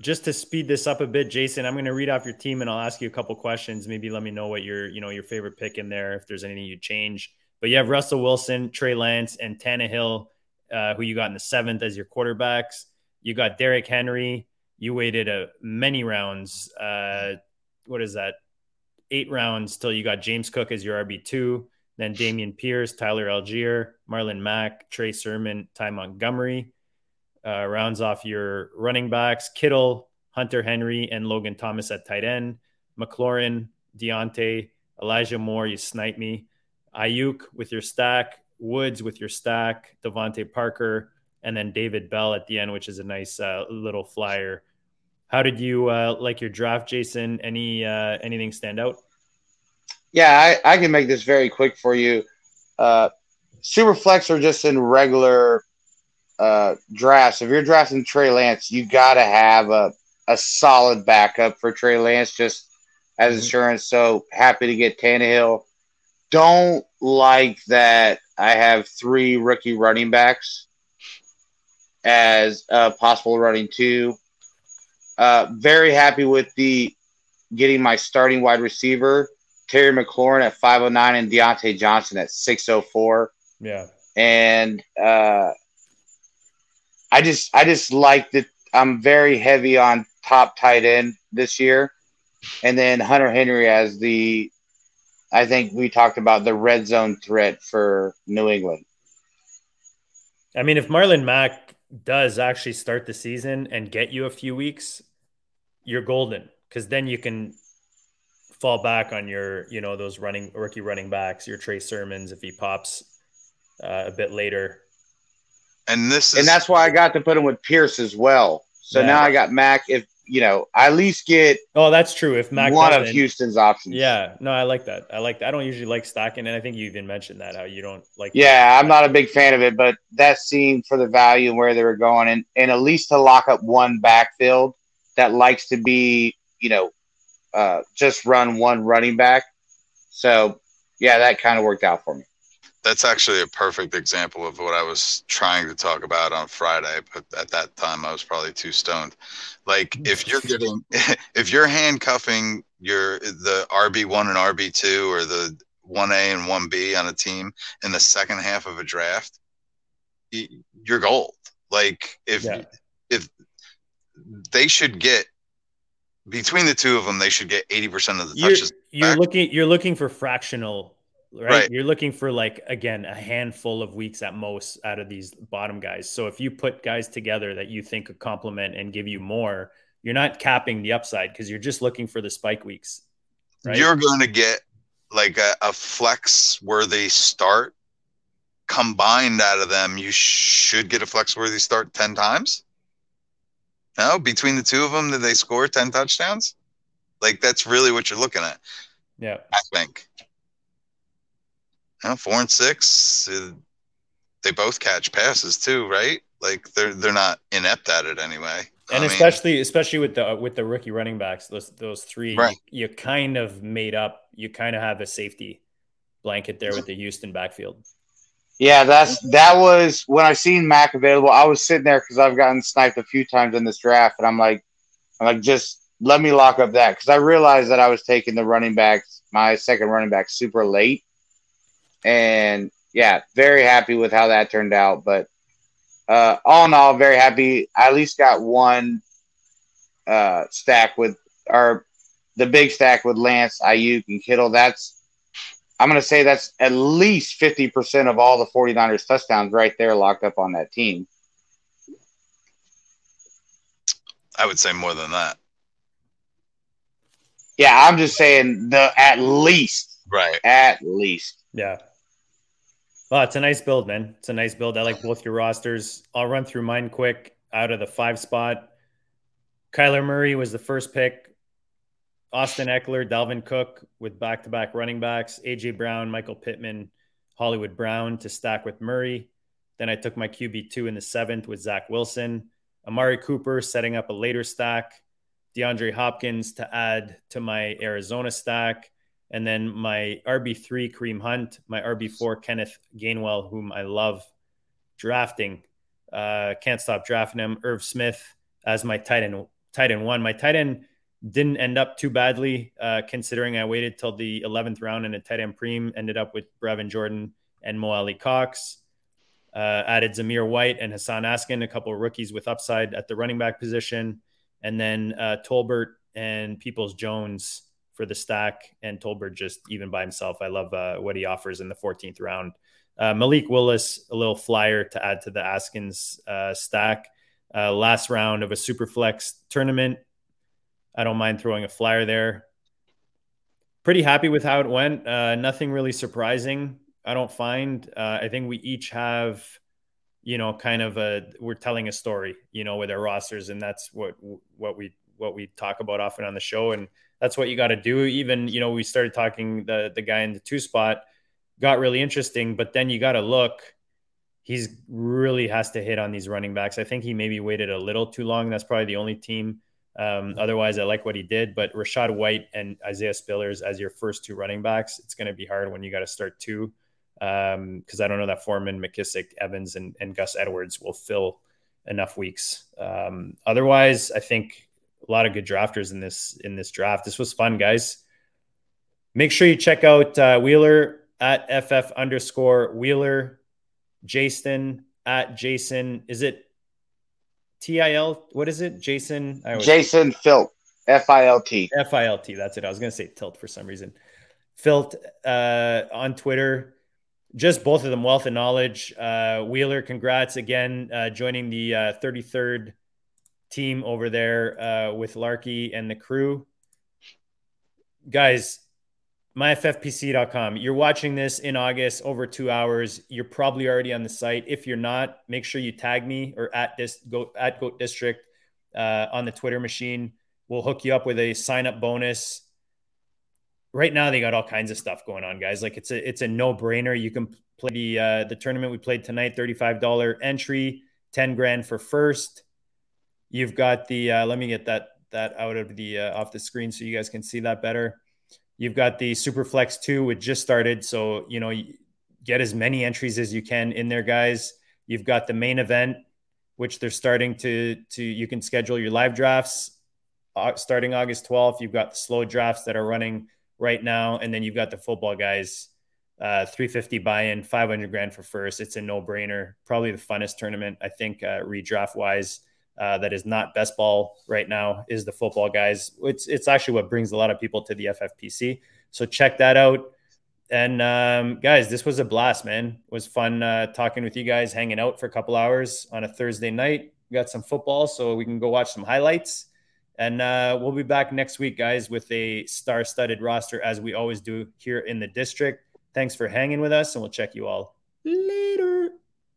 Just to speed this up a bit, Jason, I'm going to read off your team and I'll ask you a couple questions. Maybe let me know what your you know your favorite pick in there. If there's anything you change, but you have Russell Wilson, Trey Lance, and Tannehill, uh, who you got in the seventh as your quarterbacks. You got Derrick Henry. You waited a many rounds. Uh, what is that? Eight rounds till you got James Cook as your RB two then Dameon Pierce, Tyler Allgeier, Marlon Mack, Trey Sermon, Ty Montgomery. Uh, rounds off your running backs Kittle, Hunter Henry, and Logan Thomas at tight end. McLaurin, Diontae, Elijah Moore, you snipe me. Aiyuk with your stack, Woods with your stack, DeVante Parker, and then David Bell at the end, which is a nice uh, little flyer. How did you uh, like your draft, Jason? Any uh, anything stand out? Yeah, I, I can make this very quick for you. Uh, super flex are just in regular uh, drafts. If you're drafting Trey Lance, you got to have a, a solid backup for Trey Lance just as insurance. So happy to get Tannehill. Don't like that I have three rookie running backs as uh, possible running two. Uh, very happy with the getting my starting wide receiver. Terry McLaurin at 509 and Diontae Johnson at 604. Yeah. And uh, I just I just like that I'm very heavy on top tight end this year. And then Hunter Henry as the I think we talked about the red zone threat for New England. I mean, if Marlon Mack does actually start the season and get you a few weeks, you're golden because then you can fall back on your, you know, those running rookie running backs, your Trey Sermons if he pops uh, a bit later. And this is, and that's why I got to put him with Pierce as well. So Yeah. now I got Mack. If you know, I at least get Oh, that's true. If Mack one of doesn't- Houston's options. Yeah, no, I like that. I like that. I don't usually like stacking, and I think you even mentioned that how you don't like. Yeah, I'm not a big fan of it, but that seemed for the value and where they were going, and, and at least to lock up one backfield that likes to be, you know, uh, just run one running back. So, yeah, that kind of worked out for me. That's actually a perfect example of what I was trying to talk about on Friday, but at that time I was probably too stoned. Like if you're getting if you're handcuffing your the RB one and RB two or the one A and one B on a team in the second half of a draft, you're gold. Like if Yeah. if they should get between the two of them, they should get eighty percent of the You're, touches. you're looking. You're looking for fractional, right? Right. You're looking for like again a handful of weeks at most out of these bottom guys. So if you put guys together that you think could complement and give you more, you're not capping the upside because you're just looking for the spike weeks. Right? you're going to get like a, a flex worthy start combined out of them. You should get a flex worthy start 10 times. No, between the two of them, did they score 10 touchdowns? Like, that's really what you're looking at, yeah. I think. No, four and six, uh, they both catch passes too, right? Like they're they're not inept at it anyway. and I mean, especially especially with the with the rookie running backs, those those three, Right. you, you kind of made up. You kind of have a safety blanket there with the Houston backfield. Yeah, that's that was when I seen Mack available. I was sitting there because I've gotten sniped a few times in this draft, and I'm like, I'm like, just let me lock up that because I realized that I was taking the running backs, my second running back, super late, and yeah, very happy with how that turned out. But uh, all in all, very happy. I at least got one uh, stack with or the big stack with Lance, Aiyuk, and Kittle. That's I'm going to say that's at least 50% of all the 49ers touchdowns right there locked up on that team. I would say more than that. Yeah, I'm just saying the at least, Right. at least. Yeah. Well, it's a nice build, man. It's a nice build. I like both your rosters. I'll run through mine quick. Out of the five spot, Kyler Murray was the first pick. Austin Ekeler, Dalvin Cook with back to back running backs, AJ Brown, Michael Pittman, Hollywood Brown to stack with Murray. Then I took my QB2 in the seventh with Zach Wilson, Amari Cooper setting up a later stack, DeAndre Hopkins to add to my Arizona stack. And then my RB3, Kareem Hunt, my RB4, Kenneth Gainwell, whom I love drafting. Uh, can't stop drafting him. Irv Smith as my tight end, tight end one. My tight end didn't end up too badly, uh, considering I waited till the 11th round in a tight end preem, ended up with Brevin Jordan and Mo Alie-Cox. Uh, added Zamir White and Hassan Haskins, a couple of rookies with upside at the running back position. And then uh, Tolbert and Peoples Jones for the stack, and Tolbert just even by himself. I love uh, what he offers in the 14th round. Uh, Malik Willis, a little flyer to add to the Haskins uh, stack. Uh, last round of a super flex tournament. I don't mind throwing a flyer there. Pretty happy with how it went. Uh, nothing really surprising. I don't find. Uh, I think we each have, you know, kind of a we're telling a story, you know, with our rosters, and that's what what we what we talk about often on the show, and that's what you got to do. Even you know, we started talking the the guy in the two spot got really interesting, but then you got to look. He's really has to hit on these running backs. I think he maybe waited a little too long. That's probably the only team. Um, otherwise, I like what he did. But Rachaad White and Isaiah Spillers as your first two running backs, it's going to be hard when you got to start two. Because um, I don't know that Foreman, McKissic, Evans, and, and Gus Edwards will fill enough weeks. Um, otherwise, I think a lot of good drafters in this in this draft. This was fun, guys. Make sure you check out uh, Wheeler at ff underscore Wheeler, Jason at Jason. Is it TIL? What is it? Jason? I Jason Filt, F I L T. F I L T. That's it. I was going to say tilt for some reason. Filt uh, on Twitter. just both of them wealth and knowledge. Uh, Wheeler, congrats again, uh, joining the uh, 33rd team over there uh, with Larky and the crew. Guys, myffpc.com. You're watching this in August, over two hours. You're probably already on the site. If you're not, make sure you tag me or at this go at Goat District uh, on the Twitter machine. We'll hook you up with a sign up bonus. Right now, they got all kinds of stuff going on, guys. Like it's a it's a no brainer. You can play the uh, the tournament we played tonight. Thirty five dollar entry, ten grand for first. You've got the uh, let me get that that out of the uh, off the screen so you guys can see that better. You've got the Superflex 2, which just started. So, you know, get as many entries as you can in there, guys. You've got the main event, which they're starting to, to you can schedule your live drafts uh, starting August 12th. You've got the slow drafts that are running right now. And then you've got the football guys, uh, 350 buy in, 500 grand for first. It's a no brainer. Probably the funnest tournament, I think, uh, redraft wise uh, that is not best ball right now is the football guys. It's it's actually what brings a lot of people to the FFPC. So check that out. And um, guys, this was a blast, man. It was fun uh, talking with you guys, hanging out for a couple hours on a Thursday night. We got some football, so we can go watch some highlights. And uh, we'll be back next week, guys, with a star-studded roster as we always do here in the district. Thanks for hanging with us, and we'll check you all later.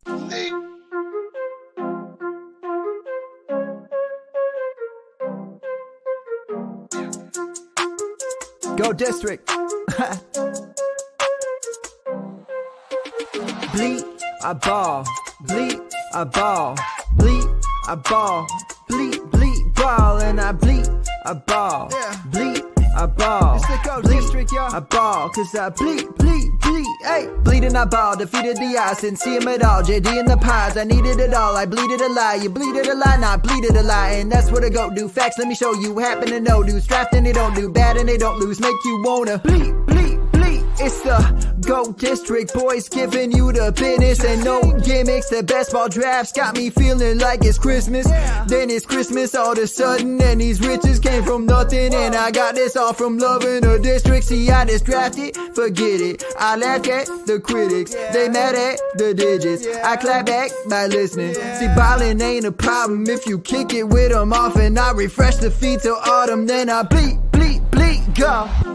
later. Go district. bleep, I ball. Bleep, I ball. Bleep, I ball. Bleep, bleep, ball. And I bleep, I ball. Bleed, I ball. Bleed, district, y'all. I ball. Cause uh, I bleed, bleed, bleed. Hey, bleeding, I ball. Defeated the odds. Didn't see him at all. JD in the pies. I needed it all. I bleeded a lie. You bleeded a lie. Not bleeded a lie. And that's what I go do. Facts, let me show you. Happen to know dudes. Draft and they don't do bad and they don't lose. Make you wanna bleed, bleed. It's the Go District boys giving you the business and no gimmicks. The best ball drafts got me feeling like it's Christmas. Then it's Christmas all of a sudden, and these riches came from nothing. And I got this all from loving the district. See, I just drafted, forget it. I laugh at the critics, they mad at the digits. I clap back by listening. See, ballin' ain't a problem if you kick it with them off, and I refresh the feet till autumn. Then I bleep, bleep, bleep, go.